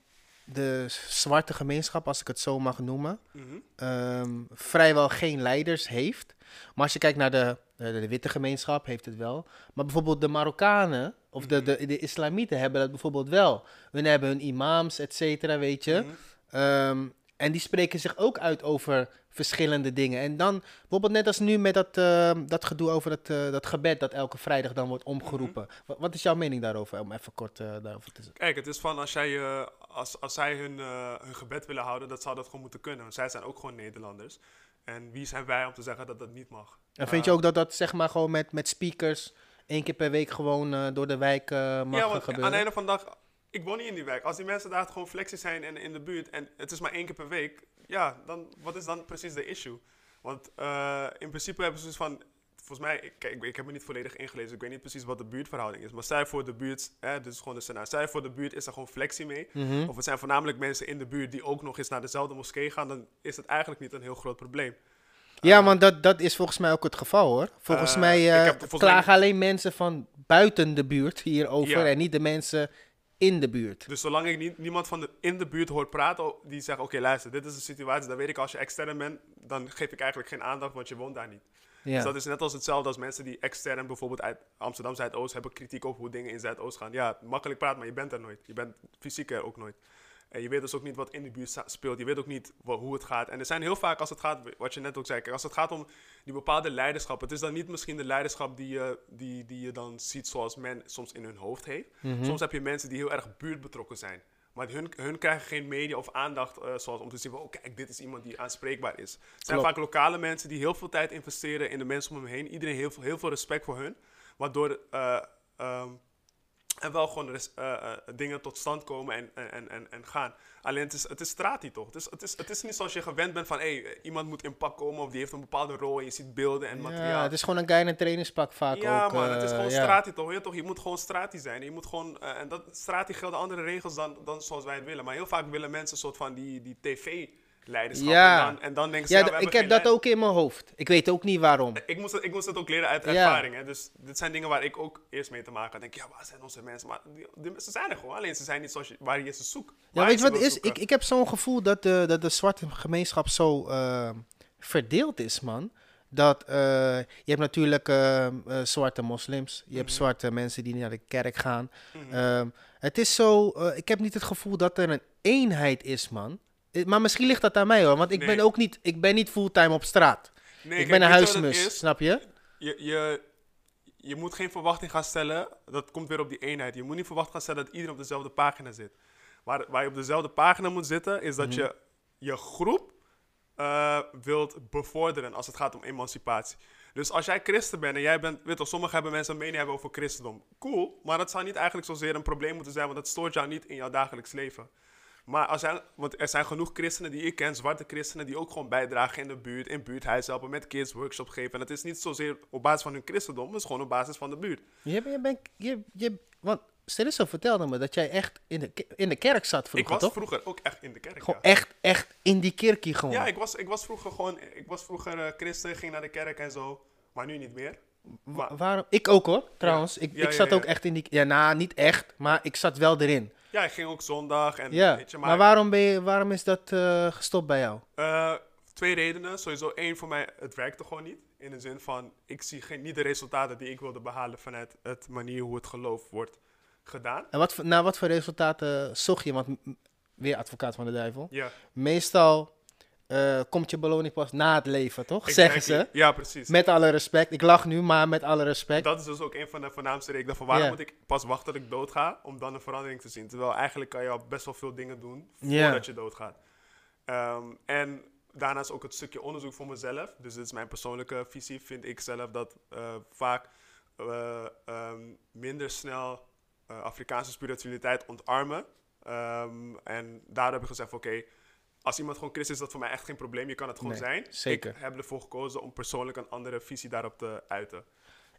de zwarte gemeenschap, als ik het zo mag noemen, Mhm. ehm, vrijwel geen leiders heeft. Maar als je kijkt naar de, de, de witte gemeenschap, heeft het wel. Maar bijvoorbeeld de Marokkanen of de, de, de islamieten hebben dat bijvoorbeeld wel. Hun hebben hun imams, et cetera, weet je. Mhm. Ehm, en die spreken zich ook uit over verschillende dingen. En dan, bijvoorbeeld net als nu met dat, ehm, dat gedoe over dat, eh, dat gebed dat elke vrijdag dan wordt omgeroepen. Wat, wat is jouw mening daarover? Om even kort eh, daarover te zeggen. Kijk, het is van als, jij, eh, als, als zij hun, eh, hun gebed willen houden, dat zou dat gewoon moeten kunnen. Want zij zijn ook gewoon Nederlanders. En wie zijn wij om te zeggen dat dat niet mag? En vind je Eh, ook dat dat zeg maar gewoon met, met speakers één keer per week gewoon eh, door de wijk eh, mag ja, want gebeuren? aan het einde van de dag, ik woon niet in die wijk. Als die mensen daar gewoon flexie zijn en in de buurt en het is maar één keer per week, ja, dan wat is dan precies de issue? Want eh, in principe hebben ze dus van, volgens mij, ik, kijk, ik, ik heb me niet volledig ingelezen, ik weet niet precies wat de buurtverhouding is, maar zij voor de buurt, hè, dus gewoon de Senaat, zij voor de buurt is er gewoon flexie mee. Mhm. Of het zijn voornamelijk mensen in de buurt die ook nog eens naar dezelfde moskee gaan, dan is het eigenlijk niet een heel groot probleem. Ja, want dat, dat is volgens mij ook het geval hoor. Volgens Eh, mij eh, volgens klagen mij- alleen mensen van buiten de buurt hierover Ja. en niet de mensen in de buurt. Dus zolang ik niet, niemand van de, in de buurt hoor praten o- die zegt, oké luister, dit is de situatie, dan weet ik als je extern bent, dan geef ik eigenlijk geen aandacht, want je woont daar niet. Ja. Dus dat is net als hetzelfde als mensen die extern bijvoorbeeld uit Amsterdam Zuidoost hebben kritiek op hoe dingen in Zuidoost gaan. Ja, makkelijk praten, maar je bent er nooit. Je bent fysiek er ook nooit. En je weet dus ook niet wat in de buurt speelt. Je weet ook niet hoe het gaat. En er zijn heel vaak als het gaat, wat je net ook zei, kijk, als het gaat om die bepaalde leiderschap. Het is dan niet misschien de leiderschap die je, die, die je dan ziet zoals men soms in hun hoofd heeft. Soms heb je mensen die heel erg buurtbetrokken zijn. Maar hun, hun krijgen geen media of aandacht eh, zoals om te zien van, oh kijk, dit is iemand die aanspreekbaar is. Het zijn Klopt. vaak lokale mensen die heel veel tijd investeren in de mensen om hem heen. Iedereen heel veel, heel veel respect voor hun. Waardoor eh, ehm, er wel gewoon eh, eh, dingen tot stand komen en, en, en, en gaan. Alleen het is, het is straat hier toch? Het is, het, is, het is niet zoals je gewend bent van hey, iemand moet in pak komen of die heeft een bepaalde rol en je ziet beelden en materiaal. Ja, het is gewoon een guy in een trainingspak vaak Ja, ook. man, het is eh, gewoon ja. straat toch? Je, toch? je moet gewoon straat zijn. Je moet gewoon, en dat straat gelden andere regels dan, dan zoals wij het willen. Maar heel vaak willen mensen een soort van die, die tv-leiderschap. Ja. En, dan, en dan denken ze, Ja, d- ik heb dat ook in mijn hoofd. Ik weet ook niet waarom. ik moest, het, ik moest het ook leren uit Ja. ervaring. Hè? Dus dit zijn dingen waar ik ook eerst mee te maken had. denk, ja, waar zijn onze mensen? Maar die, die mensen zijn er gewoon. Alleen ze zijn niet zoals je, waar je ze zoekt. Ja, weet je wat is? zoeken. Ik, ik heb zo'n gevoel dat de, dat de zwarte gemeenschap zo eh, verdeeld is, man. Dat eh, je hebt natuurlijk eh, zwarte moslims, je hebt Mhm. zwarte mensen die naar de kerk gaan. Mhm. Ehm, het is zo, ik heb niet het gevoel dat er een eenheid is, man. Eh, Maar misschien ligt dat aan mij hoor, want ik ben ook niet, ik ben niet fulltime op straat. Nee, ik kijk, ben een huismus, is? snap je? Je, je, je moet geen verwachting gaan stellen. Dat komt weer op die eenheid. Je moet niet verwachten gaan stellen dat iedereen op dezelfde pagina zit. Waar, waar je op dezelfde pagina moet zitten, is dat Mhm. je je groep eh, wilt bevorderen als het gaat om emancipatie. Dus als jij christen bent en jij bent, weet je, sommigen hebben mensen een mening hebben over christendom. Cool, maar dat zou niet eigenlijk zozeer een probleem moeten zijn, want dat stoort jou niet in jouw dagelijks leven. Maar als er, want er zijn genoeg christenen die ik ken, zwarte christenen, die ook gewoon bijdragen in de buurt, in buurthuizen helpen, met kids workshops geven. En het is niet zozeer op basis van hun christendom, het is gewoon op basis van de buurt. Je, je bent, je, je, want Sterisso vertelde me dat jij echt in de, in de kerk zat ik vroeger, was toch? vroeger ook echt in de kerk. Gewoon ja. echt, echt in die kerkie gewoon. Ja, ik was, ik was vroeger gewoon, ik was vroeger eh, christen, ging naar de kerk en zo, maar nu niet meer. Maar, waarom? Ik ook hoor, trouwens. Ik, Ja, ik zat ook echt in die... Ja, nou, niet echt, maar ik zat wel erin. Ja, ik ging ook zondag en Ja, weet je, maar, maar, waarom, ben je, waarom is dat eh, gestopt bij jou? eh, twee redenen. Sowieso één voor mij, het werkte gewoon niet. In de zin van, ik zie geen, niet de resultaten die ik wilde behalen vanuit het manier hoe het geloof wordt gedaan. En wat, wat voor resultaten zocht je? Want weer advocaat van de duivel. Ja, Meestal eh, komt je beloning pas na het leven, toch? Zeggen ze. Ja, precies. Met alle respect. Ik lach nu, maar met alle respect. Dat is dus ook een van de voornaamste redenen van waarom moet ik pas wachten tot ik doodga om dan een verandering te zien. Terwijl eigenlijk kan je al best wel veel dingen doen voordat je doodgaat. Ehm, en daarnaast ook het stukje onderzoek voor mezelf. Dus dit is mijn persoonlijke visie. Vind ik zelf dat eh, vaak eh, ehm, minder snel Afrikaanse spiritualiteit ontarmen. Ehm, en daar heb ik gezegd oké, als iemand gewoon christen is, is dat voor mij echt geen probleem. Je kan het gewoon Nee, zijn. zeker. Ik heb ervoor gekozen om persoonlijk een andere visie daarop te uiten.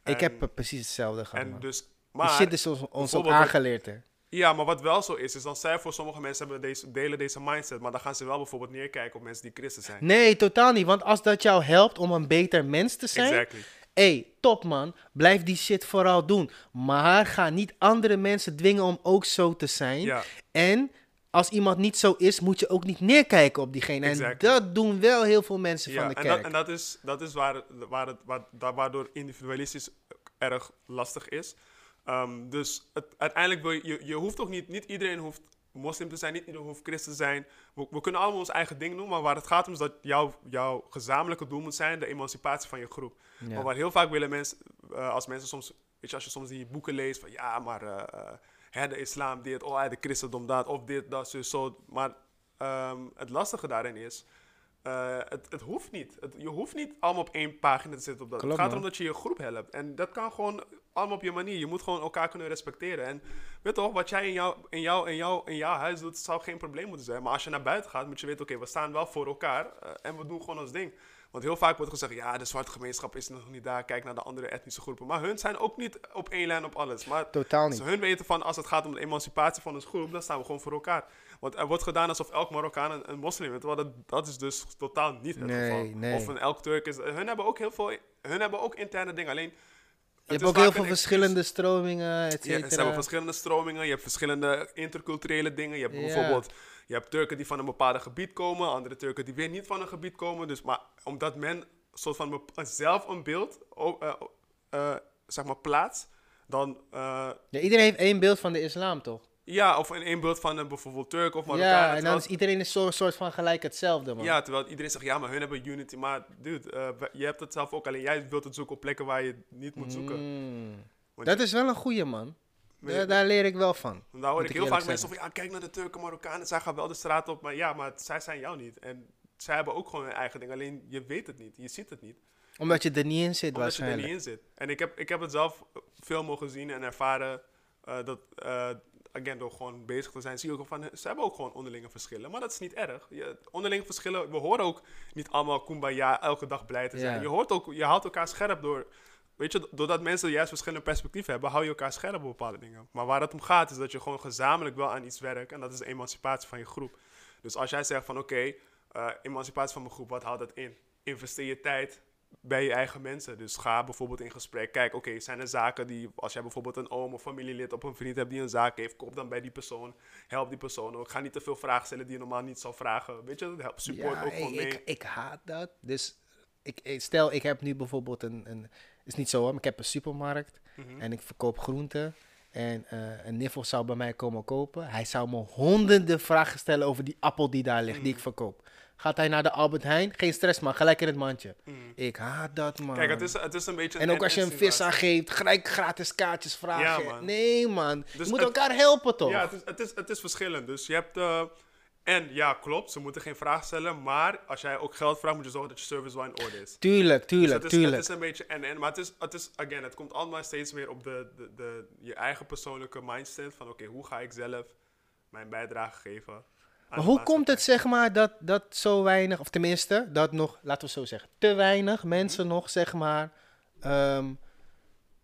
ik heb precies hetzelfde gehad. en man. dus, Die maar, shit is ons, ons ook aangeleerd, hè. ja, maar wat wel zo is, is dan zij voor sommige mensen hebben deze, delen deze mindset, maar dan gaan ze wel bijvoorbeeld neerkijken op mensen die christen zijn. Nee, totaal niet. Want als dat jou helpt om een beter mens te zijn... Exactly. hey, top man, blijf die shit vooral doen. Maar ga niet andere mensen dwingen om ook zo te zijn. Ja, En als iemand niet zo is, moet je ook niet neerkijken op diegene. En dat doen wel heel veel mensen ja. van de en, kerk. dat, en dat is, dat is waar, waar het, waar, waardoor individualistisch erg lastig is. Ehm, dus het, uiteindelijk wil je, je, je hoeft ook niet, niet iedereen hoeft moslim te zijn, niet iedereen hoeft christen te zijn. We, we kunnen allemaal ons eigen ding doen, maar waar het gaat om is dat jouw jouw gezamenlijke doel moet zijn de emancipatie van je groep. Ja. Maar waar heel vaak willen mensen, eh, als mensen soms, weet je, als je soms die boeken leest van ja, maar eh, eh, hè, de islam dit, oh, de christendom dat, of dit, dat, zo, zo. Maar ehm, het lastige daarin is, eh, het, het hoeft niet. Het- je hoeft niet allemaal op één pagina te zitten. Op dat. Klopt, het gaat erom dat je je groep helpt. En dat kan gewoon allemaal op je manier. Je moet gewoon elkaar kunnen respecteren. En weet toch, wat jij in, jou, in, jou, in, jou, in jouw huis doet, zou geen probleem moeten zijn. Maar als je naar buiten gaat, moet je weten, oké, we staan wel voor elkaar. eh, en we doen gewoon ons ding. Want heel vaak wordt gezegd, ja, de zwarte gemeenschap is nog niet daar. Kijk naar de andere etnische groepen. Maar hun zijn ook niet op één lijn op alles. Maar Totaal niet. dus hun weten van, als het gaat om de emancipatie van een groep, dan staan we gewoon voor elkaar. Want er wordt gedaan alsof elk Marokkaan een, een moslim is. Terwijl dat, dat is dus totaal niet het Nee, geval. nee. Of een elk Turk is. Hun hebben ook heel veel, hun hebben ook interne dingen. Alleen, Je hebt ook heel veel verschillende stromingen, et ja, ze hebben cetera. verschillende stromingen, je hebt verschillende interculturele dingen. Je hebt bijvoorbeeld, je hebt Turken die van een bepaald gebied komen, andere Turken die weer niet van een gebied komen. Dus, maar omdat men soort van zelf een beeld eh, eh, zeg maar plaatst, dan eh, Ja, iedereen heeft één beeld van de islam, toch? ja, of in één beeld van een bijvoorbeeld Turk of Marokkaan. Ja, en dan is iedereen een soort, soort van gelijk hetzelfde, man. ja, terwijl iedereen zegt, ja, maar hun hebben unity. Maar dude, je hebt het zelf ook. Alleen jij wilt het zoeken op plekken waar je het niet moet zoeken. Mm. Dat is wel een goeie, man. Daar, daar leer ik wel van. Dan hoor ik heel vaak mensen zeggen. van, ja, kijk naar de Turken, Marokkanen, zij gaan wel de straat op. Maar ja, maar zij zijn jou niet. En zij hebben ook gewoon hun eigen ding. Alleen je weet het niet, je ziet het niet. Omdat je er niet in zit, Omdat je er waarschijnlijk. niet in zit. En ik heb, ik heb het zelf veel mogen zien en ervaren. eh, dat, eh, again, door gewoon bezig te zijn, zie je ook van, ze hebben ook gewoon onderlinge verschillen. Maar dat is niet erg. Je, onderlinge verschillen, we horen ook niet allemaal kumbaya elke dag blij te zijn. Ja. Je, hoort ook, je houdt elkaar scherp door, weet je, doordat mensen juist verschillende perspectieven hebben, hou je elkaar scherp op bepaalde dingen. Maar waar het om gaat, is dat je gewoon gezamenlijk wel aan iets werkt. En dat is de emancipatie van je groep. Dus als jij zegt van, oké, eh, emancipatie van mijn groep, wat houdt dat in? Investeer je tijd bij je eigen mensen. Dus ga bijvoorbeeld in gesprek. Kijk, oké, zijn er zaken die, als jij bijvoorbeeld een oom of familielid of een vriend hebt die een zaak heeft, kom dan bij die persoon. Help die persoon ook. Ga niet te veel vragen stellen die je normaal niet zou vragen. Weet je, dat helpt support Ja, ook gewoon mee. ik, ik haat dat. Dus ik, ik- stel, ik heb nu bijvoorbeeld een, een... is niet zo hoor, maar ik heb een supermarkt. Mhm. En ik verkoop groenten. En eh, een niffel zou bij mij komen kopen. Hij zou me honderden vragen stellen over die appel die daar ligt, die ik Mm. verkoop. Gaat hij naar de Albert Heijn? Geen stress man, gelijk in het mandje. Mhm. Ik haat dat man. Kijk, het is, het is een beetje... en ook als je een vis aan aangeeft, gelijk gratis kaartjes vragen. Ja, man. Nee man, Dus je moet het- elkaar helpen toch? Ja, het is, het, is, het is verschillend. Dus je hebt... eh, en ja, klopt, ze moeten geen vraag stellen. Maar als jij ook geld vraagt, moet je zorgen dat je service wel in orde is. Tuurlijk, Dus tuurlijk, het is, tuurlijk. Het is een beetje en en, maar het is, het is, again, het komt allemaal steeds meer op de, de, de, je eigen persoonlijke mindset van, oké, hoe ga ik zelf mijn bijdrage geven? Maar hoe komt het, zeg maar, dat, dat zo weinig, of tenminste, dat nog, laten we zo zeggen, te weinig mensen nog, zeg maar, ehm,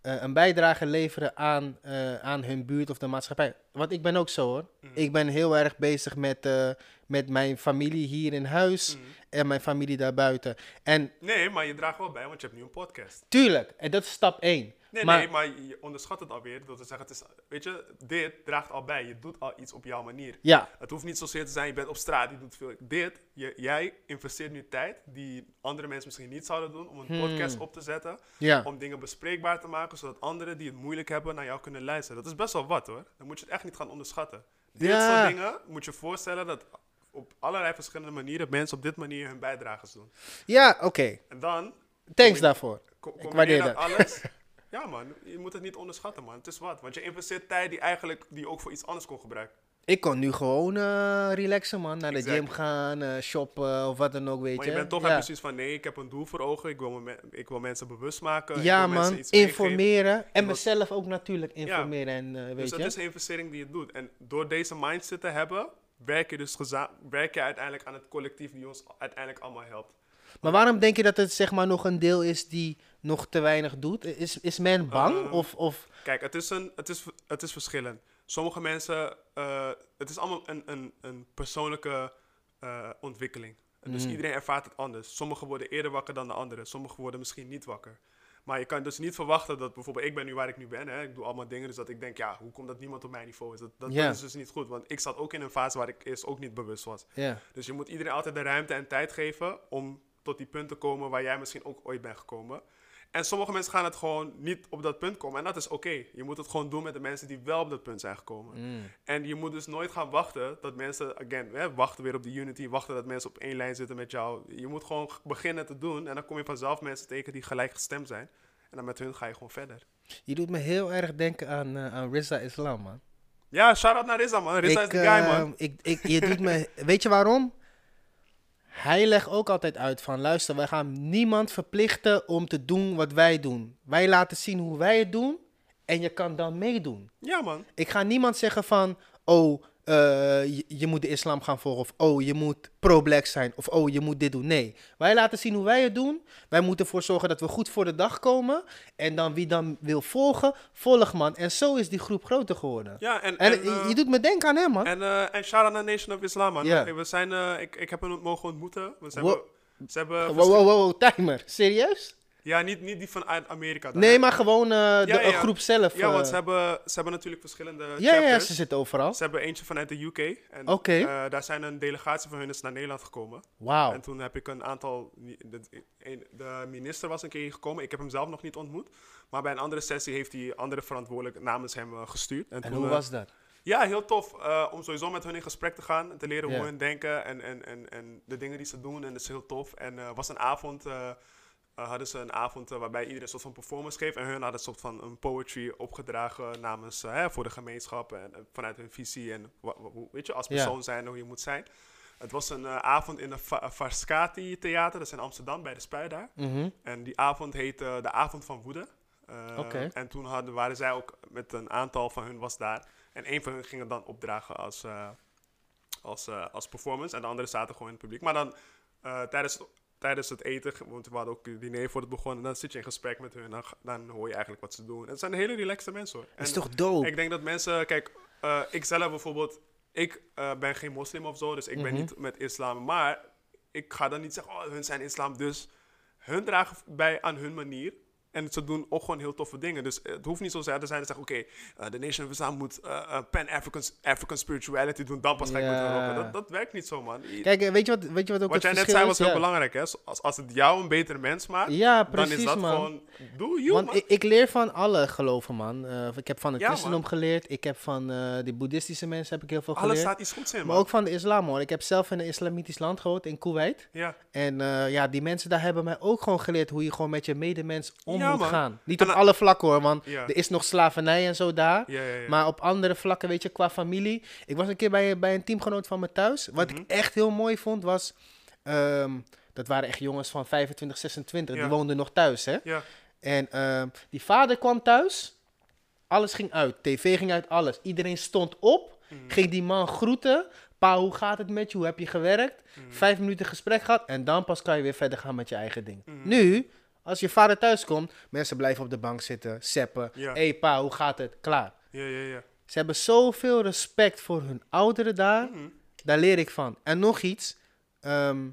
eh, een bijdrage leveren aan, eh, aan hun buurt of de maatschappij? Want ik ben ook zo hoor. Mhm. Ik ben heel erg bezig met, eh, met mijn familie hier in huis Mhm. en mijn familie daarbuiten. En Nee, maar je draagt wel bij, want je hebt nu een podcast. tuurlijk, en dat is stap één. Nee, Maar- nee, maar je onderschat het alweer. Dat zeggen, het is, weet je, dit draagt al bij. Je doet al iets op jouw manier. Ja, Het hoeft niet zozeer te zijn, je bent op straat, je doet veel. Dit, je, jij investeert nu tijd die andere mensen misschien niet zouden doen om een Hmm. podcast op te zetten. ja. Om dingen bespreekbaar te maken, zodat anderen die het moeilijk hebben naar jou kunnen luisteren. Dat is best wel wat hoor. Dan moet je het echt niet gaan onderschatten. Dit Ja. soort dingen moet je voorstellen dat op allerlei verschillende manieren mensen op dit manier hun bijdrages doen. Ja, oké. En dan Thanks daarvoor. Ik waardeer dat dat. alles. *laughs* Ja man, je moet het niet onderschatten man. Het is wat. Want je investeert tijd die eigenlijk die je ook voor iets anders kon gebruiken. Ik kon nu gewoon eh, relaxen, man. Naar de gym gaan, eh, shoppen of wat dan ook, weet Maar je. je bent toch ja. precies van nee, ik heb een doel voor ogen. Ik wil, me, ik wil mensen bewust maken. ik Ja, man. iets meegeven. Informeren. En mezelf ook natuurlijk informeren. En, eh, weet Dus je. dat is een investering die je doet. En door deze mindset te hebben, werk je dus werk je uiteindelijk aan het collectief die ons uiteindelijk allemaal helpt. Maar waarom denk je dat het zeg maar nog een deel is die nog te weinig doet? Is, is men bang? Ehm, of, of Kijk, het is, een, het is, het is verschillend. Sommige mensen, eh, het is allemaal een, een, een persoonlijke eh, ontwikkeling. Dus Mhm. iedereen ervaart het anders. Sommigen worden eerder wakker dan de anderen. Sommigen worden misschien niet wakker. Maar je kan dus niet verwachten dat bijvoorbeeld ik ben nu waar ik nu ben. Hè? Ik doe allemaal dingen, dus dat ik denk, ja, hoe komt dat niemand op mijn niveau is? Dat, dat, is dus niet goed. Want ik zat ook in een fase waar ik eerst ook niet bewust was. Dus je moet iedereen altijd de ruimte en tijd geven om tot die punt te komen waar jij misschien ook ooit bent gekomen. En sommige mensen gaan het gewoon niet op dat punt komen. En dat is oké. Je moet het gewoon doen met de mensen die wel op dat punt zijn gekomen. Mm. En je moet dus nooit gaan wachten dat mensen, again, hè, wachten weer op die unity, wachten dat mensen op één lijn zitten met jou. Je moet gewoon beginnen te doen en dan kom je vanzelf mensen tegen die gelijk gestemd zijn. En dan met hun ga je gewoon verder. Je doet me heel erg denken aan, eh, aan Rizza Islam, man. Ja, shout-out naar Rizza, man. Rizza is de guy, man. eh, ik, ik, je doet me, *laughs* weet je waarom? Hij legt ook altijd uit van, luister, wij gaan niemand verplichten om te doen wat wij doen. Wij laten zien hoe wij het doen en je kan dan meedoen. Ja, man. Ik ga niemand zeggen van, oh, eh, je, je moet de islam gaan volgen. Of oh, je moet pro-black zijn. Of oh, je moet dit doen. Nee. Wij laten zien hoe wij het doen. Wij moeten ervoor zorgen dat we goed voor de dag komen. En dan wie dan wil volgen, volg man. En zo is die groep groter geworden. Ja, en, En, en, je- eh, je doet me denken aan hem, man. En, eh en shout naar Nation of Islam, man. We zijn, ik, ik heb hem mogen ontmoeten. We zijn, ze hebben wow, wow, wow, timer. Serieus? Ja, niet, niet die vanuit Amerika. dan, Nee, hè. maar gewoon eh, de Ja, ja, ja. groep zelf. Ja, want eh. ze hebben, ze hebben natuurlijk verschillende ja, ja, chapters. ze zitten overal. Ze hebben eentje vanuit de UK. En eh, daar zijn een delegatie van hun is naar Nederland gekomen. Wauw. En toen heb ik een aantal... De, de minister was een keer gekomen. Ik heb hem zelf nog niet ontmoet. Maar bij een andere sessie heeft hij andere verantwoordelijk namens hem gestuurd. En toen, hoe was dat? Ja, heel tof. om sowieso met hun in gesprek te gaan. En te leren Ja. hoe hun denken en, en, en, en de dingen die ze doen. En dat is heel tof. En het was een avond... hadden ze een avond eh, waarbij iedereen een soort van performance geeft. En hun hadden een soort van een poetry opgedragen namens, eh, hè, voor de gemeenschap. En, vanuit hun visie en weet je, als persoon zijn hoe je moet zijn. Het was een eh, avond in de Va- Varscati Theater. Dat is in Amsterdam bij de Spui daar. Mhm. En die avond heette de Avond van Woede. Eh. En toen hadden, waren zij ook met een aantal van hun was daar. En een van hun ging het dan opdragen als, eh, als, eh, als performance. En de anderen zaten gewoon in het publiek. Maar dan eh, tijdens, tijdens het eten, want we hadden ook een diner voor het begonnen. Dan zit je in gesprek met hun. En dan, dan hoor je eigenlijk wat ze doen. En het zijn hele relaxte mensen hoor. Dat is toch dope? ik denk dat mensen, kijk, eh, ik zelf bijvoorbeeld, ik eh, ben geen moslim of zo, dus ik ben Mhm. niet met islam. Maar ik ga dan niet zeggen, oh, hun zijn islam, dus hun dragen bij aan hun manier. En ze doen ook gewoon heel toffe dingen. Dus het hoeft niet zo te zijn dat zeggen, oké, eh, de Nation of Islam moet eh, eh, Pan-African African spirituality doen, dan pas ga ik met rocken. Dat, dat werkt niet zo, man. Kijk, weet je wat, weet je wat ook wat jij net zei was heel belangrijk, hè. Als, als het jou een betere mens maakt, Ja, dan precies, is dat man. gewoon, doe you, Want man. ik, ik leer van alle geloven, man. Ik heb van het Ja, christendom man. geleerd. Ik heb van de boeddhistische mensen heb ik heel veel Alles geleerd. staat iets goeds in, man. Maar ook van de islam, hoor. Ik heb zelf in een islamitisch land gewoond, in Kuwait. Ja. En ja, die mensen daar hebben mij ook gewoon geleerd hoe je gewoon met je medemens om Ja, moet man. gaan. Niet En op alle vlakken, hoor, want Ja. er is nog slavernij en zo daar. Ja. Maar op andere vlakken, weet je, qua familie. Ik was een keer bij, bij een teamgenoot van me thuis. Wat Mhm. ik echt heel mooi vond was... ehm, dat waren echt jongens van 25, 26. Ja. Die woonden nog thuis, hè. ja. En ehm, die vader kwam thuis. Alles ging uit. TV ging uit, alles. Iedereen stond op. Mhm. Ging die man groeten. Pa, hoe gaat het met je? Hoe heb je gewerkt? Mhm. Vijf minuten gesprek gehad. En dan pas kan je weer verder gaan met je eigen ding. Mhm. Nu, als je vader thuis komt, mensen blijven op de bank zitten, seppen. Hé Ja. hey, pa, hoe gaat het? Klaar. Ja, ja, ja. Ze hebben zoveel respect voor hun ouderen daar. Mhm. Daar leer ik van. En nog iets. ehm,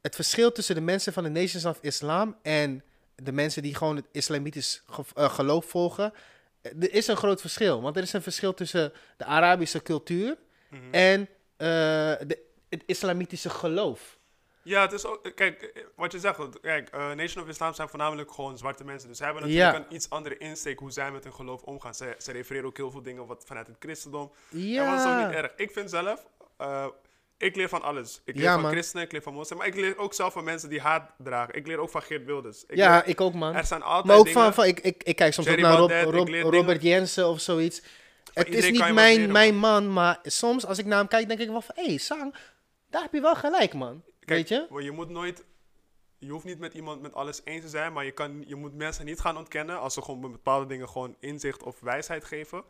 het verschil tussen de mensen van de Nations of Islam en de mensen die gewoon het islamitisch ge- eh, geloof volgen. eh, Er is een groot verschil. Want er is een verschil tussen de Arabische cultuur Mhm. en eh, de, het islamitische geloof. Ja, het is ook, kijk, wat je zegt, kijk, eh, Nation of Islam zijn voornamelijk gewoon zwarte mensen. Dus ze hebben natuurlijk Ja. een iets andere insteek hoe zij met hun geloof omgaan. Ze, ze refereren ook heel veel dingen wat vanuit het christendom. Ja. En dat is ook niet erg. Ik vind zelf, eh, ik leer van alles. Ik leer Ja, van man. christenen, ik leer van moslims, maar ik leer ook zelf van mensen die haat dragen. Ik leer ook van Geert Wilders. Ik ja, leer- ik ook, man. er zijn altijd Maar ook dingen, van, van ik, ik, ik kijk soms Jerry ook naar Rob- Rob- Robert Jensen of zoiets. Het is niet mijn, leren, mijn man, maar soms als ik naar hem kijk, denk ik wel van... Hé, hey, Sang, daar heb je wel gelijk, man. Kijk, Weet je? je moet nooit... Je hoeft niet met iemand met alles eens te zijn, maar je, kan, je moet mensen niet gaan ontkennen als ze gewoon bepaalde dingen gewoon inzicht of wijsheid geven.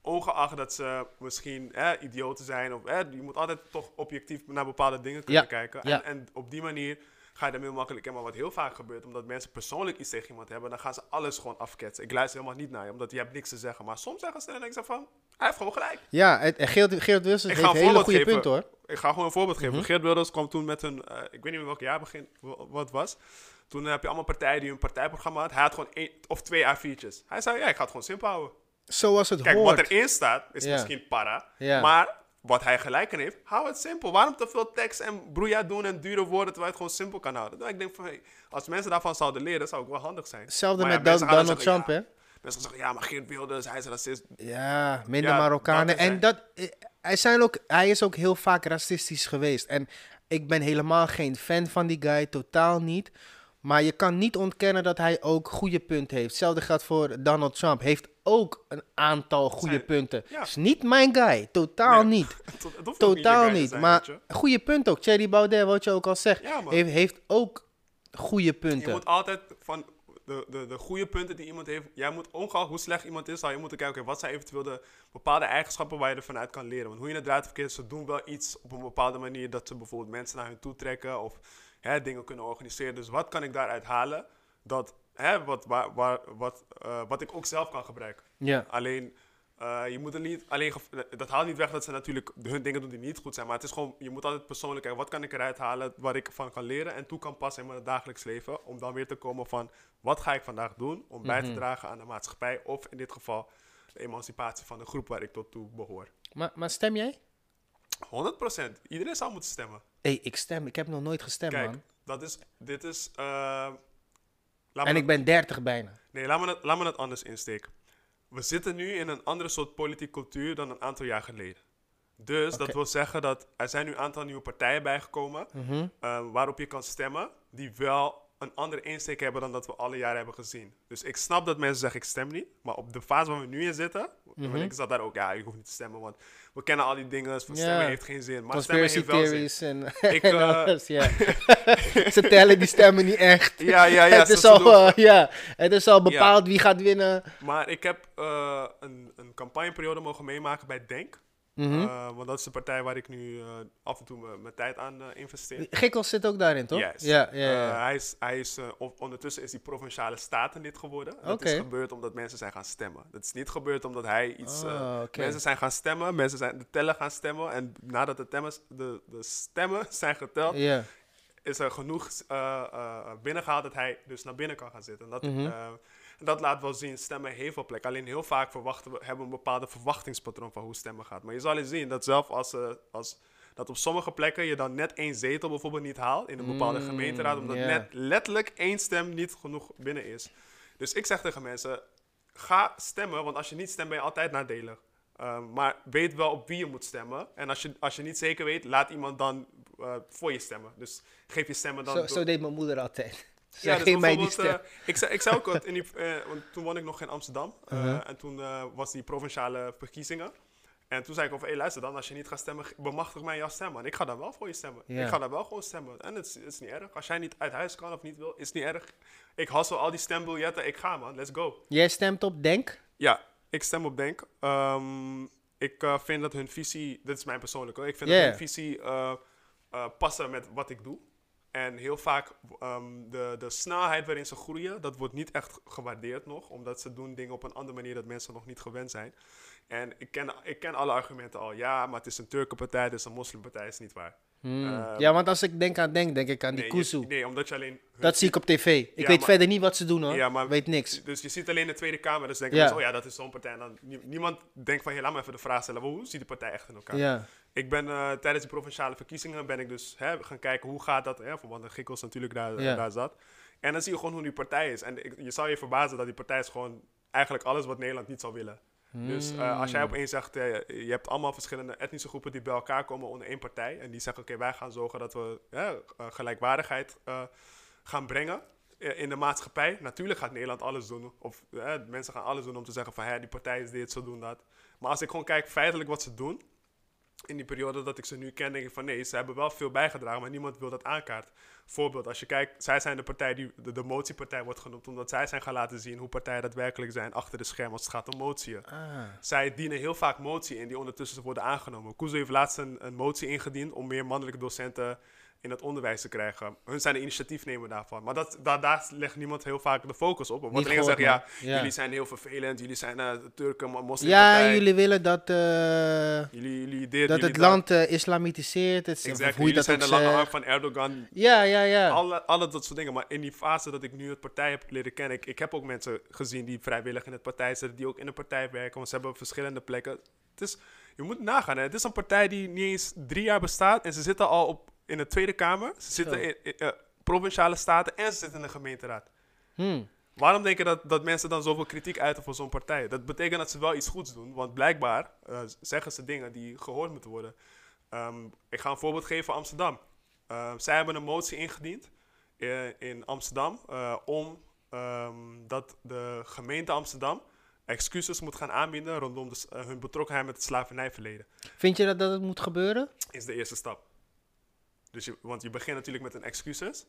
Ongeacht dat ze misschien eh, idioten zijn. Of, eh, je moet altijd toch objectief naar bepaalde dingen kunnen Ja, kijken. ja. En, en op die manier ga je heel makkelijk. Maar wat heel vaak gebeurt, omdat mensen persoonlijk iets tegen iemand hebben, dan gaan ze alles gewoon afketsen. Ik luister helemaal niet naar je, omdat je hebt niks te zeggen. Maar soms zeggen ze en ik zeg van, hij heeft gewoon gelijk. Ja, Geert, Geert ga heeft een hele goede geven. punten, hoor. Ik ga gewoon een voorbeeld geven. Mhm. Geert Wilders kwam toen met een, eh, ik weet niet meer welk jaar begin, wa- wat het was. Toen heb je allemaal partijen die een partijprogramma had. Hij had gewoon één of twee A4'tjes. Hij zei, ja, ik ga het gewoon simpel houden. Zoals het Kijk, hoort. wat erin staat is misschien para. Maar wat hij gelijk in heeft, hou het simpel. Waarom te veel tekst en broeia doen en dure woorden terwijl je het gewoon simpel kan houden? Nou, ik denk van, hey, als mensen daarvan zouden leren, zou ook wel handig zijn. Hetzelfde Maar met dan Donald zeggen, Trump, ja, hè? Mensen zeggen, ja, maar Geert Wilders, hij is racist. Ja, minder Ja, Marokkanen. dat is en dat, eh, hij, zijn ook, hij is ook heel vaak racistisch geweest. En ik ben helemaal geen fan van die guy, totaal niet. Maar je kan niet ontkennen dat hij ook goede punten heeft. Hetzelfde geldt voor Donald Trump. Heeft ook een aantal goede Zijn- punten. ja. Is niet mijn guy, totaal Nee. niet. *laughs* Je Totaal niet. zijn, maar je. goede punt ook. Thierry Baudet, wat je ook al zegt, Ja, heeft, heeft ook goede Je punten. moet altijd van. De, de, de goede punten die iemand heeft. Jij moet, ongeacht hoe slecht iemand is, zal je moeten kijken, wat zijn eventueel de bepaalde eigenschappen waar je ervan uit kan leren. Want hoe je het draait of verkeerd, ze doen wel iets op een bepaalde manier dat ze bijvoorbeeld mensen naar hun toe trekken of hè, dingen kunnen organiseren. Dus wat kan ik daaruit halen dat, hè, wat, waar, waar, wat, eh, wat ik ook zelf kan gebruiken. Ja. Alleen, eh, je moet er niet alleen, dat haalt niet weg dat ze natuurlijk hun dingen doen die niet goed zijn. Maar het is gewoon, je moet altijd persoonlijk kijken, wat kan ik eruit halen waar ik van kan leren en toe kan passen in mijn dagelijks leven. Om dan weer te komen van, wat ga ik vandaag doen om bij te dragen aan de maatschappij. Of in dit geval, de emancipatie van de groep waar ik tot toe behoor. Maar, maar stem jij? 100%. Iedereen zou moeten stemmen. Hé, hey, ik stem. Ik heb nog nooit gestemd, Kijk, man. dat is, dit is, eh, En dat- ik ben 30 bijna. Nee, laat me, het, laat me het anders insteken. We zitten nu in een andere soort politieke cultuur dan een aantal jaar geleden. Dus dat wil zeggen dat er zijn nu een aantal nieuwe partijen bijgekomen Mhm. eh, waarop je kan stemmen die wel een andere insteek hebben dan dat we alle jaren hebben gezien. Dus ik snap dat mensen zeggen ik stem niet, maar op de fase waar we nu in zitten, want ik zat daar ook, ja, ik hoef niet te stemmen, want we kennen al die dingen, van stemmen heeft geen zin. Maar stemmen heeft wel zin. en, Ik, *laughs* en eh, alles, ja. *laughs* Ze tellen die stemmen niet echt. Ja, ja, ja. *laughs* het, is al, ja, het is al bepaald wie gaat winnen. Maar ik heb eh, een, een campagneperiode mogen meemaken bij Denk. Mhm. Eh, want dat is de partij waar ik nu eh, af en toe mijn- tijd aan eh, investeer. Gikkels zit ook daarin, toch? Yes. Ja, ja, ja. Hij is, hij is, on- ondertussen is hij provinciale staten lid geworden. Dat Oké. is gebeurd omdat mensen zijn gaan stemmen. Dat is niet gebeurd omdat hij iets... oké. Mensen zijn gaan stemmen, mensen zijn de tellen gaan stemmen. En nadat de, de, de stemmen *laughs* zijn geteld, is er genoeg eh, eh, binnengehaald dat hij dus naar binnen kan gaan zitten. En dat, Mhm. Eh, dat laat wel zien, stemmen heeft wel plek. Alleen heel vaak verwachten we, hebben we een bepaalde verwachtingspatroon van hoe stemmen gaat. Maar je zal eens zien dat zelf als, eh, als dat op sommige plekken je dan net één zetel bijvoorbeeld niet haalt in een bepaalde Mm, gemeenteraad, omdat net letterlijk één stem niet genoeg binnen is. Dus ik zeg tegen mensen, ga stemmen, want als je niet stemt ben je altijd nadelig. Um, maar weet wel op wie je moet stemmen. En als je, als je niet zeker weet, laat iemand dan uh, voor je stemmen. Dus geef je stemmen dan... Zo, door- zo deed mijn moeder altijd. Ja, dus bijvoorbeeld, stem. eh, ik, zei, ik zei ook wat, in die, eh, want toen woonde ik nog in Amsterdam. eh, Uh-huh. En toen was die provinciale verkiezingen. En toen zei ik over, hé luister dan, als je niet gaat stemmen, bemachtig mij jouw stem, man. Ik ga dan wel voor je stemmen. Ik ga dan wel gewoon stemmen. En het is, het is niet erg. Als jij niet uit huis kan of niet wil, is niet erg. Ik hassel al die stembiljetten, ik ga man, let's go. Jij stemt op Denk? Ja, ik stem op Denk. Ehm, ik vind dat hun visie, dit is mijn persoonlijke, ik vind dat hun visie passen met wat ik doe. En heel vaak ehm, de, de snelheid waarin ze groeien, dat wordt niet echt gewaardeerd nog. Omdat ze doen dingen op een andere manier dat mensen nog niet gewend zijn. En ik ken, ik ken alle argumenten al. Ja, maar het is een Turkenpartij, het is een moslimpartij, is niet waar. Hmm. Eh, ja, want als ik denk aan Denk, denk ik aan die Nee, kuzu. je- nee, omdat je alleen... hun- Dat zie ik op tv. Ik Ja, weet maar- verder niet wat ze doen hoor. Ja, maar- weet niks. Dus je ziet alleen de Tweede Kamer, dus denken Ja. mensen, oh ja, dat is zo'n partij. En dan, nie- niemand denkt van, hey, laat me even de vraag stellen, hoe ziet de partij echt in elkaar? Ja. Ik ben eh, tijdens de provinciale verkiezingen ben ik dus hè, gaan kijken hoe gaat dat, hè, want de Gikkels natuurlijk daar, Ja. daar zat. En dan zie je gewoon hoe die partij is. En ik, je zou je verbazen dat die partij is gewoon eigenlijk alles wat Nederland niet zou willen. Dus eh, als jij Hmm. opeens zegt, eh, je hebt allemaal verschillende etnische groepen die bij elkaar komen onder één partij. En die zeggen, oké, wij gaan zorgen dat we eh, eh, gelijkwaardigheid eh, gaan brengen eh, in de maatschappij. Natuurlijk gaat Nederland alles doen. Of eh, mensen gaan alles doen om te zeggen van, hè, die partij is dit, zo doen dat. Maar als ik gewoon kijk feitelijk wat ze doen, in die periode dat ik ze nu ken, denk ik van nee, ze hebben wel veel bijgedragen, maar niemand wil dat aankaart. Voorbeeld, als je kijkt, zij zijn de partij die de, de motiepartij wordt genoemd, omdat zij zijn gaan laten zien hoe partijen daadwerkelijk zijn achter de schermen als het gaat om motie. Ah. Zij dienen heel vaak motie in die ondertussen worden aangenomen. Kuzu heeft laatst een, een motie ingediend om meer mannelijke docenten in het onderwijs te krijgen. Hun zijn de initiatiefnemer daarvan. Maar dat, daar, daar legt niemand heel vaak de focus op. Want gehoord, zeggen, ja. Ja. jullie zijn heel vervelend, jullie zijn uh, Turken, Ja, moslimpartij. en jullie willen dat, eh, jullie, jullie dit, dat jullie het land eh, islamitiseert. Het, hoe je Jullie dat zijn de lange arm zegt. van Erdogan. Ja, ja, ja. Alle, alle dat soort dingen. Maar in die fase dat ik nu het partij heb leren kennen... Ik, ik heb ook mensen gezien die vrijwillig in het partij zitten... die ook in de partij werken, want ze hebben verschillende plekken. Het is, je moet nagaan, hè. Het is een partij die niet eens drie jaar bestaat... en ze zitten al op, in de Tweede Kamer. Ze zitten in, in, eh, provinciale staten en ze zitten in de gemeenteraad. Hmm. Waarom denk je dat, dat mensen dan zoveel kritiek uiten voor zo'n partij? Dat betekent dat ze wel iets goeds doen. Want blijkbaar eh, zeggen ze dingen die gehoord moeten worden. Ehm, ik ga een voorbeeld geven van Amsterdam. Ehm, zij hebben een motie ingediend eh, in Amsterdam om ehm, dat de gemeente Amsterdam excuses moet gaan aanbieden rondom de hun betrokkenheid met het slavernijverleden. Vind je dat, dat het moet gebeuren? Is de eerste stap. Dus je, want je begint natuurlijk met een excuses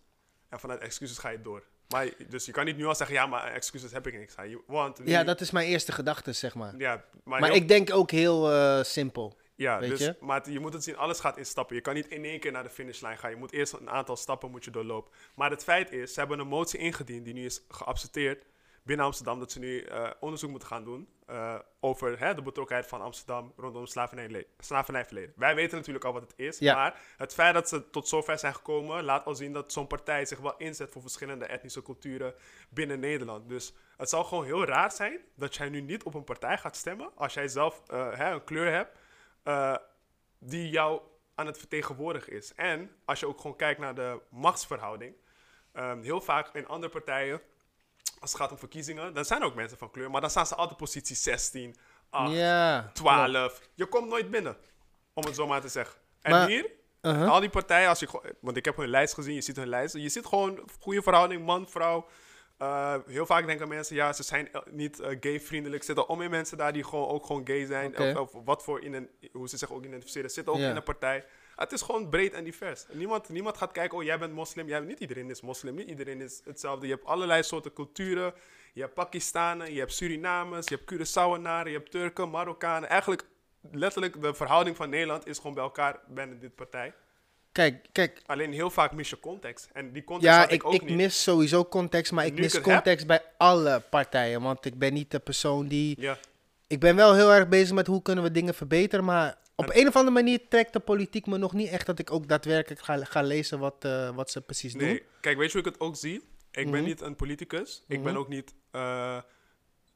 en vanuit excuses ga je door. Maar, dus je kan niet nu al zeggen, ja, maar excuses heb ik niks Want nu- Ja, dat is mijn eerste gedachte, zeg maar. ja, maar, Maar heel- ik denk ook heel eh, simpel. ja, weet dus, je? Maar je moet het zien, alles gaat in stappen. Je kan niet in één keer naar de finishlijn gaan. Je moet eerst een aantal stappen moet je doorlopen. Maar het feit is, ze hebben een motie ingediend die nu is geaccepteerd binnen Amsterdam. Dat ze nu eh, onderzoek moeten gaan doen eh, over hè, de betrokkenheid van Amsterdam rondom slavernijle- slavernijverleden. Wij weten natuurlijk al wat het is. Ja. Maar het feit dat ze tot zover zijn gekomen, laat al zien dat zo'n partij zich wel inzet voor verschillende etnische culturen binnen Nederland. Dus het zal gewoon heel raar zijn dat jij nu niet op een partij gaat stemmen als jij zelf eh, hè, een kleur hebt die jou aan het vertegenwoordigen is. En als je ook gewoon kijkt naar de machtsverhouding, ehm, heel vaak in andere partijen, als het gaat om verkiezingen, dan zijn er ook mensen van kleur, maar dan staan ze altijd positie 16, 8, ja. 12. Je komt nooit binnen, om het zo maar te zeggen. En Maar- hier, Uh-huh. al die partijen, als je, want ik heb hun lijst gezien, je ziet hun lijst, je ziet gewoon goede verhouding, man, vrouw. Eh, heel vaak denken mensen, ja, ze zijn niet eh, gay-vriendelijk. Zitten om in mensen daar die gewoon ook gewoon gay zijn. Of, of wat voor, in een, hoe ze zich ook identificeren, zitten ook in een partij. Het is gewoon breed en divers. Niemand, niemand gaat kijken, oh, jij bent moslim. Jij, niet iedereen is moslim, niet iedereen is hetzelfde. Je hebt allerlei soorten culturen. Je hebt Pakistanen, je hebt Surinamers, je hebt Curaçaoenaren, je hebt Turken, Marokkanen. Eigenlijk, letterlijk, de verhouding van Nederland is gewoon bij elkaar binnen dit partij. Kijk, kijk. Alleen heel vaak mis je context. En die context Ja, had ik, ik, ook ik niet. mis sowieso context, maar ik Nu mis ik het heb- context bij alle partijen. Want ik ben niet de persoon die... Ja, Ik ben wel heel erg bezig met hoe kunnen we dingen verbeteren, maar op een of andere manier trekt de politiek me nog niet echt dat ik ook daadwerkelijk ga, ga lezen wat, eh, wat ze precies doen. nee. Kijk, weet je hoe ik het ook zie? Ik ben Mhm. niet een politicus. Ik ben Mhm. ook niet... eh,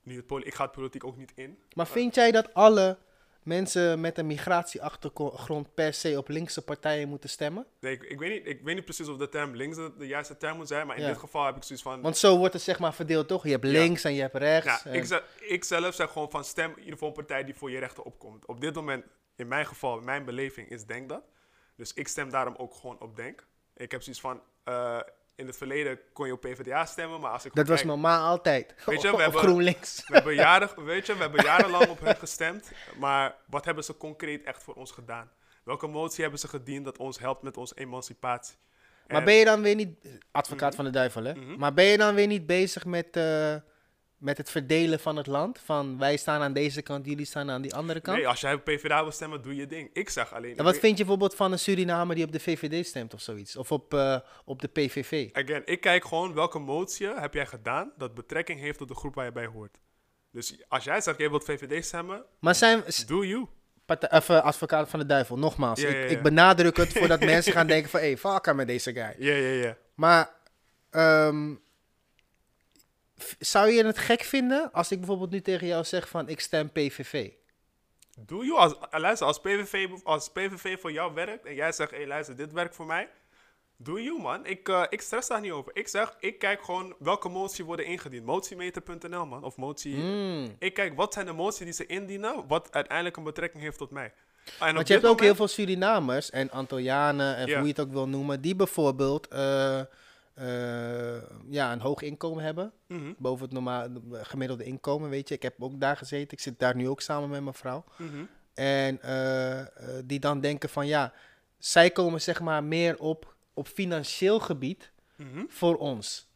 nu het ik ga het politiek ook niet in. Maar vind jij dat alle mensen met een migratieachtergrond per se op linkse partijen moeten stemmen? Nee, ik, ik, weet niet, ik weet niet precies of de term links de, de juiste term moet zijn. Maar in Ja. dit geval heb ik zoiets van... Want zo wordt het zeg maar verdeeld toch? Je hebt Ja. links en je hebt rechts. Ja, en- ik, ze- ik zelf zeg gewoon van stem in ieder geval een partij die voor je rechten opkomt. Op dit moment, in mijn geval, mijn beleving, is Denk dat. Dus ik stem daarom ook gewoon op Denk. Ik heb zoiets van, eh, in het verleden kon je op PvdA stemmen, maar als ik dat was normaal altijd. Weet je, we *laughs* hebben- GroenLinks. we hebben, jaren, weet je, we hebben jarenlang op hen gestemd, maar wat hebben ze concreet echt voor ons gedaan? Welke motie hebben ze gediend dat ons helpt met onze emancipatie? Maar En- ben je dan weer niet, advocaat Mhm. van de duivel hè, Mhm. maar ben je dan weer niet bezig met, eh, met het verdelen van het land? Van wij staan aan deze kant, jullie staan aan die andere kant? Nee, als jij op PvdA wil stemmen, doe je ding. Ik zeg alleen... en wat vind je bijvoorbeeld van een Surinamer die op de VVD stemt of zoiets? Of op, eh, op de PVV? Again, ik kijk gewoon welke motie heb jij gedaan dat betrekking heeft tot de groep waar je bij hoort. Dus als jij zegt, jij wilt VVD stemmen, Maar zijn do you. eh, advocaat van de duivel, nogmaals, ik, ik benadruk het voordat *laughs* mensen gaan denken van, hé, hey, fuck aan met deze guy. Ja, ja, ja. Maar ehm, zou je het gek vinden als ik bijvoorbeeld nu tegen jou zeg van, ik stem PVV? Do you. Als, eh, luister, als PVV, als PVV voor jou werkt en jij zegt, hé hey, luister, dit werkt voor mij. Do you, man. Ik, eh, ik stress daar niet over. Ik zeg, ik kijk gewoon welke motie worden ingediend. Motiemeter.nl, man. Of motie... Mm. Ik kijk, wat zijn de moties die ze indienen, wat uiteindelijk een betrekking heeft tot mij. En op Want je hebt ook heel veel Surinamers en Antillianen en hoe je het ook wil noemen, die bijvoorbeeld eh, ja, een hoog inkomen hebben. Mhm, Boven het normaal, gemiddelde inkomen, weet je. Ik heb ook daar gezeten. Ik zit daar nu ook samen met mijn vrouw. mhm. En eh, eh, die dan denken van ja, zij komen zeg maar meer op, op financieel gebied Mhm. voor ons.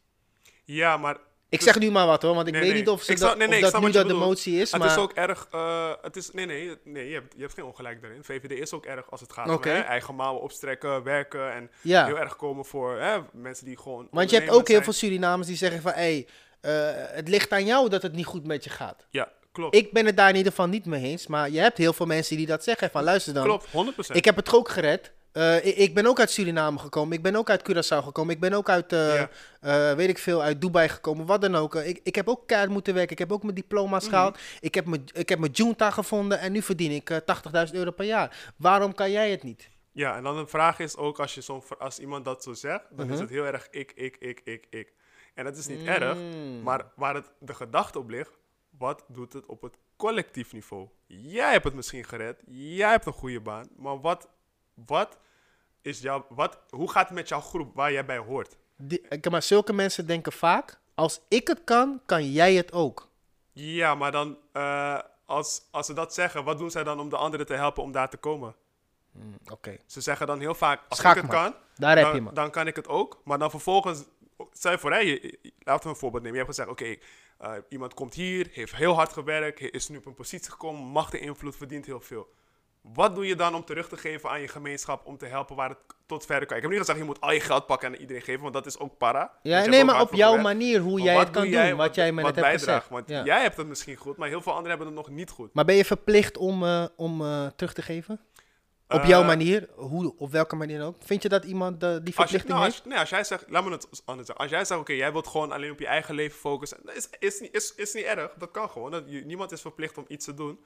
Ja, maar Ik Dus- zeg nu maar wat hoor, want ik Nee, weet nee. niet of, ze snap- dat, nee, of dat nu dat de motie is. het maar is ook erg. eh, het is, nee, nee, nee je, hebt, je hebt geen ongelijk daarin. VVD is ook erg als het gaat om hè, eigen mouwen opstrekken, werken en ja, heel erg komen voor hè, mensen die gewoon. want je hebt ook heel veel. Surinamers die zeggen van hé, hey, eh, het ligt aan jou dat het niet goed met je gaat. Ja, klopt. Ik ben het daar in ieder geval niet mee eens, maar je hebt heel veel mensen die dat zeggen van luister dan. klopt, 100%. Ik heb het ook gered. Eh, ik, ik ben ook uit Suriname gekomen. Ik ben ook uit Curaçao gekomen. Ik ben ook uit, eh, Ja. eh, weet ik veel, uit Dubai gekomen. Wat dan ook. Ik, ik heb ook keihard moeten werken. Ik heb ook mijn diploma's Mhm. gehaald. Ik heb mijn, ik heb mijn junta gevonden en nu verdien ik eh, 80.000 euro per jaar. Waarom kan jij het niet? Ja, en dan een vraag is ook als, je vra- als iemand dat zo zegt, dan is Mhm. het heel erg ik, ik, ik, ik, ik. En dat is niet Mm. erg, maar waar het, de gedachte op ligt, wat doet het op het collectief niveau? Jij hebt het misschien gered, jij hebt een goede baan, maar wat, wat is jouw, wat, hoe gaat het met jouw groep waar jij bij hoort? Die, ik- maar zulke mensen denken vaak, als ik het kan, kan jij het ook. Ja, maar dan, eh, als, als ze dat zeggen, wat doen zij dan om de anderen te helpen om daar te komen? Oké, Ze zeggen dan heel vaak, als Schaak ik het kan, daar heb je dan, me. dan kan ik het ook. Maar dan vervolgens voor, laten we een voorbeeld nemen. Je hebt gezegd, oké, eh, iemand komt hier, heeft heel hard gewerkt, is nu op een positie gekomen, macht en invloed, verdient heel veel. Wat doe je dan om terug te geven aan je gemeenschap, om te helpen waar het tot verder kan? Ik heb niet gezegd, je moet al je geld pakken en iedereen geven, want dat is ook para. Ja, nee, maar op jouw manier, hoe jij wat het kan doe doen, jij wat jij me wat net hebt gezegd. Want Ja. jij hebt het misschien goed, maar heel veel anderen hebben het nog niet goed. Maar ben je verplicht om, eh, om eh, terug te geven? Op Eh, jouw manier? Hoe, op welke manier ook? Vind je dat iemand die Als, je, verplichting nou, als, heeft? nee, als jij zegt, laat me het anders zeggen. Als jij zegt, oké, jij wilt gewoon alleen op je eigen leven focussen. Dat is, is, niet, is, is niet erg, dat kan gewoon. Dat, je- niemand is verplicht om iets te doen.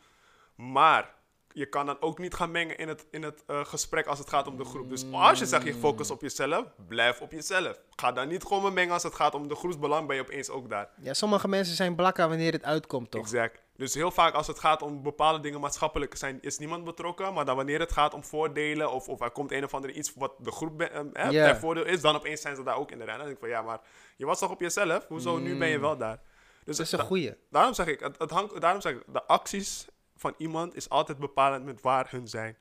Maar je kan dan ook niet gaan mengen in het, in het eh, gesprek als het gaat om de groep. Dus als je zegt, je focus op jezelf, blijf op jezelf. Ga dan niet gewoon mengen als het gaat om de groepsbelang, ben je opeens ook daar. Ja, sommige mensen zijn blakka wanneer het uitkomt, toch? Exact. Dus heel vaak als het gaat om bepaalde dingen maatschappelijk zijn, is niemand betrokken. Maar dan wanneer het gaat om voordelen of, of er komt een of andere iets wat de groep ter voordeel is, dan opeens zijn ze daar ook in de rij. Dan denk ik van ja, maar je was toch op jezelf? Hoezo nu ben je wel daar? Dus Dat is een goeie. daarom zeg ik, het, het hangt, daarom zeg ik, de acties van iemand is altijd bepalend met waar hun zijn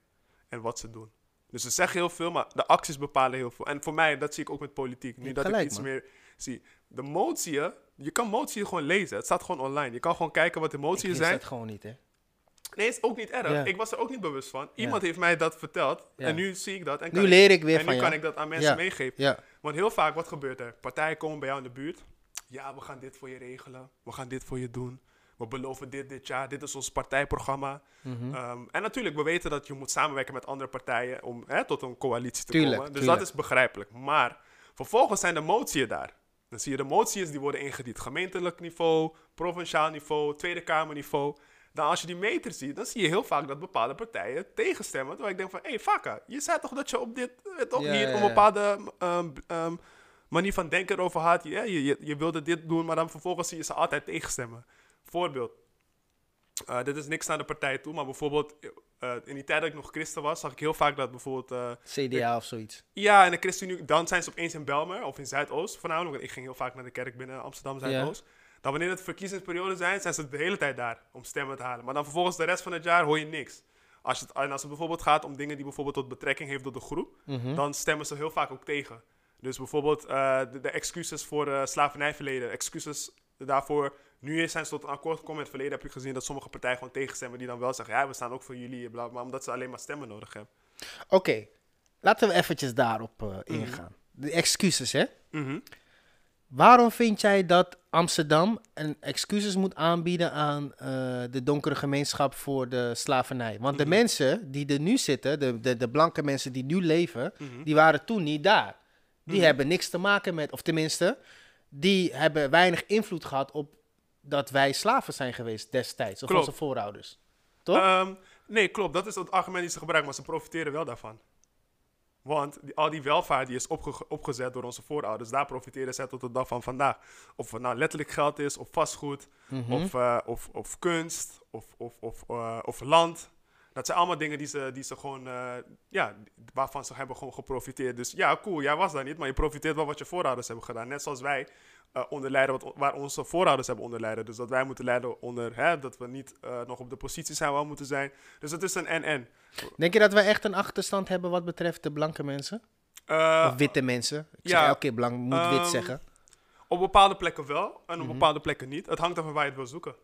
en wat ze doen. Dus ze zeggen heel veel, maar de acties bepalen heel veel. En voor mij, dat zie ik ook met politiek. Nu dat gelijk, ik iets man. meer zie. De motieën, je kan motieën gewoon lezen. Het staat gewoon online. Je kan gewoon kijken wat de Ik motieën wist zijn. dat gewoon niet, hè? Nee, is ook niet erg. Ja. Ik was er ook niet bewust van. Iemand heeft mij dat verteld. Ja. En nu zie ik dat. En Nu leer ik weer en van nu je. kan ik dat aan mensen meegeven. Want heel vaak, wat gebeurt er? Partijen komen bij jou in de buurt. Ja, we gaan dit voor je regelen. We gaan dit voor je doen. We beloven dit dit jaar. Dit is ons partijprogramma. Mhm. Ehm, en natuurlijk, we weten dat je moet samenwerken met andere partijen om hè, tot een coalitie te Tuurlijk, komen. Dus tuurlijk. dat is begrijpelijk. Maar vervolgens zijn de moties daar. Dan zie je de moties die worden ingediend. Gemeentelijk niveau, provinciaal niveau, Tweede Kamerniveau. Dan als je die meter ziet, dan zie je heel vaak dat bepaalde partijen tegenstemmen. Terwijl ik denk van, hé hey, je zei toch dat je op dit, eh, toch Ja, hier ja, een bepaalde ehm, ehm, manier van denken erover had. Je, je, je wilde dit doen, maar dan vervolgens zie je ze altijd tegenstemmen. Voorbeeld. Eh, dit is niks naar de partij toe, maar bijvoorbeeld eh, in die tijd dat ik nog christen was, zag ik heel vaak dat bijvoorbeeld... eh, CDA of zoiets. ja, en de ChristenUnie, dan zijn ze opeens in Belmer of in Zuidoost voornamelijk. Want ik ging heel vaak naar de kerk binnen Amsterdam Zuidoost. Dan wanneer het verkiezingsperiode zijn, zijn ze de hele tijd daar om stemmen te halen. Maar dan vervolgens de rest van het jaar hoor je niks. Als het, en als het bijvoorbeeld gaat om dingen die bijvoorbeeld tot betrekking heeft tot de groep, Mhm. dan stemmen ze heel vaak ook tegen. Dus bijvoorbeeld de, de excuses voor slavernijverleden, excuses daarvoor. Nu zijn ze tot een akkoord gekomen. In het verleden heb ik gezien dat sommige partijen gewoon tegenstemmen die dan wel zeggen, ja, we staan ook voor jullie, bla, maar omdat ze alleen maar stemmen nodig hebben. Oké, laten we eventjes daarop eh, ingaan. De excuses, hè? Mhm. Waarom vind jij dat Amsterdam een excuses moet aanbieden aan eh, de donkere gemeenschap voor de slavernij? Want de mensen die er nu zitten, de, de, de blanke mensen die nu leven, Mhm. die waren toen niet daar. Die hebben niks te maken met, of tenminste, die hebben weinig invloed gehad op dat wij slaven zijn geweest destijds, of Klopt. onze voorouders. Toch? Ehm, nee, klopt. Dat is het argument die ze gebruiken, maar ze profiteren wel daarvan. Want die, al die welvaart die is opge- opgezet door onze voorouders, daar profiteren zij tot de dag van vandaag. Of het nou letterlijk geld is, of vastgoed, Mhm. of, eh, of, of kunst, of, of, of, eh, of land. Dat zijn allemaal dingen die ze, die ze gewoon, eh, ja, waarvan ze hebben gewoon geprofiteerd. Dus ja, cool, jij was daar niet, maar je profiteert wel wat je voorouders hebben gedaan. Net zoals wij eh onderlijden wat, waar onze voorouders hebben onderlijden. Dus dat wij moeten lijden onder, hè, dat we niet eh, nog op de positie zijn waar we moeten zijn. Dus het is een en-en. Denk je dat wij echt een achterstand hebben wat betreft de blanke mensen? Of witte mensen? Ik ja, zeg elke keer blank, moet wit ehm, zeggen. Op bepaalde plekken wel en op Mhm. bepaalde plekken niet. Het hangt ervan waar je het wil zoeken.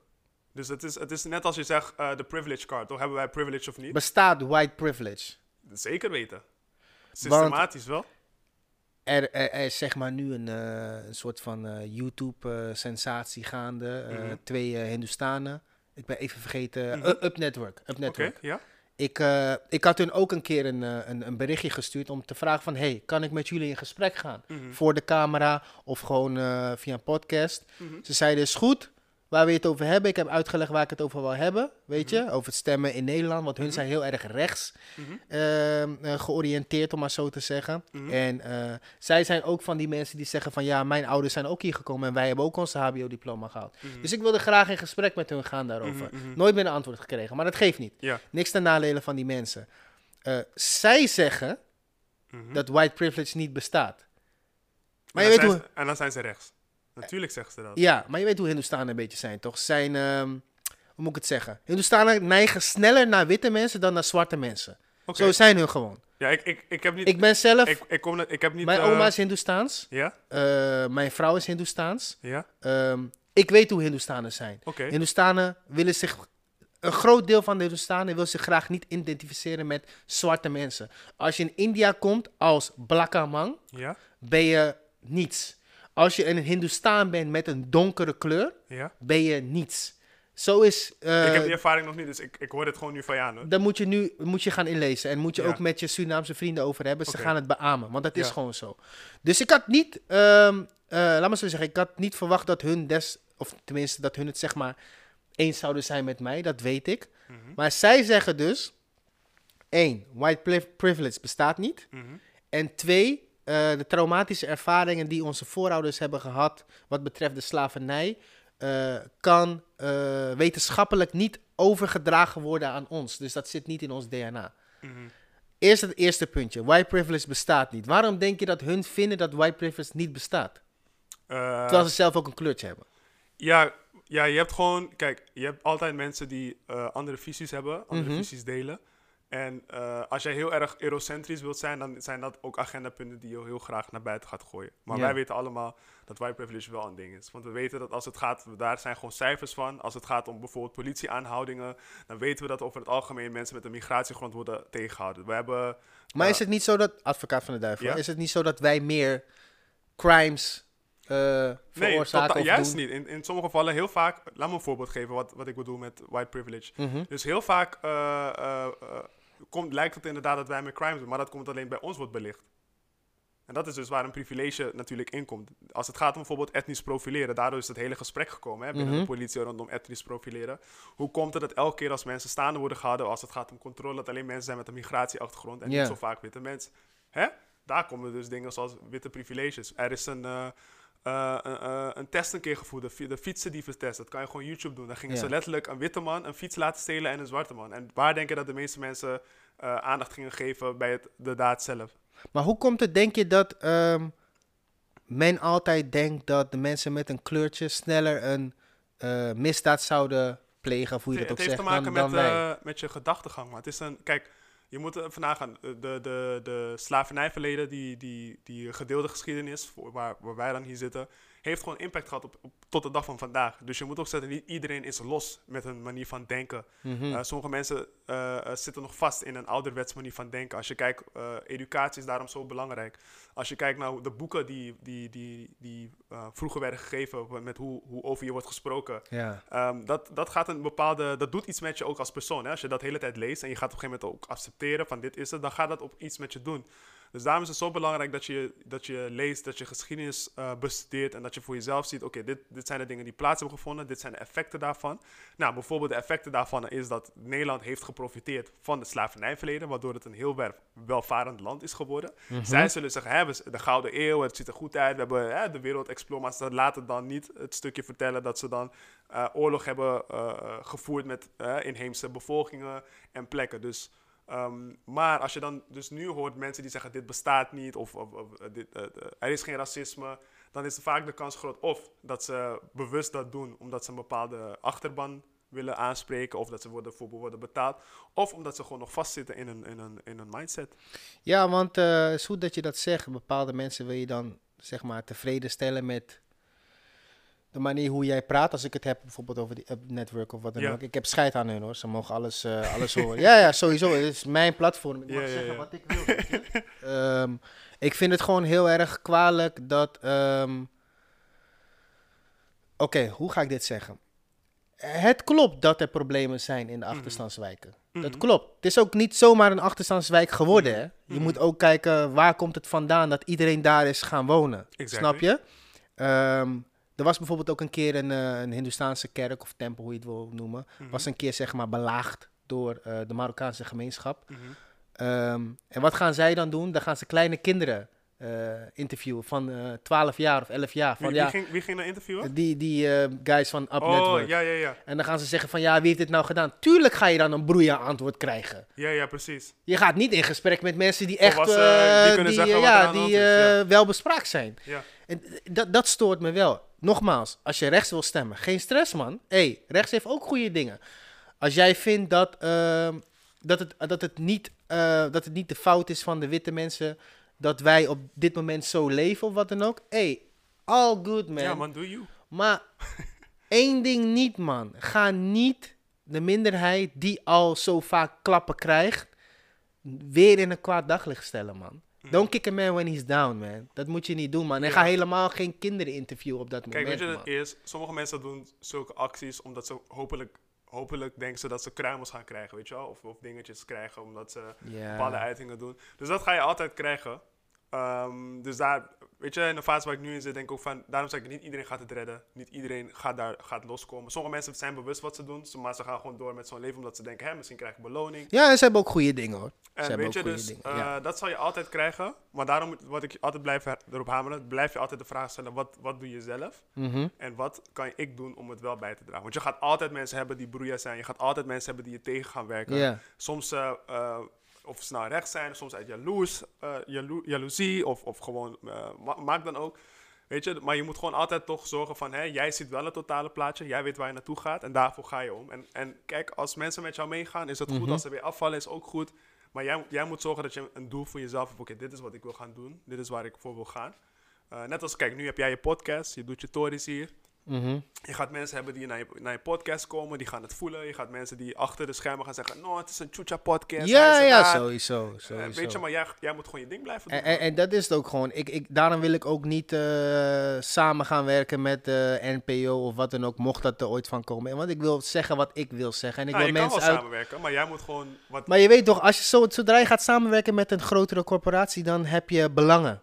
Dus het is, het is net als je zegt eh, de privilege card. Toch hebben wij privilege of niet? Bestaat white privilege? Zeker weten. Systematisch wel. Er, er, er is zeg maar nu een, eh, een soort van eh, YouTube-sensatie gaande. Mhm. Twee Hindustanen. Ik ben even vergeten. Mhm. Uh, Up Network. Up Network. ja. Ik, ik had hun ook een keer een, een, een berichtje gestuurd om te vragen van... Hey, kan ik met jullie in gesprek gaan? Mhm. Voor de camera of gewoon via een podcast. Mhm. Ze zeiden, is goed. Waar we het over hebben. Ik heb uitgelegd waar ik het over wil hebben. Weet je? Over het stemmen in Nederland. Want hun Mhm. zijn heel erg rechts Mhm. ehm, eh, georiënteerd, om maar zo te zeggen. Mhm. En eh, zij zijn ook van die mensen die zeggen van... Ja, mijn ouders zijn ook hier gekomen. En wij hebben ook onze hbo-diploma gehaald. Mhm. Dus ik wilde graag in gesprek met hun gaan daarover. Mhm, mhm. Nooit meer een antwoord gekregen. Maar dat geeft niet. Ja. Niks ten nadele van die mensen. Eh, zij zeggen Mhm. dat white privilege niet bestaat. Maar en, je weet hoe... en dan zijn ze rechts. Natuurlijk zeggen ze dat. Ja, maar je weet hoe Hindustanen een beetje zijn, toch? Zijn, ehm, hoe moet ik het zeggen? Hindustanen neigen sneller naar witte mensen dan naar zwarte mensen. Zo zijn hun gewoon. Ja, ik, ik, ik heb niet... Ik ben zelf... ik, ik, kom ik heb niet... mijn eh, oma is Hindoestaans. Ja? eh, mijn vrouw is Hindoestaans. Ja? Ehm, ik weet hoe Hindoestanen zijn. Oké. Hindoestanen willen zich... Een groot deel van de Hindoestanen wil zich graag niet identificeren met zwarte mensen. Als je in India komt als Blakkamang, Ja? ben je niets. Als je een Hindoestaan bent met een donkere kleur, Ja? ben je niets. Zo is... eh, ik heb die ervaring nog niet, dus ik, ik hoor dit gewoon nu van jou. daar moet je nu moet je gaan inlezen. En moet je Ja. ook met je Surinaamse vrienden over hebben. Ze gaan het beamen. Want dat is gewoon zo. Dus ik had niet, ehm, eh, laat me zo zeggen, ik had niet verwacht dat hun des, of tenminste dat hun het zeg maar eens zouden zijn met mij. Dat weet ik. Mhm. Maar zij zeggen dus, één, white pri- privilege bestaat niet. Mhm. En twee, eh, de traumatische ervaringen die onze voorouders hebben gehad wat betreft de slavernij, eh, kan eh, wetenschappelijk niet overgedragen worden aan ons. Dus dat zit niet in ons DNA. Mhm. Eerst het eerste puntje. White privilege bestaat niet. Waarom denk je dat hun vinden dat white privilege niet bestaat? Terwijl ze zelf ook een kleurtje hebben. Ja, ja, je hebt gewoon, kijk, je hebt altijd mensen die andere visies hebben, andere Mhm. visies delen. En eh, als jij heel erg eurocentrisch wilt zijn, dan zijn dat ook agendapunten die je heel graag naar buiten gaat gooien. Maar wij weten allemaal dat white privilege wel een ding is. Want we weten dat als het gaat, daar zijn gewoon cijfers van. Als het gaat om bijvoorbeeld politieaanhoudingen, dan weten we dat over het algemeen mensen met een migratiegrond worden tegengehouden. We hebben, Maar Ja. is het niet zo dat, advocaat van de duivel, Ja? is het niet zo dat wij meer crimes eh Nee, of juist doen? niet. In, in sommige gevallen heel vaak, laat me een voorbeeld geven wat, wat ik bedoel met white privilege. Mhm. Dus heel vaak eh, eh, eh, komt, lijkt het inderdaad dat wij meer crimes doen, maar dat komt alleen bij ons wordt belicht. En dat is dus waar een privilege natuurlijk in komt. Als het gaat om bijvoorbeeld etnisch profileren, daardoor is het hele gesprek gekomen hè, binnen Mhm. de politie rondom etnisch profileren. Hoe komt het dat elke keer als mensen staande worden gehouden, als het gaat om controle, dat alleen mensen zijn met een migratieachtergrond en niet zo vaak witte mensen? Hè? Daar komen dus dingen zoals witte privileges. Er is een, eh, eh, een, eh, een test een keer gevoerd, de, fi- de fietsendieven-test. Dat kan je gewoon YouTube doen. Dan gingen ze letterlijk een witte man een fiets laten stelen en een zwarte man. En waar denk je dat de meeste mensen eh, aandacht gingen geven bij het, de daad zelf? Maar hoe komt het, denk je, dat ehm, men altijd denkt dat de mensen met een kleurtje sneller een misdaad zouden plegen, of hoe je Het, dat het ook heeft zegt, te maken dan, met, met je gedachtegang. Maar het is een, kijk, je moet er vandaag gaan. De, de, de slavernijverleden, die, die, die gedeelde geschiedenis, voor waar, waar wij dan hier zitten, heeft gewoon impact gehad op, op, tot de dag van vandaag. Dus je moet ook zeggen, niet iedereen is los met hun manier van denken. Mhm. Eh, sommige mensen eh, eh, zitten nog vast in een ouderwets manier van denken. Als je kijkt, educatie is daarom zo belangrijk. Als je kijkt naar de boeken die, die, die, die vroeger werden gegeven, met hoe, hoe over je wordt gesproken. Ehm, dat, dat gaat een bepaalde, dat doet iets met je ook als persoon. Hè? Als je dat de hele tijd leest en je gaat op een gegeven moment ook accepteren van dit is het, dan gaat dat op iets met je doen. Dus daarom is het zo belangrijk dat je, dat je leest, dat je geschiedenis eh, bestudeert en dat je voor jezelf ziet, oké, dit, dit zijn de dingen die plaats hebben gevonden, dit zijn de effecten daarvan. Nou, bijvoorbeeld de effecten daarvan is dat Nederland heeft geprofiteerd van het slavernijverleden, waardoor het een heel wel- welvarend land is geworden. Zij zullen zeggen, z- de Gouden Eeuw, het ziet er goed uit, we hebben hè, de wereld explore, maar ze laten dan niet het stukje vertellen dat ze dan eh, oorlog hebben eh, gevoerd met inheemse bevolkingen en plekken. Dus, ehm, maar als je dan dus nu hoort mensen die zeggen dit bestaat niet of, of, eh, dit, eh, eh, er is geen racisme, dan is vaak de kans groot of dat ze bewust dat doen omdat ze een bepaalde achterban willen aanspreken of dat ze worden, voor worden betaald of omdat ze gewoon nog vastzitten in een, in een, in een mindset. Ja, want het is goed dat je dat zegt. Bepaalde mensen wil je dan zeg maar tevreden stellen met de manier hoe jij praat. Als ik het heb bijvoorbeeld over die network of wat dan Ja. ook. Ik heb scheid aan hun hoor. Ze mogen alles, eh, alles horen. Ja, ja, sowieso. Het is mijn platform. Ik mag Ja, zeggen ja. wat ik wil. *laughs* Ehm, ik vind het gewoon heel erg kwalijk dat... ehm, Oké, hoe ga ik dit zeggen? Het klopt dat er problemen zijn in de Mhm. achterstandswijken. Dat Mhm. klopt. Het is ook niet zomaar een achterstandswijk geworden. Hè? Je Mhm. moet ook kijken waar komt het vandaan dat iedereen daar is gaan wonen. Exactly. Snap je? Ehm, er was bijvoorbeeld ook een keer een, eh, een Hindoestaanse kerk of tempel, hoe je het wil noemen. Mhm. Was een keer zeg maar belaagd door eh, de Marokkaanse gemeenschap. Mhm. Ehm, en wat gaan zij dan doen? Dan gaan ze kleine kinderen eh, interviewen van eh 12 jaar of 11 jaar. Van, Wie, ja, ging, wie ging interviewen? die, die guys van Up Oh, Network. ja, ja, ja. En dan gaan ze zeggen van ja, wie heeft dit nou gedaan? Tuurlijk ga je dan een broeia antwoord krijgen. Ja, ja, precies. Je gaat niet in gesprek met mensen die echt eh, die kunnen die, zeggen wat ja, die wel bespraakt zijn. Ja. En dat, dat stoort me wel. Nogmaals, als je rechts wil stemmen, geen stress man. hey, rechts heeft ook goede dingen. Als jij vindt dat ehm, dat het, dat het, niet, eh, dat het niet de fout is van de witte mensen dat wij op dit moment zo leven of wat dan ook. Hey, all good man. Ja, man, do you. Maar *laughs* één ding niet, man. Ga niet de minderheid die al zo vaak klappen krijgt, weer in een kwaad daglicht stellen, man. Don't kick a man when he's down, man. Dat moet je niet doen, man. En ga helemaal geen kinderen interviewen op dat Kijk, moment, weet je wat het is? Sommige mensen doen zulke acties omdat ze hopelijk, hopelijk denken ze dat ze kruimels gaan krijgen, weet je wel? Of, of dingetjes krijgen omdat ze bepaalde uitingen doen. Dus dat ga je altijd krijgen. Ehm, dus daar, weet je, in de fase waar ik nu in zit, denk ik ook van, daarom zeg ik niet iedereen gaat het redden. Niet iedereen gaat daar gaat loskomen. Sommige mensen zijn bewust wat ze doen, maar ze gaan gewoon door met zo'n leven omdat ze denken, hè, misschien krijg ik beloning. Ja, en ze hebben ook goede dingen, hoor. Ze En hebben weet ook je, dus dingen, eh, ja. dat zal je altijd krijgen. Maar daarom, wat ik altijd blijf erop hameren, blijf je altijd de vraag stellen, wat, wat doe je zelf? Mhm. En wat kan ik doen om het wel bij te dragen? Want je gaat altijd mensen hebben die broeia zijn. Je gaat altijd mensen hebben die je tegen gaan werken. Soms eh, eh, of ze nou recht zijn, soms uit jaloers, eh, jalo- jaloezie of, of gewoon, eh, ma- maakt dan ook. Weet je, maar je moet gewoon altijd toch zorgen van, hè, jij ziet wel het totale plaatje, jij weet waar je naartoe gaat en daarvoor ga je om. En, en kijk, als mensen met jou meegaan, is het goed. Mhm. Als ze weer afvallen, is ook goed. Maar jij, jij moet zorgen dat je een doel voor jezelf hebt. Oké, dit is wat ik wil gaan doen. Dit is waar ik voor wil gaan. Eh, net als, kijk, nu heb jij je podcast, je doet je tories hier. Mhm. Je gaat mensen hebben die naar je, naar je podcast komen, die gaan het voelen. Je gaat mensen die achter de schermen gaan zeggen, no, het is een chucha podcast. Ja, ja, raar." sowieso. Eh, sowieso. weet je, maar jij, jij moet gewoon je ding blijven doen. En, en, en dat is het ook gewoon. Ik, ik, daarom wil ik ook niet eh, samen gaan werken met de NPO of wat dan ook, mocht dat er ooit van komen. Want ik wil zeggen wat ik wil zeggen. En ik Nou, wil je kan wel uit. samenwerken, maar jij moet gewoon wat... Maar je weet toch, als je zo, zodra je gaat samenwerken met een grotere corporatie, dan heb je belangen.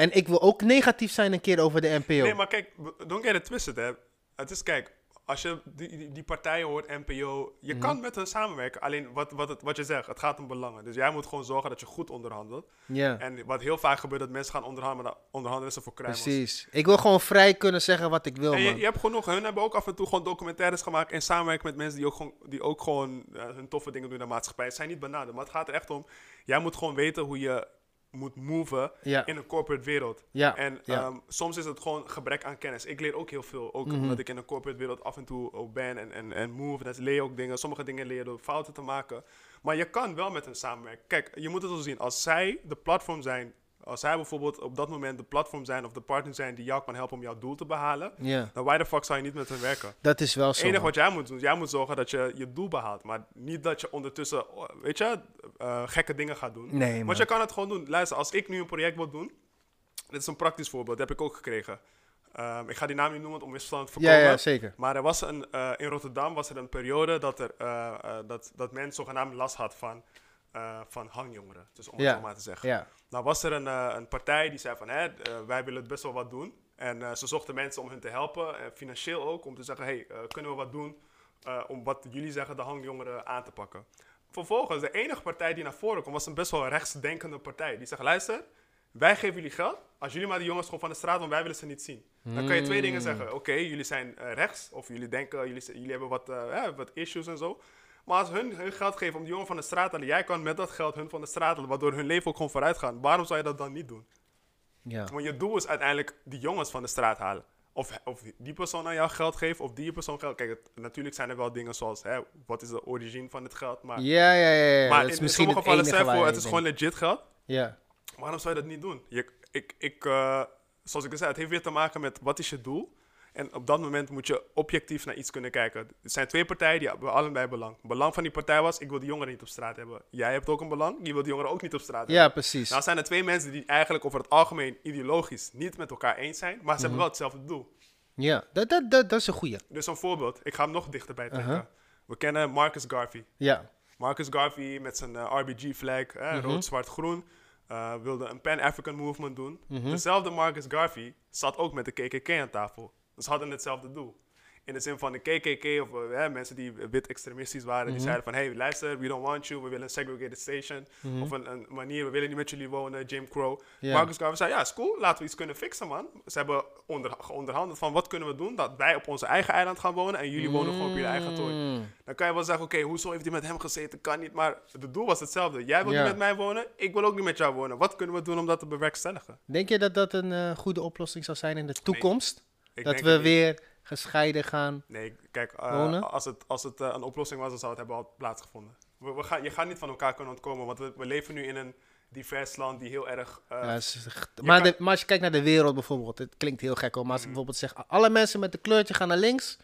En ik wil ook negatief zijn een keer over de NPO. Nee, maar kijk, don't get it twisted, hè. Het is, kijk, als je die, die, die partijen hoort, NPO, je Mhm. kan met hen samenwerken. Alleen wat, wat, het, wat je zegt, het gaat om belangen. Dus jij moet gewoon zorgen dat je goed onderhandelt. ja, En wat heel vaak gebeurt, dat mensen gaan onderhandelen, onderhandelen ze voor kruimels. precies. Ik wil gewoon vrij kunnen zeggen wat ik wil, En je, man. je hebt genoeg, hun hebben ook af en toe gewoon documentaires gemaakt en samenwerken met mensen die ook gewoon, die ook gewoon eh, hun toffe dingen doen in de maatschappij. Het zijn niet bananen, maar het gaat er echt om, jij moet gewoon weten hoe je moet moven Ja. in een corporate wereld. Ja, En ja. ehm, soms is het gewoon gebrek aan kennis. Ik leer ook heel veel, ook Mhm. omdat ik in een corporate wereld af en toe ook ben en, en, en move. Dat leer je ook dingen. Sommige dingen leer je door fouten te maken. Maar je kan wel met hen samenwerken. Kijk, je moet het zo zien. Als zij de platform zijn, als zij bijvoorbeeld op dat moment de platform zijn of de partner zijn die jou kan helpen om jouw doel te behalen, dan why the fuck zou je niet met hen werken? dat is wel Het zo. enige man. wat jij moet doen, jij moet zorgen dat je je doel behaalt. Maar niet dat je ondertussen, weet je, eh, gekke dingen gaat doen. Nee, man. Want je kan het gewoon doen. Luister, als ik nu een project wil doen, dit is een praktisch voorbeeld, dat heb ik ook gekregen. Ehm, ik ga die naam niet noemen om misverstand te voorkomen. ja, zeker. Maar er was een, eh, in Rotterdam was er een periode dat, er, eh, dat, dat men zogenaamd last had van, eh, van hangjongeren. Dus om het zo maar te zeggen. Nou was er een, eh, een partij die zei van, hè, eh, wij willen best wel wat doen. En ze zochten mensen om hun te helpen, financieel ook, om te zeggen, hey, kunnen we wat doen om wat jullie zeggen, de hangjongeren aan te pakken. Vervolgens, de enige partij die naar voren kwam, was een best wel rechtsdenkende partij. Die zegt, luister, wij geven jullie geld, als jullie maar die jongens gewoon van de straat, want wij willen ze niet zien. Dan kan je twee dingen zeggen. Oké, jullie zijn rechts, of jullie denken, jullie, jullie hebben wat, eh, wat issues en zo. Maar als hun hun geld geven om die jongen van de straat te halen, jij kan met dat geld hun van de straat halen, waardoor hun leven ook gewoon vooruit gaat. Waarom zou je dat dan niet doen? Ja. Want je doel is uiteindelijk die jongens van de straat halen. Of, of die persoon aan jou geld geeft, of die persoon geld. Kijk, het- natuurlijk zijn er wel dingen zoals, hè, wat is de origine van het geld? Maar, Ja, ja, ja. ja. maar dat in, is in misschien sommige gevallen, waar voor, het is gewoon legit geld. Ja. Waarom zou je dat niet doen? Je, ik, ik, eh, zoals ik al zei, het heeft weer te maken met wat is je doel? En op dat moment moet je objectief naar iets kunnen kijken. Er zijn twee partijen die hebben allebei belang. Het belang van die partij was, ik wil die jongeren niet op straat hebben. Jij hebt ook een belang, je wil die jongeren ook niet op straat hebben. ja, precies. Nou zijn er twee mensen die eigenlijk over het algemeen ideologisch niet met elkaar eens zijn, maar Mhm. ze hebben wel hetzelfde doel. Ja, dat, dat, dat, dat is een goeie. Dus een voorbeeld, ik ga hem nog dichterbij trekken. Uh-huh. We kennen Marcus Garvey. Ja. Marcus Garvey met zijn eh, RBG-flag, Mhm. rood, zwart, groen, eh, wilde een Pan-African movement doen. Mhm. Dezelfde Marcus Garvey zat ook met de KKK aan tafel. Dus ze hadden hetzelfde doel. In de zin van de KKK of eh, hè, mensen die wit extremistisch waren, Mhm. die zeiden van hey luister, we don't want you, we willen een segregated station. Of een, een manier, we willen niet met jullie wonen, Jim Crow. Mhm. Marcus Garvey zei ja, is cool, laten we iets kunnen fixen man. Ze hebben onder, onderhandeld van wat kunnen we doen, dat wij op onze eigen eiland gaan wonen en jullie wonen gewoon op jullie eigen tooi. Mm. Dan kan je wel zeggen, oké, hoezo heeft hij met hem gezeten? Kan niet, maar het doel was hetzelfde. Jij wil niet met mij wonen, ik wil ook niet met jou wonen. Wat kunnen we doen om dat te bewerkstelligen? Denk je dat dat een eh, goede oplossing zou zijn in de toekomst? Ik dat denk we niet. weer gescheiden gaan? Nee, kijk, eh, wonen? als het, als het eh, een oplossing was, dan zou het hebben al plaatsgevonden. we, we gaan, je gaat niet van elkaar kunnen ontkomen, want we, we leven nu in een divers land die heel erg... eh, Ja, is echt- je maar, kan- de- maar als je kijkt naar de wereld bijvoorbeeld, het klinkt heel gek hoor, maar als ik bijvoorbeeld zeg, alle mensen met een kleurtje gaan naar links,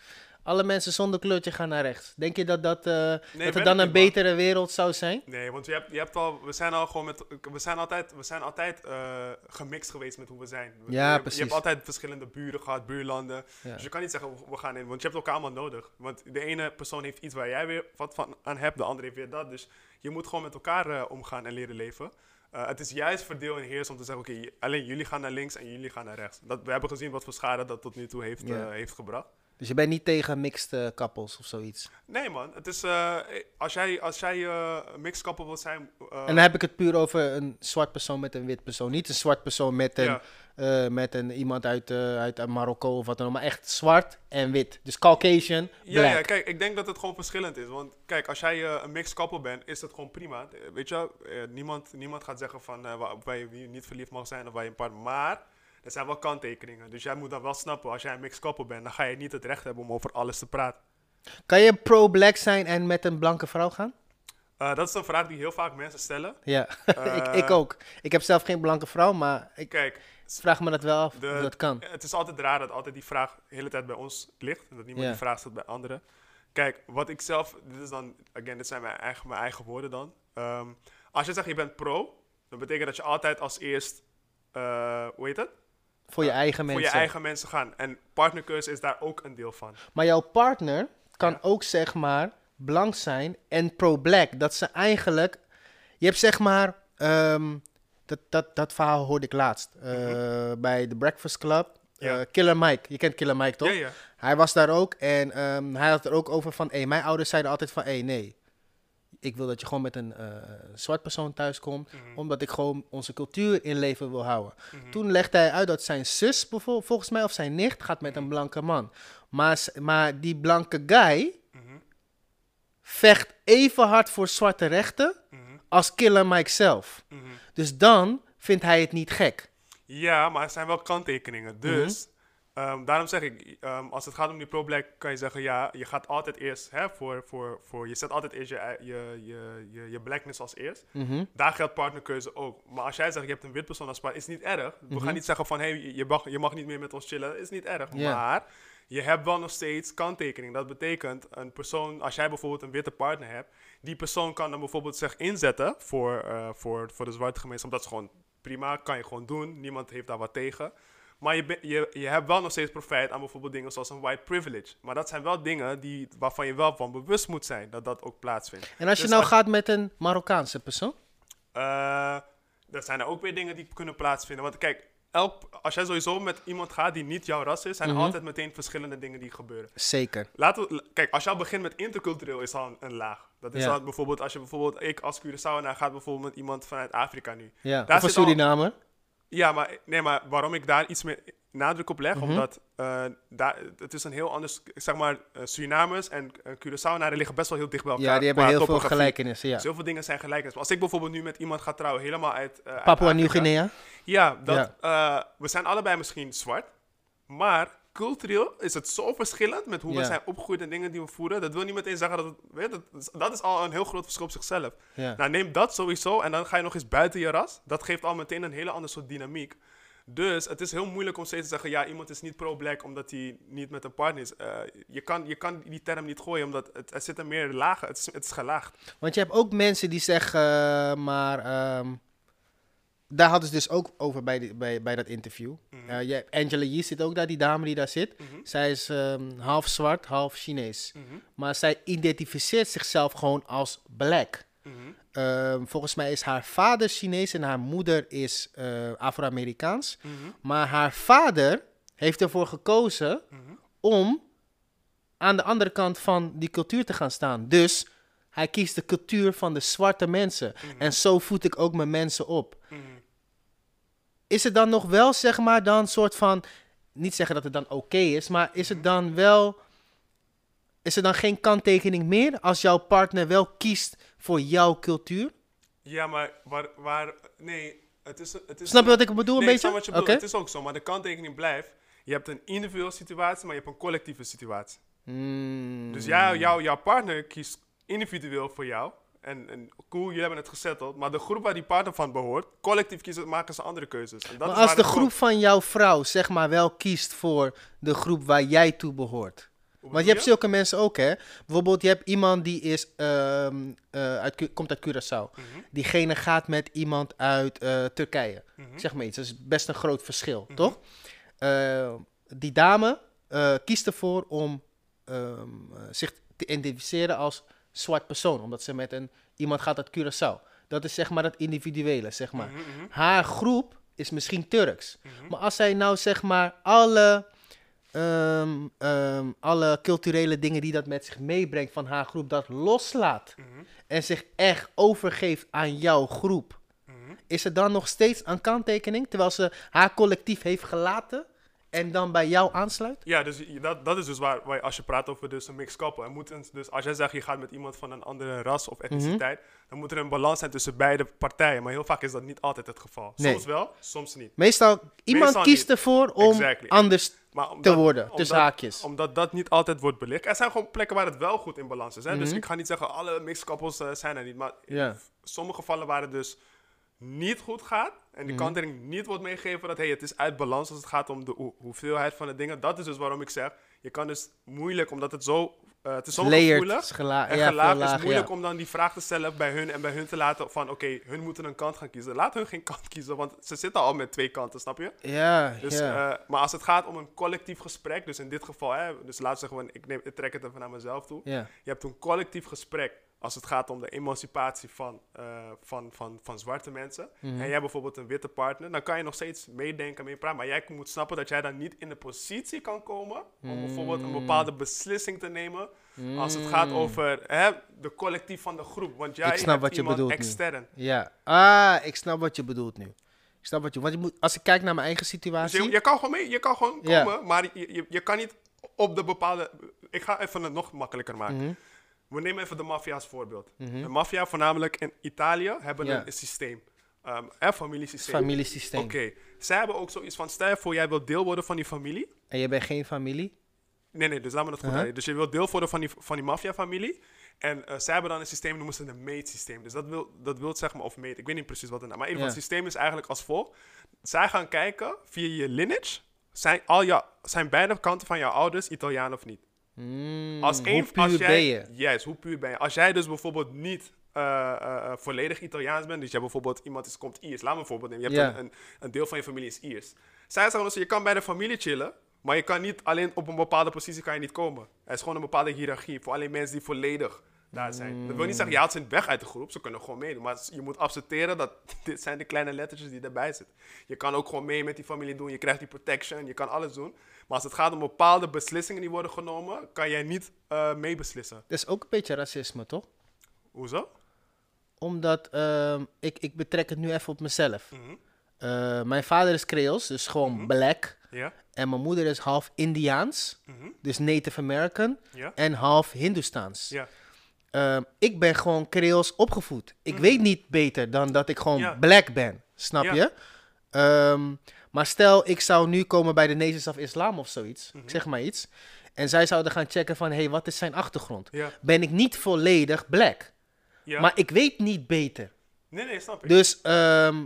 alle mensen zonder kleurtje gaan naar rechts. Denk je dat, dat, eh, dat het dan een man. betere wereld zou zijn? Nee, want je hebt, je hebt al, we zijn al gewoon met, we zijn altijd, we zijn altijd eh, gemixt geweest met hoe we zijn. Ja, je, precies. Je hebt altijd verschillende buren gehad, buurlanden. Ja. Dus je kan niet zeggen, we- gaan in, want je hebt elkaar allemaal nodig. Want de ene persoon heeft iets waar jij weer wat van aan hebt, de andere heeft weer dat. Dus je moet gewoon met elkaar eh, omgaan en leren leven. Het is juist verdeel en heers om te zeggen, oké, alleen jullie gaan naar links en jullie gaan naar rechts. Dat, we hebben gezien wat voor schade dat tot nu toe heeft, heeft gebracht. Dus je bent niet tegen mixed couples of zoiets. Nee man, het is, eh, als jij, als jij eh, een mixed couple wil zijn... eh, En dan heb ik het puur over een zwart persoon met een wit persoon. Niet een zwart persoon met een, ja. met een iemand uit, uit Marokko of wat dan ook. Maar echt zwart en wit. Dus Caucasian, Ja, black. ja, kijk, ik denk dat het gewoon verschillend is. Want kijk, als jij een mixed couple bent, is dat gewoon prima. Weet je, niemand, niemand gaat zeggen van waar, waar je niet verliefd mag zijn of waar je een partner. Maar er zijn wel kanttekeningen. Dus jij moet dan wel snappen, als jij een mixed couple bent, dan ga je niet het recht hebben om over alles te praten. Kan je pro-black zijn en met een blanke vrouw gaan? Eh, dat is een vraag die heel vaak mensen stellen. Ja, *laughs* Eh, ik, ik ook. Ik heb zelf geen blanke vrouw, maar ik Kijk, vraag me dat wel af De- of dat kan. Het is altijd raar dat altijd die vraag de hele tijd bij ons ligt. En dat niemand Ja. die vraag stelt bij anderen. Kijk, wat ik zelf... Dit is dan... Again, dit zijn mijn eigen, mijn eigen woorden dan. Ehm, als je zegt je bent pro... Dan betekent dat je altijd als eerst... eh, hoe heet het? Voor je eigen mensen. Voor je eigen mensen gaan. En partnerkeuze is daar ook een deel van. Maar jouw partner kan Ja. ook zeg maar blank zijn en pro-black. Dat ze eigenlijk... Je hebt zeg maar... ehm, dat, dat, dat verhaal hoorde ik laatst. eh, Bij de Breakfast Club. Mhm. Ja. Eh, Killer Mike. Je kent Killer Mike toch? Ja, ja. Hij was daar ook en ehm, hij had er ook over van... Hey, mijn ouders zeiden altijd van... Hey, nee. Ik wil dat je gewoon met een eh, zwart persoon thuiskomt. Mhm. Omdat ik gewoon onze cultuur in leven wil houden. Mhm. Toen legde hij uit dat zijn zus, bijvoorbeeld, volgens mij, of zijn nicht, gaat met een blanke man. Maar, maar die blanke guy Mhm. vecht even hard voor zwarte rechten Mhm. als Killer Mike zelf. Mhm. Dus dan vindt hij het niet gek. Ja, maar er zijn wel kanttekeningen. Dus, ehm, daarom zeg ik, ehm, als het gaat om die pro-black, kan je zeggen, ja, je gaat altijd eerst hè, voor, voor, voor, je zet altijd eerst je, je, je, je, je blackness als eerst. Mhm. Daar geldt partnerkeuze ook. Maar als jij zegt, je hebt een wit persoon als partner, is niet erg. We Mhm. gaan niet zeggen van, hé, hey, je, mag, je mag niet meer met ons chillen, is niet erg. Maar je hebt wel nog steeds kanttekening. Dat betekent, een persoon, als jij bijvoorbeeld een witte partner hebt, die persoon kan dan bijvoorbeeld zich inzetten voor, eh, voor, voor de zwarte gemeenschap. Dat is gewoon prima, kan je gewoon doen. Niemand heeft daar wat tegen. Maar je, je, je hebt wel nog steeds profijt aan bijvoorbeeld dingen zoals een white privilege. Maar dat zijn wel dingen die, waarvan je wel van bewust moet zijn dat dat ook plaatsvindt. En als je Dus nou als- gaat met een Marokkaanse persoon? eh er zijn er ook weer dingen die kunnen plaatsvinden. Want kijk, elk, als jij sowieso met iemand gaat die niet jouw ras is, zijn er Mhm. altijd meteen verschillende dingen die gebeuren. Zeker. Laten we, kijk, als je al begint met intercultureel is al een, een laag. Dat is Ja. bijvoorbeeld, als je bijvoorbeeld, ik als Curaçaoenaar gaat bijvoorbeeld met iemand vanuit Afrika nu. Ja. Daar of al- Surinamer? Ja, maar, nee, maar waarom ik daar iets meer nadruk op leg, Mhm. omdat eh, daar, het is een heel anders, zeg maar, eh, Surinamers en uh, Curaçaonaren liggen best wel heel dicht bij elkaar. Ja, die hebben heel veel gelijkenissen. Ja. Dus heel veel dingen zijn gelijk. Maar als ik bijvoorbeeld nu met iemand ga trouwen, helemaal uit. eh, uit Papua Nieuw-Guinea? Ja, dat, Ja. eh, we zijn allebei misschien zwart. Maar cultureel is het zo verschillend met hoe we Ja. zijn opgegroeid en dingen die we voeren. Dat wil niet meteen zeggen dat het. Weet, je, dat, is, dat is al een heel groot verschil op zichzelf. Ja. Nou, neem dat sowieso en dan ga je nog eens buiten je ras. Dat geeft al meteen een hele andere soort dynamiek. Dus het is heel moeilijk om steeds te zeggen: ja, iemand is niet pro-black omdat hij niet met een partner is. Eh, je, kan, je kan die term niet gooien omdat het, er zitten meer lagen. Het is, het is gelaagd. Want je hebt ook mensen die zeggen, eh, maar ehm, daar hadden ze dus ook over bij, die, bij, bij dat interview. Eh, je Angela Yee zit ook daar, die dame die daar zit. Mhm. Zij is ehm, half zwart, half Chinees. Mhm. Maar zij identificeert zichzelf gewoon als black. Mhm. Ehm, volgens mij is haar vader Chinees en haar moeder is eh, Afro-Amerikaans. Maar haar vader heeft ervoor gekozen om aan de andere kant van die cultuur te gaan staan. Dus hij kiest de cultuur van de zwarte mensen. En zo voed ik ook mijn mensen op. Is het dan nog wel, zeg maar, dan soort van... Niet zeggen dat het dan oké is, maar is het dan wel... Is er dan geen kanttekening meer als jouw partner wel kiest voor jouw cultuur? Ja, maar waar, waar nee, het is, het is Snap je wat ik bedoel, een nee, beetje? wat je. Het is ook zo, maar de kanttekening blijft. Je hebt een individuele situatie, maar je hebt een collectieve situatie. Hmm. Dus jij, jou, jouw partner kiest individueel voor jou. En, en cool, jullie hebben het gezetteld. Maar de groep waar die partner van behoort, collectief kiezen, maken ze andere keuzes. En dat Maar als de groep van jouw vrouw, zeg maar, wel kiest voor de groep waar jij toe behoort. Want je hebt zulke mensen ook, hè? Bijvoorbeeld, je hebt iemand die is, ehm, eh, uit, komt uit Curaçao. Mhm, Diegene gaat met iemand uit eh, Turkije. mhm. Zeg maar iets, dat is best een groot verschil, Mhm. toch? Eh, die dame kiest ervoor om ehm, eh, zich te identificeren als zwart persoon. Omdat ze met een, iemand gaat uit Curaçao. Dat is zeg maar dat individuele, zeg maar. Mhm, mhm, Haar groep is misschien Turks. mhm. Maar als zij nou zeg maar alle, ehm, ehm, alle culturele dingen die dat met zich meebrengt van haar groep, dat loslaat en zich echt overgeeft aan jouw groep, is er dan nog steeds een kanttekening terwijl ze haar collectief heeft gelaten en dan bij jou aansluit? Ja, dus dat, dat is dus waar, waar je- als je praat over dus een mixed couple. Er moet een, dus als jij zegt je gaat met iemand van een andere ras of etniciteit, dan moet er een balans zijn tussen beide partijen. Maar heel vaak is dat niet altijd het geval. Nee. Soms wel, soms niet. Meestal, iemand Meestal kiest niet. ervoor om Exactly. anders Maar te worden, omdat- tussen haakjes. Omdat dat niet altijd wordt belicht. Er zijn gewoon plekken waar het wel goed in balans is. Hè? Dus Mhm. ik ga niet zeggen alle mixed couples eh, zijn er niet. Maar in sommige gevallen waar het dus niet goed gaat. En die Mhm. kantering niet wordt meegegeven dat hey, het is uit balans als het gaat om de hoe- hoeveelheid van de dingen. Dat is dus waarom ik zeg, je kan dus moeilijk, omdat het zo, eh het is zo gevoelig. gela- En ja, gelaagd veel is moeilijk ja. om dan die vraag te stellen bij hun en bij hun te laten van oké, hun moeten een kant gaan kiezen. Laat hun geen *laughs* kant kiezen, want ze zitten al met twee kanten, snap je? Ja, Dus, ja. eh, maar als het gaat om een collectief gesprek, dus in dit geval, hè, dus laat zeggen, ik, neem, ik trek het even naar mezelf toe. Je hebt een collectief gesprek als het gaat om de emancipatie van, eh, van, van, van zwarte mensen. Mhm. En jij hebt bijvoorbeeld een witte partner, dan kan je nog steeds meedenken, meepraten. Maar jij moet snappen dat jij dan niet in de positie kan komen om bijvoorbeeld een bepaalde beslissing te nemen. Als het gaat over hè, de collectief van de groep. Want jij Ik snap wat je bedoelt nu. extern. Ja. Ah, ik snap wat je bedoelt nu. Ik snap wat je... Want je moet, als ik kijk naar mijn eigen Dus situatie... je, je kan gewoon mee, je kan gewoon Ja. komen, maar je, je, je kan niet op de bepaalde... Ik ga even het nog makkelijker maken. Mhm, We nemen even de maffia als voorbeeld. mhm. De maffia, voornamelijk in Italië, hebben Ja. een systeem. Ehm een familiesysteem. Familiesysteem. Oké. Zij hebben ook zoiets van, stel je voor, jij wilt deel worden van die familie. En je bent geen familie? Nee, nee, dus laat me dat goed uitleggen. Dus je wilt deel worden van die, van die maffia-familie. En eh, zij hebben dan een systeem, noemen ze een meetsysteem. Dus dat wil, dat wil zeg maar, of meet, ik weet niet precies wat het is. Maar in ieder geval, het systeem is eigenlijk als volgt. Zij gaan kijken, via je lineage, zijn, al jou, zijn beide kanten van jouw ouders Italiaan of niet? Mm, Als hoe één, puur als jij, ben je? Juist, hoe puur ben je? Als jij dus bijvoorbeeld niet eh, eh, eh, volledig Italiaans bent, dus je hebt bijvoorbeeld iemand is, komt Iers, laat me een voorbeeld nemen. Je hebt een, een, een deel van je familie is Iers. Zij zeggen dus, je kan bij de familie chillen, maar je kan niet alleen op een bepaalde positie kan je niet komen. Er is gewoon een bepaalde hiërarchie voor alleen mensen die volledig daar zijn. Dat wil niet zeggen, je haalt ze weg uit de groep, ze kunnen gewoon meedoen. Maar je moet accepteren dat *laughs* dit zijn de kleine lettertjes die erbij zitten. Je kan ook gewoon mee met die familie doen, je krijgt die protection, je kan alles doen. Maar als het gaat om bepaalde beslissingen die worden genomen, kan jij niet eh meebeslissen. Dat is ook een beetje racisme, toch? Hoezo? Omdat, ehm, ik, ik betrek het nu even op mezelf. Mhm. Eh, mijn vader is Creols, dus gewoon Mhm. black. Ja? En mijn moeder is half Indiaans, Mhm. dus Native American. En half Hindoestaans. Ja. Ehm, ik ben gewoon Creols opgevoed. Ik weet niet beter dan dat ik gewoon Mhm. Black ben. Snap je? Ehm, maar stel, ik zou nu komen bij de Nations of Islam of zoiets. Mhm. Ik zeg maar iets. En zij zouden gaan checken van, hé, hey, wat is zijn achtergrond? Ja. Ben ik niet volledig black. Ja. Maar ik weet niet beter. Nee, nee, snap ik. Dus ehm,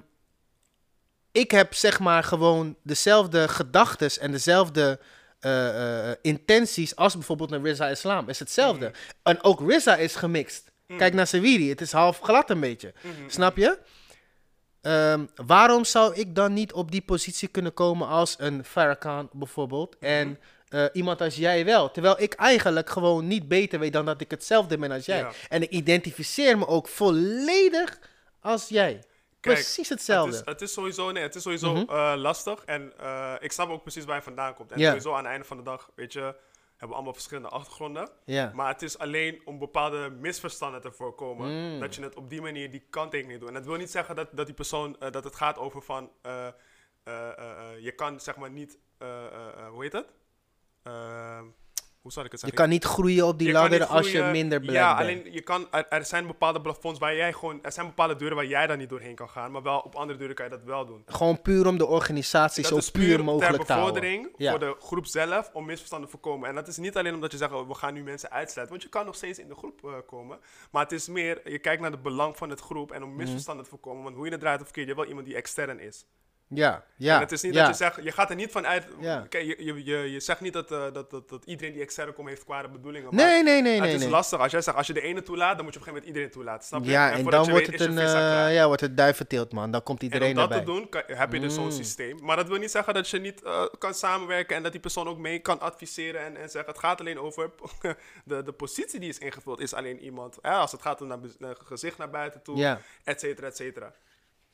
ik heb zeg maar gewoon dezelfde gedachtes en dezelfde eh, eh, intenties als bijvoorbeeld een Rizza Islam. Is hetzelfde. Mhm. En ook Rizza is gemixt. Kijk naar Sawiri, het is half glad een beetje. Mhm. Snap je? Ehm, waarom zou ik dan niet op die positie kunnen komen als een Farrakhan bijvoorbeeld? En eh, iemand als jij wel. Terwijl ik eigenlijk gewoon niet beter weet dan dat ik hetzelfde ben als jij. Ja. En ik identificeer me ook volledig als jij. Kijk, precies hetzelfde. Het is, het is sowieso, nee, het is sowieso Mhm. eh, lastig. En eh, ik snap ook precies waar je vandaan komt. En Ja. sowieso aan het einde van de dag, weet je, hebben allemaal verschillende achtergronden. ja. Maar het is alleen om bepaalde misverstanden te voorkomen. Mm. Dat je het op die manier die kanttekening doet. En dat wil niet zeggen dat, dat die persoon, eh, dat het gaat over van, eh, eh, je kan zeg maar niet, hoe heet het? Hoe zal ik het Je kan niet groeien op die Je ladder als je minder black Ja, bent. alleen je kan, er, er zijn bepaalde plafonds waar jij gewoon, er zijn bepaalde deuren waar jij dan niet doorheen kan gaan, maar wel op andere deuren kan je dat wel doen. Gewoon puur om de organisatie Dat zo is puur puur mogelijk ter te houden. bevordering Ja. voor de groep zelf om misverstanden te voorkomen. En dat is niet alleen omdat je zegt, oh, we gaan nu mensen uitsluiten, want je kan nog steeds in de groep eh, komen. Maar het is meer, je kijkt naar het belang van het groep en om Mhm. misverstanden te voorkomen. Want hoe je het draait of verkeerd, je hebt wel iemand die extern is. Ja, ja. en het is niet ja. dat je zegt, je gaat er niet van uit, Ja. je, je, je, je zegt niet dat, eh, dat, dat, dat iedereen die extern komt heeft kwade bedoelingen. maar Nee, nee, nee, het nee. is nee. lastig. Als jij zegt, als je de ene toelaat, dan moet je op een gegeven moment iedereen toelaten. Snap je? Ja, en dan wordt weet, het een kraken. ja, wordt het duiventeelt, man. Dan komt En iedereen om dat erbij. te doen, kan- heb je dus zo'n Mm. systeem. Maar dat wil niet zeggen dat je niet eh, kan samenwerken en dat die persoon ook mee kan adviseren en, en zeggen: het gaat alleen over *laughs* de, de positie die is ingevuld, is alleen iemand. Als het gaat om naar gezicht naar buiten toe, Ja. et cetera, et cetera.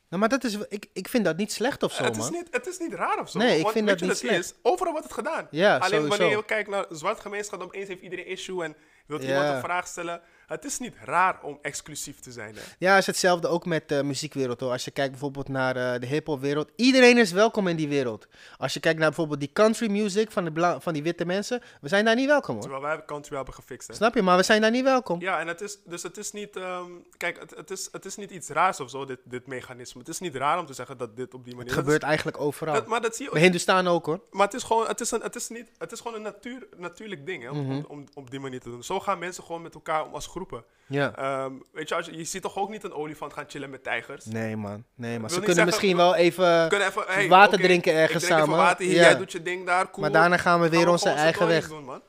Nou, maar dat is, ik, ik vind dat niet slecht of zo, Het is, niet, het is niet raar of zo. Nee, ik vind dat niet slecht. Is? Overal wordt het gedaan. Ja, alleen sowieso. wanneer je kijkt naar de zwarte gemeenschap, opeens heeft iedereen issue en wil Ja. iemand een vraag stellen. Het is niet raar om exclusief te zijn. Hè. Ja, is hetzelfde ook met de muziekwereld hoor. Als je kijkt bijvoorbeeld naar eh, de hip-hop wereld, iedereen is welkom in die wereld. Als je kijkt naar bijvoorbeeld die country music van, de van die witte mensen, we zijn daar niet welkom hoor. Terwijl wij country hebben gefixt. Hè. Snap je? Maar we zijn daar niet welkom. Ja, en het is, dus het is niet, ehm, kijk, het, het, is, het is niet iets raars of zo, dit, dit mechanisme. Het is niet raar om te zeggen dat dit op die manier... Het gebeurt is- eigenlijk overal. dat- maar dat zie je ook, Hindustan ook hoor. maar het is gewoon, het is, een, het is, niet, het is gewoon een natuur, natuurlijk ding, hè, om, Mhm. om, om op die manier te doen. Zo gaan mensen gewoon met elkaar om als groepen. Ja. Ehm, weet je, als je, je ziet toch ook niet een olifant gaan chillen met tijgers? Nee man, nee. Wil Ze kunnen zeggen- misschien wel even... Even, hey, water drinken ergens drink samen. water hier, Ja. jij doet je ding daar, cool. Maar daarna gaan we weer Gaan we onze eigen weg. doen, man.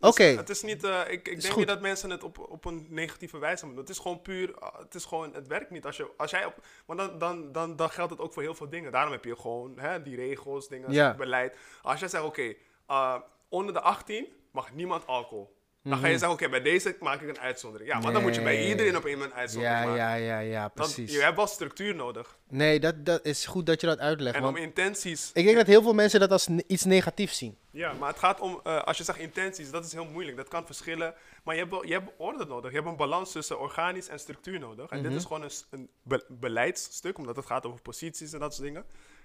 Oké, het is niet, eh, ik, ik denk goed. niet dat mensen het op, op een negatieve wijze moeten doen. Het is gewoon puur, ah, het is gewoon, het werkt niet. Als, je, als jij op, want dan, dan, dan, dan geldt het ook voor heel veel dingen. Daarom heb je gewoon hè, die regels, dingen, Ja. beleid. Als jij zegt, oké, eh, onder de 18 mag niemand alcohol. Dan ga je zeggen, oké, bij deze maak ik een uitzondering. Ja, maar dan moet je bij Mhm. Iedereen op een moment uitzondering ja, maken. ja, ja, ja, Dan, precies. je hebt wel structuur nodig. Nee, dat, dat is goed dat je dat uitlegt. En Want om intenties... ik denk dat heel veel mensen dat als iets negatiefs zien. Ja, maar het gaat om, eh, als je zegt intenties, dat is heel moeilijk. Dat kan verschillen. Maar je hebt, wel- je hebt orde nodig. Je hebt een balans tussen organisch en structuur nodig. En dit Mhm. is gewoon een, een be- beleidsstuk, omdat het gaat over posities en dat soort dingen.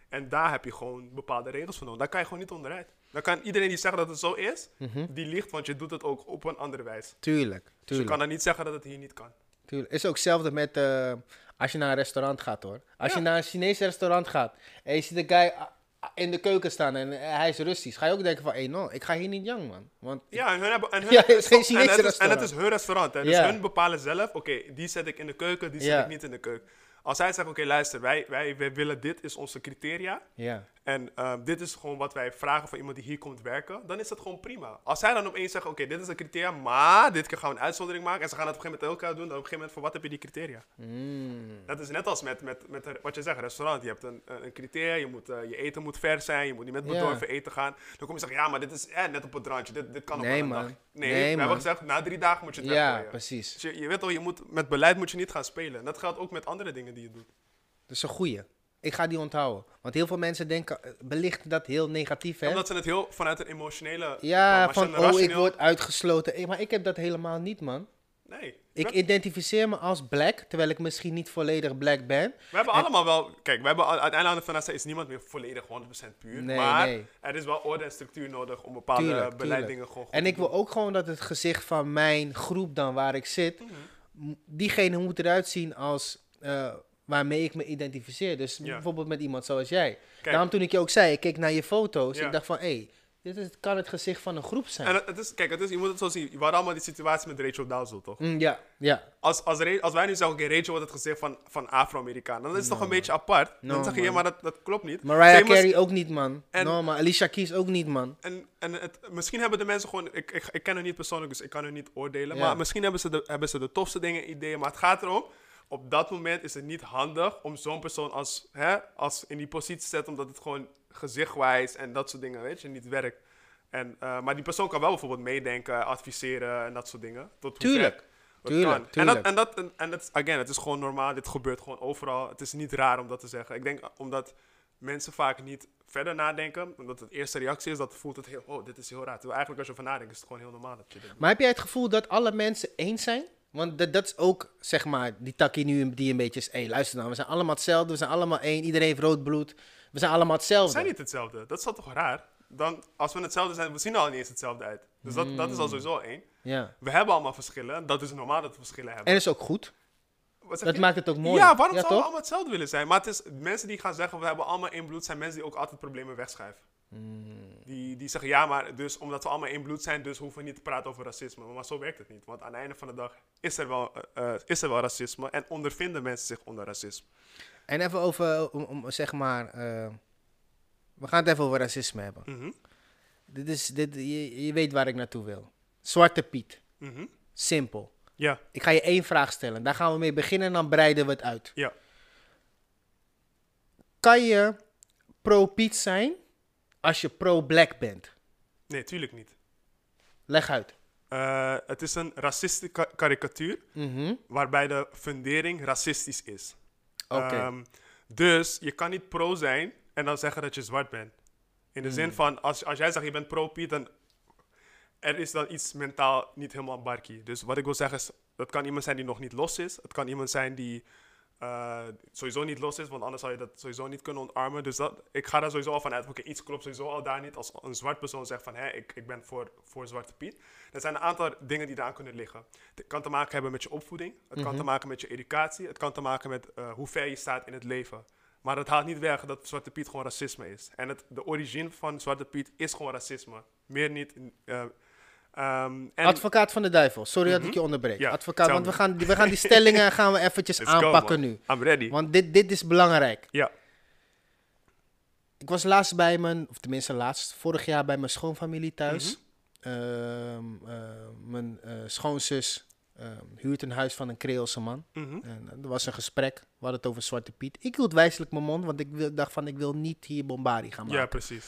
En daar heb je gewoon bepaalde regels voor nodig. Daar kan je gewoon niet onderuit. Dan kan iedereen die zegt dat het zo is, Mhm. die liegt, want je doet het ook op een andere wijze. Tuurlijk, Dus je tuurlijk. kan dan niet zeggen dat het hier niet kan. tuurlijk. Is ook hetzelfde met eh, als je naar een restaurant gaat hoor. Als Ja. je naar een Chinees restaurant gaat en je ziet een guy ah, ah, in de keuken staan en eh, hij is Russisch, ga je ook denken van, hé, no, ik ga hier niet jong man. Want Ja, en hun hebben... En *laughs* hun, Ja, is geen *laughs* en Chinese het is- En restaurant. het is hun restaurant. Hè? Dus Ja. hun bepalen zelf, oké, die zet ik in de keuken, die zet ik niet in de keuken. Als zij zeggen, oké, luister, wij, wij, wij willen dit, is onze criteria. ja, En ehm, dit is gewoon wat wij vragen van iemand die hier komt werken. Dan is dat gewoon prima. Als zij dan opeens zeggen, oké, dit is een criteria, maar dit keer gaan we een uitzondering maken. En ze gaan het op een gegeven moment met elkaar doen. Dan op een gegeven moment, voor wat heb je die criteria? Mm. Dat is net als met, met, met een- wat je zegt, restaurant. Je hebt een, een een criteria, je, moet, eh, je eten moet vers zijn, je moet niet met bedorven eten gaan. Dan kom je zeggen, ja, maar dit is eh, net op het randje, dit, dit kan op Nee, een man. dag. Nee, Nee, we hebben gezegd, na drie dagen moet je het ja, precies. Dus je, je weet toch, je moet, met beleid moet je niet gaan spelen. En dat geldt ook met andere dingen die je doet. Dat is een goeie. Ik ga die onthouden. Want heel veel mensen denken, eh, belichten dat heel negatief hè. Omdat ze het heel vanuit een emotionele... Ja, van oh, ik word uitgesloten. Eh, Maar ik heb dat helemaal niet, man. Nee. Ik identificeer me als black, terwijl ik misschien niet volledig black ben. we hebben allemaal wel... Kijk, we hebben uiteindelijk van is niemand meer volledig 100% puur. Nee, maar nee. er is wel orde en structuur nodig om bepaalde Tuurlijk, beleiddingen gewoon goed En te ik wil doen. ook gewoon dat het gezicht van mijn groep dan waar ik zit, m- diegene moet eruit zien als eh, waarmee ik me identificeer. Dus Ja. bijvoorbeeld met iemand zoals jij. Kijk, Daarom toen ik je ook zei, ik keek naar je foto's, Ja. ik dacht van, hé, hey, dit is, kan het gezicht van een groep zijn. en het, is, kijk, het is, je moet het zo zien. We hadden allemaal die situatie met Rachel Dawson, toch? Mm, ja, ja. Als, als, wij nu zeggen, oké, Rachel wordt het gezicht van, van Afro-Amerikaan, dan is het toch een beetje apart. No, dan zeg je, ja, maar dat, dat klopt niet. Mariah Famous- Carey ook niet, man. En- no, maar Alicia Keys ook niet, man. En, en het, misschien hebben de mensen gewoon, ik, ik, ik ken haar niet persoonlijk, dus ik kan haar niet oordelen. Ja. Maar misschien hebben ze, de, hebben ze de tofste dingen, ideeën. Maar het gaat erom, op dat moment is het niet handig om zo'n persoon als, hè, als in die positie te zetten, omdat het gewoon gezichtwijs en dat soort dingen, weet je, niet werkt. En, eh, maar die persoon kan wel bijvoorbeeld meedenken, adviseren en dat soort dingen. Tot Tuurlijk. Tuurlijk, tuurlijk. En, dat, en, dat, en, en dat, again, het is gewoon normaal, dit gebeurt gewoon overal. Het is niet raar om dat te zeggen. Ik denk omdat mensen vaak niet verder nadenken, omdat het eerste reactie is, dat voelt het heel, oh, dit is heel raar. Terwijl eigenlijk als je van nadenkt, is het gewoon heel normaal dat je dit. Maar heb jij het gevoel dat alle mensen eens zijn? Want dat, dat is ook, zeg maar, die takkie nu die een beetje is... Hé, hey, luister nou, we zijn allemaal hetzelfde. We zijn allemaal één. Iedereen heeft rood bloed. We zijn allemaal We hetzelfde. zijn niet hetzelfde. Dat is toch toch raar? dan als we hetzelfde zijn, we zien al niet eens hetzelfde uit. Dus dat, dat is al sowieso één. Ja. We hebben allemaal verschillen. Dat is normaal dat we verschillen hebben. En is ook goed. Dat je? maakt het ook mooi. Ja, waarom zouden we allemaal hetzelfde willen zijn? Maar het is mensen die gaan zeggen, we hebben allemaal één bloed, zijn mensen die ook altijd problemen wegschuiven. Mm. Die, die zeggen, ja, maar dus omdat we allemaal één bloed zijn, dus hoeven we niet te praten over racisme. Maar zo werkt het niet. Want aan het einde van de dag is er wel, eh, eh, is er wel racisme en ondervinden mensen zich onder racisme. En even over, om, om, zeg maar, eh, we gaan het even over racisme hebben. Mhm, Dit is, dit, je, je weet waar ik naartoe wil. Zwarte Piet. mhm. Simpel. Ja, Ik ga je één vraag stellen. Daar gaan we mee beginnen en dan breiden we het uit. ja. Kan je pro-Piet zijn als je pro-black bent? Nee, tuurlijk niet. Leg uit. Eh, het is een racistische ka- karikatuur Mhm. waarbij de fundering racistisch is. Ehm, dus je kan niet pro zijn en dan zeggen dat je zwart bent. In de Hmm. zin van, als, als jij zegt je bent pro-Piet, dan er is dan iets mentaal niet helemaal barkie. Dus wat ik wil zeggen is, dat kan iemand zijn die nog niet los is. Het kan iemand zijn die eh, sowieso niet los is, want anders zou je dat sowieso niet kunnen ontarmen. Dus dat, ik ga daar sowieso al van uit, oké, iets klopt sowieso al daar niet. Als een zwart persoon zegt van, hé, ik, ik ben voor, voor Zwarte Piet. Er zijn een aantal dingen die eraan kunnen liggen. Het kan te maken hebben met je opvoeding. Het kan te maken met je educatie. Het kan te maken met eh, hoe ver je staat in het leven. Maar dat haalt niet weg dat Zwarte Piet gewoon racisme is. En het, de origine van Zwarte Piet is gewoon racisme. Meer niet. eh, ehm, en, Advocaat van de duivel. Sorry dat ik Mhm. je onderbreek. Advocaat, want we gaan, we gaan die stellingen *laughs* gaan we eventjes Let's aanpakken nu. I'm ready. Want dit, dit is belangrijk. Ja. Ik was laatst bij mijn, of tenminste laatst, vorig jaar bij mijn schoonfamilie thuis. Mhm. Ehm, eh, mijn eh, schoonzus ehm, huurt een huis van een Creoolse man. Mhm. En er was een gesprek, we hadden het over Zwarte Piet. Ik hield wijselijk mijn mond, want ik wil, dacht van ik wil niet hier bombardie gaan maken. ja, precies.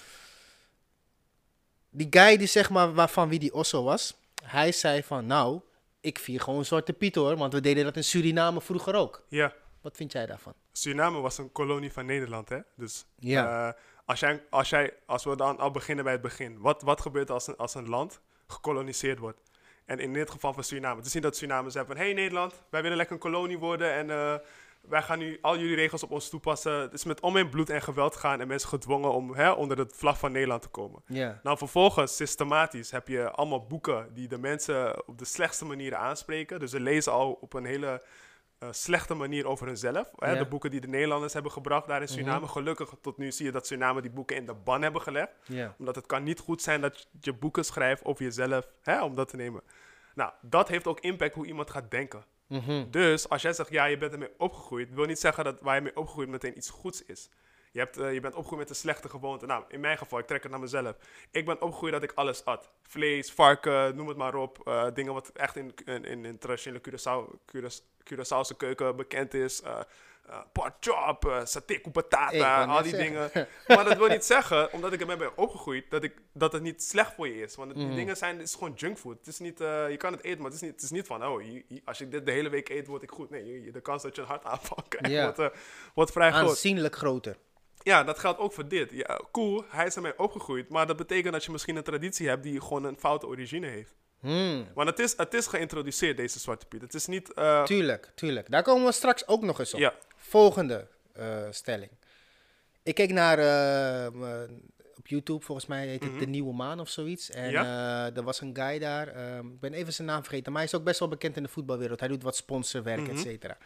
Die guy die zeg maar, waarvan wie die Osso was, hij zei van nou, ik vier gewoon Zwarte Piet hoor, want we deden dat in Suriname vroeger ook. Ja. Wat vind jij daarvan? Suriname was een kolonie van Nederland, hè? Dus Ja. eh, als, jij, als, jij, als we dan al beginnen bij het begin. Wat, wat gebeurt als een, als een land gekoloniseerd wordt? En in dit geval van Suriname. Het is niet dat Suriname zegt van... Hé hey Nederland, wij willen lekker een kolonie worden... en eh, wij gaan nu al jullie regels op ons toepassen. Het is met om in bloed en geweld gaan... en mensen gedwongen om hè, onder de vlag van Nederland te komen. Nou, vervolgens, systematisch, heb je allemaal boeken die de mensen op de slechtste manieren aanspreken. Dus ze lezen al op een hele eh, slechte manier over hunzelf. Hè? De boeken die de Nederlanders hebben gebracht daar in Suriname. Gelukkig tot nu zie je dat Suriname die boeken in de ban hebben gelegd. Omdat het kan niet goed zijn dat je boeken schrijft over jezelf, hè, om dat te nemen. Nou, dat heeft ook impact hoe iemand gaat denken. Mhm. Dus als jij zegt, ja, je bent ermee opgegroeid, wil niet zeggen dat waar je mee opgegroeid meteen iets goeds is. Je, hebt, eh, je bent opgegroeid met een slechte gewoonte. Nou, in mijn geval, ik trek het naar mezelf. Ik ben opgegroeid dat ik alles at. Vlees, varken, noem het maar op. Eh, dingen wat echt in, in, in, traditionele Curaçao, Curaçaose keuken bekend is. eh eh pork chop, eh saté Ik patata, al die zeggen. dingen. Maar dat wil niet zeggen, omdat ik ermee ben opgegroeid, dat, ik, dat het niet slecht voor je is. Want die Mhm. dingen zijn, het is gewoon junkfood. Het is niet, eh, je kan het eten, maar het is niet, het is niet van, oh, je- je- als je dit de hele week eet, word ik goed. Nee, je- de kans dat je een hartaanval krijgt, Ja. wordt, wordt vrij groot. Aanzienlijk groter. Ja, dat geldt ook voor dit. Ja, cool, hij is ermee opgegroeid, maar dat betekent dat je misschien een traditie hebt die gewoon een foute origine heeft. Hmm. Want het is, het is geïntroduceerd, deze Zwarte Piet. Het is niet... Tuurlijk, tuurlijk. Daar komen we straks ook nog eens op. ja, Volgende eh, stelling. Ik keek naar eh, m- op YouTube, volgens mij heet het Mhm. De Nieuwe Maan of zoiets. En Ja? eh, er was een guy daar, ehm, ik ben even zijn naam vergeten, maar hij is ook best wel bekend in de voetbalwereld. Hij doet wat sponsorwerk, Mhm. et cetera.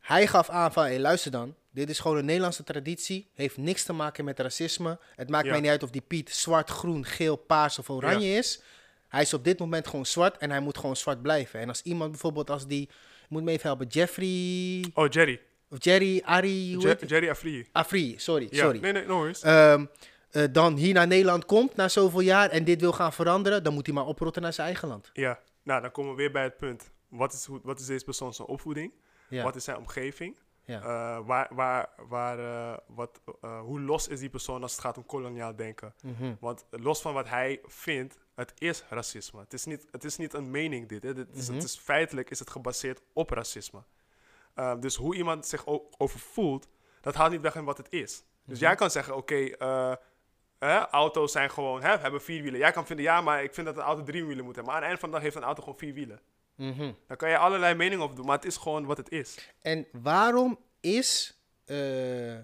Hij gaf aan van, hey, luister dan, dit is gewoon een Nederlandse traditie, heeft niks te maken met racisme. Het maakt Ja. mij niet uit of die Piet zwart, groen, geel, paars of oranje is. Hij is op dit moment gewoon zwart en hij moet gewoon zwart blijven. En als iemand bijvoorbeeld als die, moet me even helpen, Jeffrey, oh, Jerry. Of Jerry, Ari, hoe heet? Jerry Afri. Afri, sorry, Ja, sorry. nee, nee, no worries. Ehm, eh, dan hier naar Nederland komt na zoveel jaar en dit wil gaan veranderen, dan moet hij maar oprotten naar zijn eigen land. Ja, nou, dan komen we weer bij het punt. Wat is, wat is deze persoon zijn opvoeding? Ja, Wat is zijn omgeving? ja. Eh, waar, waar, waar, eh, wat, hoe los is die persoon als het gaat om koloniaal denken? Mhm. Want los van wat hij vindt, het is racisme. Het is niet, het is niet een mening dit. Hè. Dit is, Mhm. het is feitelijk is het gebaseerd op racisme. Eh, dus hoe iemand zich over voelt, dat haalt niet weg in wat het is. Dus Mhm. jij kan zeggen, oké, eh, auto's zijn gewoon, hè, hebben vier wielen. Jij kan vinden, ja, maar ik vind dat een auto drie wielen moet hebben. Maar aan het einde van de dag heeft een auto gewoon vier wielen. Mhm. Daar kan je allerlei meningen over doen, maar het is gewoon wat het is. En waarom is eh,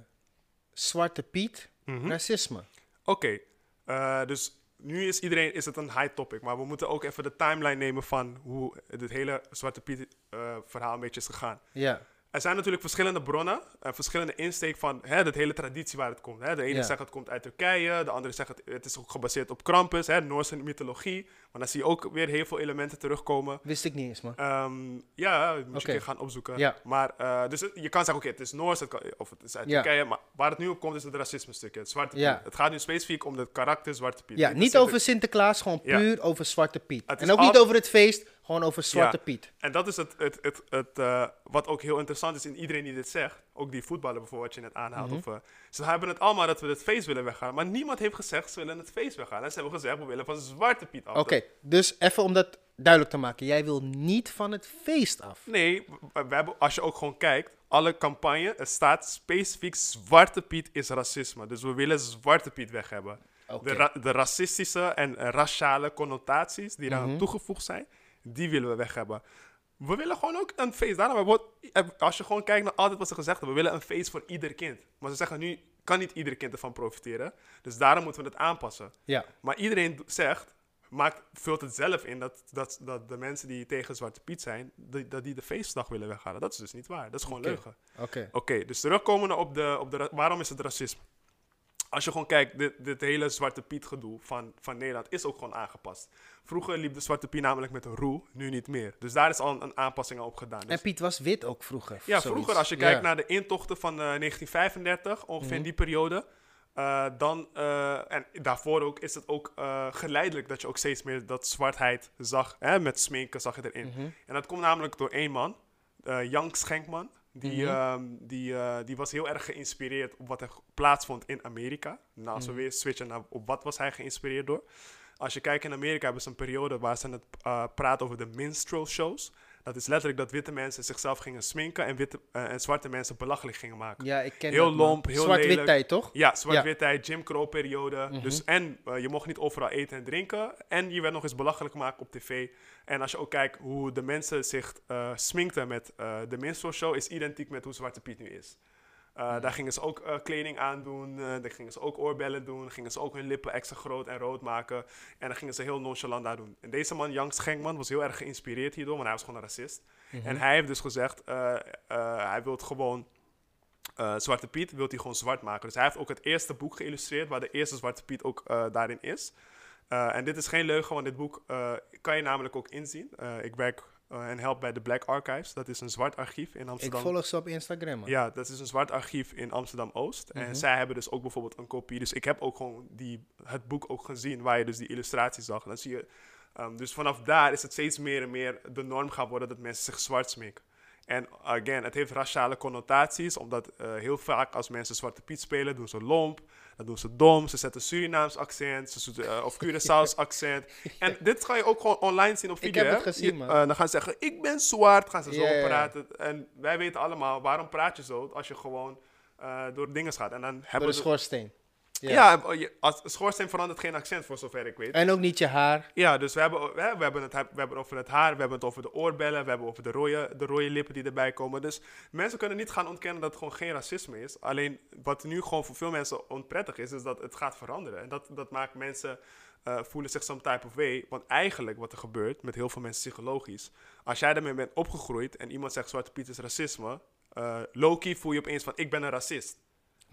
Zwarte Piet Mhm. racisme? Oké, Eh, dus nu is iedereen is het een high topic. Maar we moeten ook even de timeline nemen van hoe dit hele Zwarte Piet eh, verhaal een beetje is gegaan. Ja. Er zijn natuurlijk verschillende bronnen, en verschillende insteek van hè, hele traditie waar het komt. Hè. De ene zegt het komt uit Turkije, de andere zegt het, het is ook gebaseerd op Krampus, hè, Noorse mythologie. Maar dan zie je ook weer heel veel elementen terugkomen. Wist ik niet eens, man. Ehm, ja, moet je Oké. een keer gaan opzoeken. Maar eh, dus het- je kan zeggen, oké, het is Noors het kan- of het is uit. Turkije. Maar waar het nu op komt is het racisme stukje, het Zwarte. Piet. Het gaat nu specifiek om het karakter Zwarte Piet. Ja, niet over Sinterklaas, gewoon puur over Zwarte Piet. En ook niet over het feest, gewoon over Zwarte Ja. Piet. En dat is het, het, het, het eh, wat ook heel interessant is in iedereen die dit zegt. Ook die voetballer bijvoorbeeld, wat je net aanhaalt. Mhm. of, eh, ze hebben het allemaal dat we het feest willen weghalen. Maar niemand heeft gezegd ze willen het feest weghalen. Ze hebben gezegd we willen van Zwarte Piet af. Oké, dus even om dat duidelijk te maken. Jij wil niet van het feest af. Nee, we, hebben, als je ook gewoon kijkt, alle campagne, er staat specifiek Zwarte Piet is racisme. Dus we willen Zwarte Piet weg hebben. De, ra- de racistische en raciale connotaties die eraan Mhm. toegevoegd zijn, die willen we weg hebben. We willen gewoon ook een feest. Daarom eh, als je gewoon kijkt naar altijd wat ze gezegd hebben, we willen een feest voor ieder kind. Maar ze zeggen nu, kan niet ieder kind ervan profiteren. Dus daarom moeten we het aanpassen. Ja, Maar iedereen zegt, maakt, vult het zelf in dat, dat, dat de mensen die tegen Zwarte Piet zijn, die, dat die de feestdag willen weghalen. Dat is dus niet waar. Dat is gewoon leugen. oké. Oké, dus terugkomen op de, op de waarom is het racisme? Als je gewoon kijkt, dit, dit hele Zwarte Piet gedoe van, van Nederland is ook gewoon aangepast. Vroeger liep de Zwarte Piet namelijk met een roe, nu niet meer. Dus daar is al een, een aanpassing op gedaan. Dus- En Piet was wit ook vroeger. ja, zoiets. vroeger als je kijkt Ja. naar de intochten van eh, 1935, ongeveer in Mhm. die periode. eh, dan, eh, en daarvoor ook, is het ook eh, geleidelijk dat je ook steeds meer dat zwartheid zag. Hè, met sminken zag je erin. Mhm. En dat komt namelijk door één man, eh Jan Schenkman. Die, Mhm. ehm, die, eh, die was heel erg geïnspireerd op wat er plaatsvond in Amerika. Nou, als we Mhm. weer switchen naar op wat was hij geïnspireerd door. Als je kijkt in Amerika hebben ze een periode waar ze het eh, praten over de minstrel shows. Dat is letterlijk dat witte mensen zichzelf gingen sminken en, witte, eh, en zwarte mensen belachelijk gingen maken. Ja, ik ken Heel dat, lomp, heel Zwart-wit tijd, toch? Ja, zwart-witheid, Jim Crow periode. Mhm. Dus en eh, je mocht niet overal eten en drinken. En je werd nog eens belachelijk gemaakt op tv. En als je ook kijkt hoe de mensen zich eh sminkten met de minstrel show, is identiek met hoe Zwarte Piet nu is. Eh. Daar gingen ze ook eh, kleding aandoen, eh daar gingen ze ook oorbellen doen, gingen ze ook hun lippen extra groot en rood maken. En dan gingen ze heel nonchalant daar doen. En deze man, Jan Schenkman, was heel erg geïnspireerd hierdoor, want hij was gewoon een racist. Mhm. En hij heeft dus gezegd, hij wil gewoon Zwarte Piet wil hij gewoon zwart maken. Dus hij heeft ook het eerste boek geïllustreerd waar de eerste Zwarte Piet ook daarin is. En dit is geen leugen, want dit boek kan je namelijk ook inzien. Ik werk eh, en help bij de Black Archives. Dat is een zwart archief in Ik Amsterdam. volg ze op Instagram, man. Ja, dat is een zwart archief in Amsterdam-Oost. Mhm. En zij hebben dus ook bijvoorbeeld een kopie. Dus ik heb ook gewoon die, het boek ook gezien waar je dus die illustraties zag. Dan zie je... ehm, dus vanaf daar is het steeds meer en meer de norm gaan worden dat mensen zich zwart sminken. En again, het heeft raciale connotaties, omdat eh, heel vaak als mensen Zwarte Piet spelen, doen ze lomp, dan doen ze dom, ze zetten Surinaams accent, ze zetten, eh, of Curaçao's *laughs* accent. En dit ga je ook gewoon online zien op Ik video. heb hè? het gezien, Je- man. eh, dan gaan ze zeggen, ik ben zwart, gaan ze zo praten. En wij weten allemaal, waarom praat je zo als je gewoon eh, door dingen gaat. En dan Door hebben de we... schoorsteen. Ja. Ja, als schoorsteen verandert geen accent voor zover ik weet. En ook niet je haar. Ja, dus we hebben, we, we hebben het, we hebben over het haar, we hebben het over de oorbellen, we hebben over de rode, de rode lippen die erbij komen. Dus mensen kunnen niet gaan ontkennen dat het gewoon geen racisme is. Alleen wat nu gewoon voor veel mensen onprettig is, is dat het gaat veranderen. En dat, dat maakt mensen eh, voelen zich some type of way. Want eigenlijk wat er gebeurt met heel veel mensen psychologisch, als jij daarmee bent opgegroeid en iemand zegt Zwarte Piet is racisme, eh low-key voel je opeens van ik ben een racist.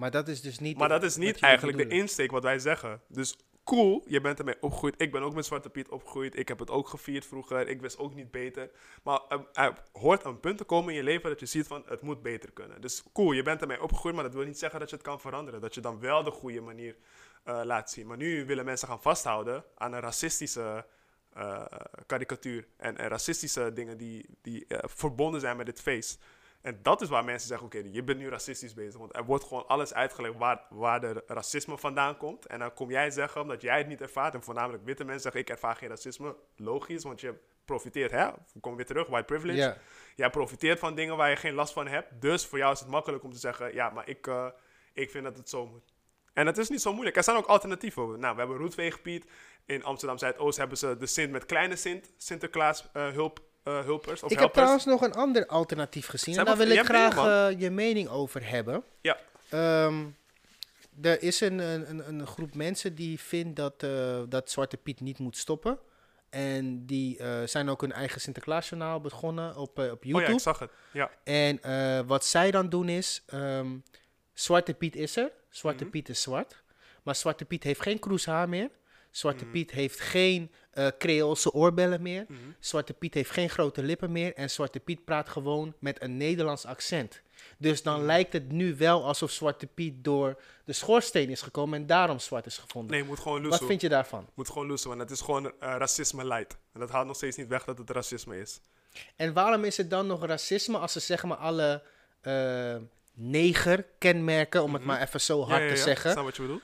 Maar dat is dus niet... Maar dat is niet eigenlijk de insteek wat wij zeggen. Dus cool, je bent ermee opgegroeid. Ik ben ook met Zwarte Piet opgegroeid. Ik heb het ook gevierd vroeger. Ik wist ook niet beter. Maar er, er hoort een punt te komen in je leven dat je ziet van het moet beter kunnen. Dus cool, je bent ermee opgegroeid, maar dat wil niet zeggen dat je het kan veranderen. Dat je dan wel de goede manier eh, laat zien. Maar nu willen mensen gaan vasthouden aan een racistische eh, karikatuur. En, en racistische dingen die, die eh, verbonden zijn met dit feest. En dat is waar mensen zeggen, oké, je bent nu racistisch bezig. Want er wordt gewoon alles uitgelegd waar, waar de racisme vandaan komt. En dan kom jij zeggen, omdat jij het niet ervaart, en voornamelijk witte mensen zeggen, ik ervaar geen racisme. Logisch, want je profiteert, hè? We komen weer terug, white privilege. Ja. Jij profiteert van dingen waar je geen last van hebt. Dus voor jou is het makkelijk om te zeggen, ja, maar ik, eh, ik vind dat het zo moet. En het is niet zo moeilijk. Er zijn ook alternatieven. Nou, we hebben Roetveegpiet. In Amsterdam Zuidoost hebben ze de Sint met kleine Sint, Sinterklaas eh, hulp, eh, hulpers. Of Ik heb trouwens nog een ander alternatief gezien. Zijn En daar wil ik graag eh, je mening over hebben. Ja. Ehm, er is een, een, een- groep mensen die vindt dat, eh, dat Zwarte Piet niet moet stoppen. En die zijn ook hun eigen Sinterklaasjournaal begonnen op, op Oh YouTube. ja, ik zag het. Ja. En wat zij dan doen is, ehm, Zwarte Piet is er. Zwarte Mhm. Piet is zwart. Maar Zwarte Piet heeft geen kroeshaar meer. Zwarte Mhm. Piet heeft geen eh Creoolse oorbellen meer. Mhm. Zwarte Piet heeft geen grote lippen meer. En Zwarte Piet praat gewoon met een Nederlands accent. Dus dan Mhm. lijkt het nu wel alsof Zwarte Piet door de schoorsteen is gekomen en daarom zwart is gevonden. Nee, moet gewoon Wat vind je daarvan? moet gewoon loesoe, want het is gewoon eh, racisme light. En dat haalt nog steeds niet weg dat het racisme is. En waarom is het dan nog racisme als ze zeg maar alle eh neger kenmerken, om het Mhm. maar even zo hard Ja, ja, te ja. zeggen, Snap wat je bedoelt?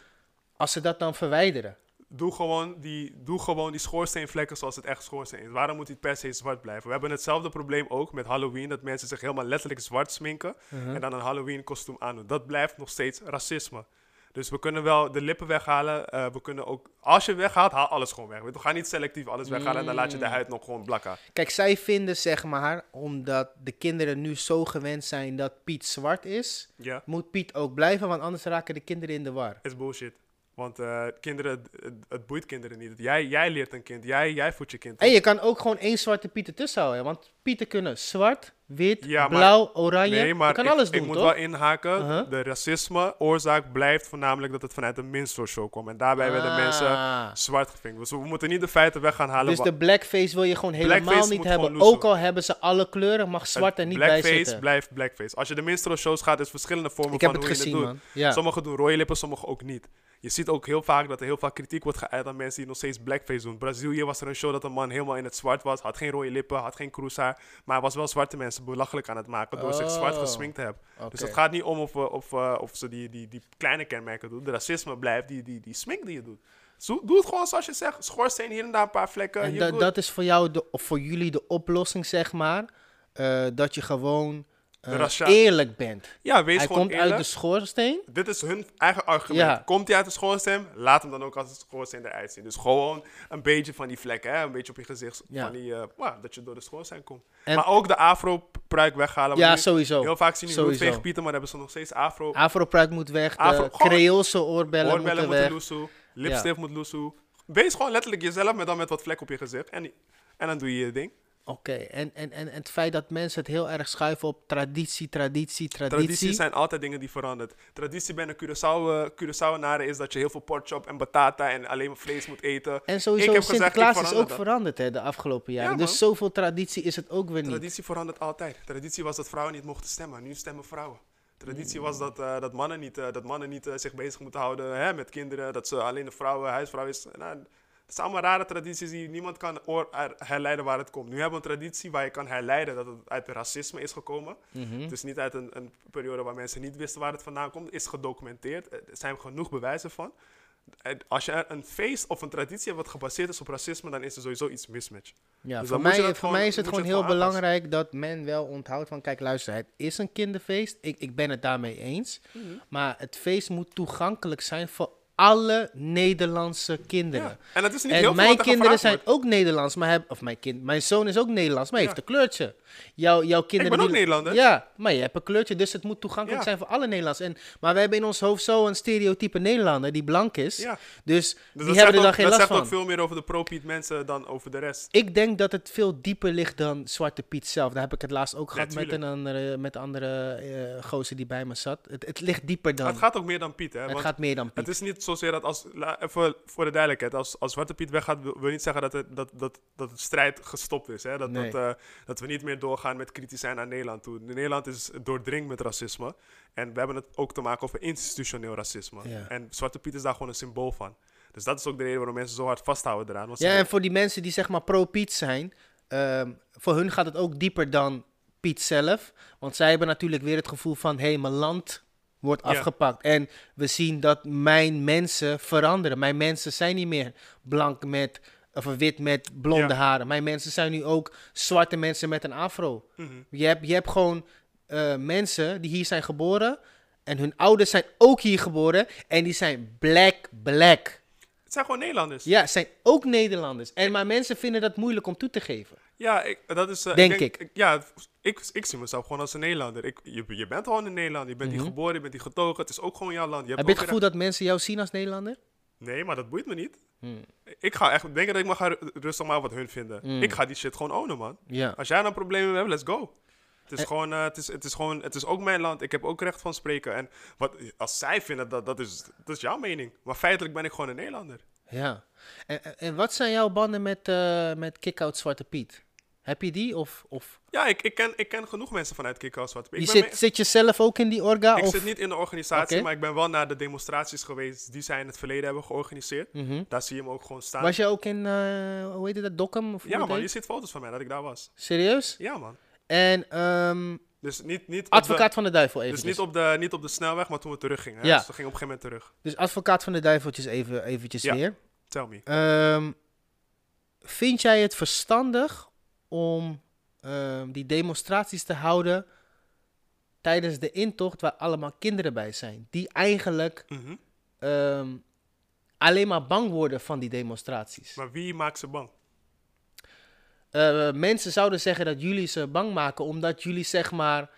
als ze dat dan verwijderen? Doe gewoon, die, doe gewoon die schoorsteenvlekken zoals het echt schoorsteen is. Waarom moet die per se zwart blijven? We hebben hetzelfde probleem ook met Halloween. Dat mensen zich helemaal letterlijk zwart sminken. Mhm. En dan een Halloween kostuum aandoen. Dat blijft nog steeds racisme. Dus we kunnen wel de lippen weghalen. eh, we kunnen ook, als je weghaalt, haal alles gewoon weg. We gaan niet selectief alles weghalen en dan laat je de Mm. huid nog gewoon blakken. Kijk, zij vinden zeg maar, omdat de kinderen nu zo gewend zijn dat Piet zwart is, Ja, moet Piet ook blijven, want anders raken de kinderen in de war. is bullshit. Want eh, kinderen, het, boeit kinderen niet. Jij, jij leert een kind, jij, jij voedt je kind. En je kan ook gewoon één zwarte Piet ertussen houden, want Pieten kunnen zwart, wit, Ja, maar- blauw, oranje. Nee, maar je kan ik, alles ik doen, moet toch? wel inhaken. Uh-huh. De racisme oorzaak blijft voornamelijk dat het vanuit een minstrel show kwam. En daarbij werden mensen Ah. zwart gevinkt. Dus we moeten niet de feiten weg gaan halen. Dus de blackface wil je gewoon helemaal Blackface niet moet hebben. Ook al hebben ze alle kleuren, mag zwart er niet bij blackface zitten. blijft blackface. Als je de minstrel shows gaat, is verschillende vormen Ik heb van het hoe gezien, je het doet. Ja. Sommigen doen rode lippen, sommigen ook niet. Je ziet ook heel vaak dat er heel vaak kritiek wordt geuit aan mensen die nog steeds blackface doen. Brazilië was er een show dat een man helemaal in het zwart was. Had geen rode lippen, had geen kroeshaar. Maar hij was wel zwarte mensen belachelijk aan het maken door zich zwart Oh. gesminkt te hebben. Dus het gaat niet om of, we- of, eh, of ze die, die, die kleine kenmerken doen. De racisme blijft die, die, die smink die je doet. Zo, doe het gewoon zoals je zegt. Schoorsteen hier en daar een paar vlekken. En dat is voor jou, de, of voor jullie de oplossing, zeg maar. eh, dat je gewoon De racia- eerlijk bent. ja, wees Hij gewoon komt eerlijk. uit de schoorsteen. Dit is hun eigen argument. Ja. Komt hij uit de schoorsteen? Laat hem dan ook als een schoorsteen eruit zien. Dus gewoon een beetje van die vlekken, hè? een beetje op je gezicht. Ja. Van die, eh, wow, dat je door de schoorsteen komt. En- maar ook de afro-pruik weghalen. Ja, nu- sowieso. Heel vaak zien die Sowieso. roetveegpieten, maar hebben ze nog steeds afro. Afro-pruik moet weg. De Afro- Creoolse oorbellen, Oorbellen moeten weg. loesoe. Lipstift moet loesoe. Wees gewoon letterlijk jezelf, met dan met wat vlek op je gezicht. En, en dan doe je je ding. Oké, en, en, en het feit dat mensen het heel erg schuiven op traditie, traditie, traditie. Tradities zijn altijd dingen die veranderen. Traditie bij een Curaçao, eh, is dat je heel veel porkchop en batata en alleen maar vlees moet eten. En sowieso Ik heb gezegd, Sinterklaas is verander ook dat. veranderd hè, de afgelopen jaren. Ja, dus zoveel traditie is het ook weer niet. Traditie verandert altijd. Traditie was dat vrouwen niet mochten stemmen. Nu stemmen vrouwen. Traditie was dat, eh, dat mannen niet, eh, dat mannen niet zich bezig moeten houden hè, met kinderen. Dat ze alleen de vrouwen, huisvrouw is. Nou, het zijn allemaal rare tradities die niemand kan er- herleiden waar het komt. Nu hebben we een traditie waar je kan herleiden dat het uit racisme is gekomen. Mhm. Dus niet uit een, een periode waar mensen niet wisten waar het vandaan komt. Is gedocumenteerd. Er zijn genoeg bewijzen van. En Als je een feest of een traditie hebt wat gebaseerd is op racisme, dan is er sowieso iets mismatch. Ja, Dus voor mij, voor gewoon- mij is het gewoon heel belangrijk dat men wel onthoudt van... Kijk, luister, het is een kinderfeest. Ik, ik ben het daarmee eens. Mhm. Maar het feest moet toegankelijk zijn voor alle Nederlandse kinderen. Ja. En dat is niet heel En veel mijn er kinderen zijn wordt. ook Nederlands, maar heb, of mijn kind, mijn zoon is ook Nederlands, maar hij Ja. heeft een kleurtje. Jouw, jouw kinderen ben ook die- Nederlander. Ja, maar je hebt een kleurtje, dus het moet toegankelijk Ja. zijn voor alle Nederlanders. En, maar we hebben in ons hoofd zo een stereotype Nederlander die blank is, Ja. dus, Dus die dat hebben zegt, er dan ook, geen dat last zegt van. ook veel meer over de pro-Piet mensen dan over de rest. Ik denk dat het veel dieper ligt dan Zwarte Piet zelf. Daar heb ik het laatst ook gehad met een andere, met andere eh, gozer die bij me zat. Het, het ligt dieper dan. Het gaat ook meer dan Piet, hè? Het gaat meer dan Piet. het is niet zozeer dat als... Even voor de duidelijkheid. Als, als Zwarte Piet weggaat, wil, wil niet zeggen dat, het, dat, dat, dat het strijd gestopt is. Hè? Dat, Nee. dat, eh, dat we niet meer doorgaan met kritisch zijn naar Nederland toe. Nederland is doordringd met racisme. En we hebben het ook te maken over institutioneel racisme. Ja. En Zwarte Piet is daar gewoon een symbool van. Dus dat is ook de reden waarom mensen zo hard vasthouden eraan. Want Ja, en voor die mensen die zeg maar pro-Piet zijn, ehm, voor hun gaat het ook dieper dan Piet zelf. Want zij hebben natuurlijk weer het gevoel van, hé, hey, mijn land wordt Ja. afgepakt. En we zien dat mijn mensen veranderen. Mijn mensen zijn niet meer blank met, of wit met blonde Ja. haren. Mijn mensen zijn nu ook zwarte mensen met een afro. Mhm. Je hebt, je hebt gewoon eh, mensen die hier zijn geboren. En hun ouders zijn ook hier geboren. En die zijn black, black. Het zijn gewoon Nederlanders. Ja, zijn ook Nederlanders. En maar mensen vinden dat moeilijk om toe te geven. Ja, ik, dat is... eh, Denk denk- ik. Ja, ik, ik zie mezelf gewoon als een Nederlander. Ik, je, je bent gewoon een Nederlander. Je bent Mhm. hier geboren, je bent hier getogen. Het is ook gewoon jouw land. Je hebt Heb je het gevoel dat mensen jou zien als Nederlander? Nee, maar dat boeit me niet. Hmm. Ik ga echt denken dat ik mag rustig maar wat hun vinden. Mm. Ik ga die shit gewoon ownen, man. Ja. Als jij nou problemen hebt, let's go. Het is Eh. gewoon, eh, het is, het is gewoon, het is ook mijn land. Ik heb ook recht van spreken. En wat, als zij vinden dat, dat is, dat is jouw mening. Maar feitelijk ben ik gewoon een Nederlander. Ja. En, en- wat zijn jouw banden met, eh met Kick-Out Zwarte Piet? Heb je die? Of, of Ja, ik, ik, ken, ik ken genoeg mensen vanuit Kickhouse Zwarte Piet. je zit, mee- zit je zelf ook in die orga? ik of? zit niet in de organisatie, maar ik ben wel naar de demonstraties geweest die zij in het verleden hebben georganiseerd. Mhm. Daar zie je me ook gewoon staan. Was je ook in, eh, hoe heet het, dat, Dokkum? Of ja man, je ziet foto's van mij dat ik daar was. Serieus? Ja man. En ehm, Dus niet, niet, advocaat van de duivel even. dus niet, op de, niet op de snelweg, maar toen we teruggingen. Ja. Dus we gingen op een gegeven moment terug. Dus advocaat van de duiveltjes even, eventjes Ja. weer. Tell me. Ehm, vind jij het verstandig om ehm, die demonstraties te houden tijdens de intocht waar allemaal kinderen bij zijn? Die eigenlijk Mhm. ehm, alleen maar bang worden van die demonstraties. Maar wie maakt ze bang? Eh, mensen zouden zeggen dat jullie ze bang maken omdat jullie zeg maar,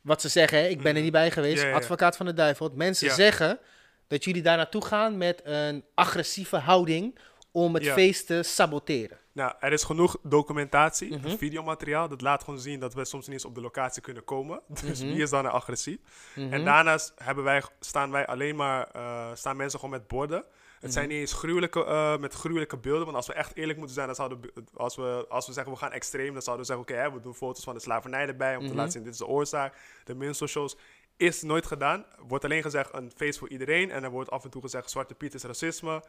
wat ze zeggen, hè, ik ben er Mhm. niet bij geweest, Ja, ja, ja. advocaat van de duivel. Mensen zeggen dat jullie daar naartoe gaan met een agressieve houding om het feest te saboteren. Nou, er is genoeg documentatie, Mhm. videomateriaal. Dat laat gewoon zien dat we soms niet eens op de locatie kunnen komen. *laughs* Dus Mhm. wie is dan er agressief? Mhm. En daarnaast hebben wij, staan wij alleen maar, eh, staan mensen gewoon met borden. Het zijn Mhm. niet eens gruwelijke, eh, met gruwelijke beelden. Want als we echt eerlijk moeten zijn, dan zouden we, als we, als we zeggen we gaan extreem, dan zouden we zeggen, oké, we doen foto's van de slavernij erbij om te laten zien, dit is de oorzaak. De minstrel shows is nooit gedaan. Wordt alleen gezegd een feest voor iedereen. En er wordt af en toe gezegd, Zwarte Piet is racisme.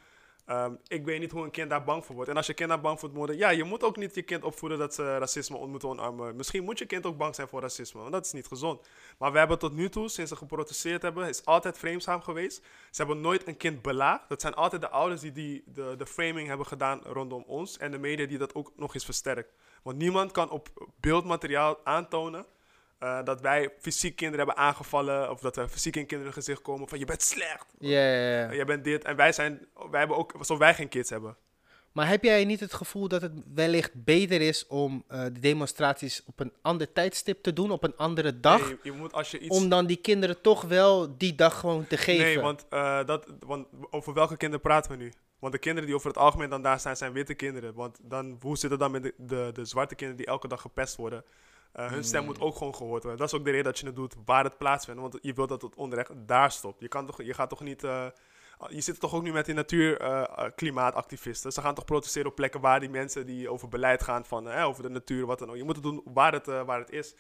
Ehm, ik weet niet hoe een kind daar bang voor wordt. En als je kind daar bang voor worden, ja, je moet ook niet je kind opvoeden dat ze racisme on- moeten omarmen. Misschien moet je kind ook bang zijn voor racisme, want dat is niet gezond. Maar we hebben tot nu toe, sinds ze geprotesteerd hebben, is altijd vreemdzaam geweest. Ze hebben nooit een kind belaagd. Dat zijn altijd de ouders die, die de, de framing hebben gedaan rondom ons. En de media die dat ook nog eens versterkt. Want niemand kan op beeldmateriaal aantonen eh, dat wij fysiek kinderen hebben aangevallen. Of dat we fysiek in kinderen gezicht komen van je bent slecht. Ja, ja, ja. Eh, Jij bent dit. En wij zijn, wij hebben ook, alsof wij geen kids hebben. Maar heb jij niet het gevoel dat het wellicht beter is om eh, de demonstraties op een ander tijdstip te doen, op een andere dag? Nee, je moet als je iets... Om dan die kinderen toch wel die dag gewoon te geven. Nee, want, dat, want over welke kinderen praten we nu? Want de kinderen die over het algemeen dan daar zijn, zijn witte kinderen. Want dan, hoe zit het dan met de, de, de zwarte kinderen die elke dag gepest worden? Eh, hun stem moet ook gewoon gehoord worden. Dat is ook de reden dat je het doet waar het plaatsvindt. Want je wilt dat het onrecht daar stopt. Je, kan toch, je gaat toch niet... eh, je zit toch ook nu met die natuur eh, eh, klimaatactivisten. Ze gaan toch protesteren op plekken waar die mensen die over beleid gaan van eh, over de natuur, wat dan ook. Je moet het doen waar het, waar het is.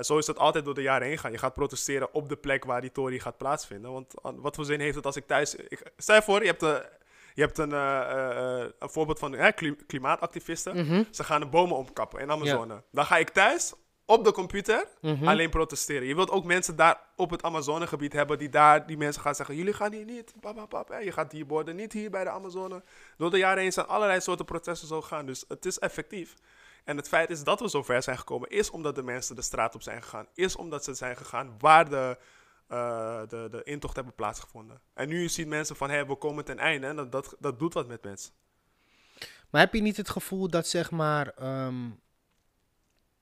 Zo is dat altijd door de jaren heen gaan. Je gaat protesteren op de plek waar die tory gaat plaatsvinden. Want wat voor zin heeft het als ik thuis... Ik, stel je voor, je hebt, je hebt een, eh, eh, eh, een voorbeeld van kli- klimaatactivisten. Mhm, Ze gaan de bomen omkappen in Amazone. Dan ga ik thuis op de computer mhm. alleen protesteren. Je wilt ook mensen daar op het Amazonegebied hebben die daar, die mensen gaan zeggen, jullie gaan hier niet, pap, je gaat hier borden, niet hier bij de Amazone. Door de jaren heen zijn allerlei soorten protesten zo gegaan, dus het is effectief. En het feit is dat we zo ver zijn gekomen, is omdat de mensen de straat op zijn gegaan. Is omdat ze zijn gegaan waar de, eh, de, de intocht hebben plaatsgevonden. En nu ziet mensen van, hé, we komen ten einde en dat, dat, dat doet wat met mensen. Maar heb je niet het gevoel dat zeg maar ehm,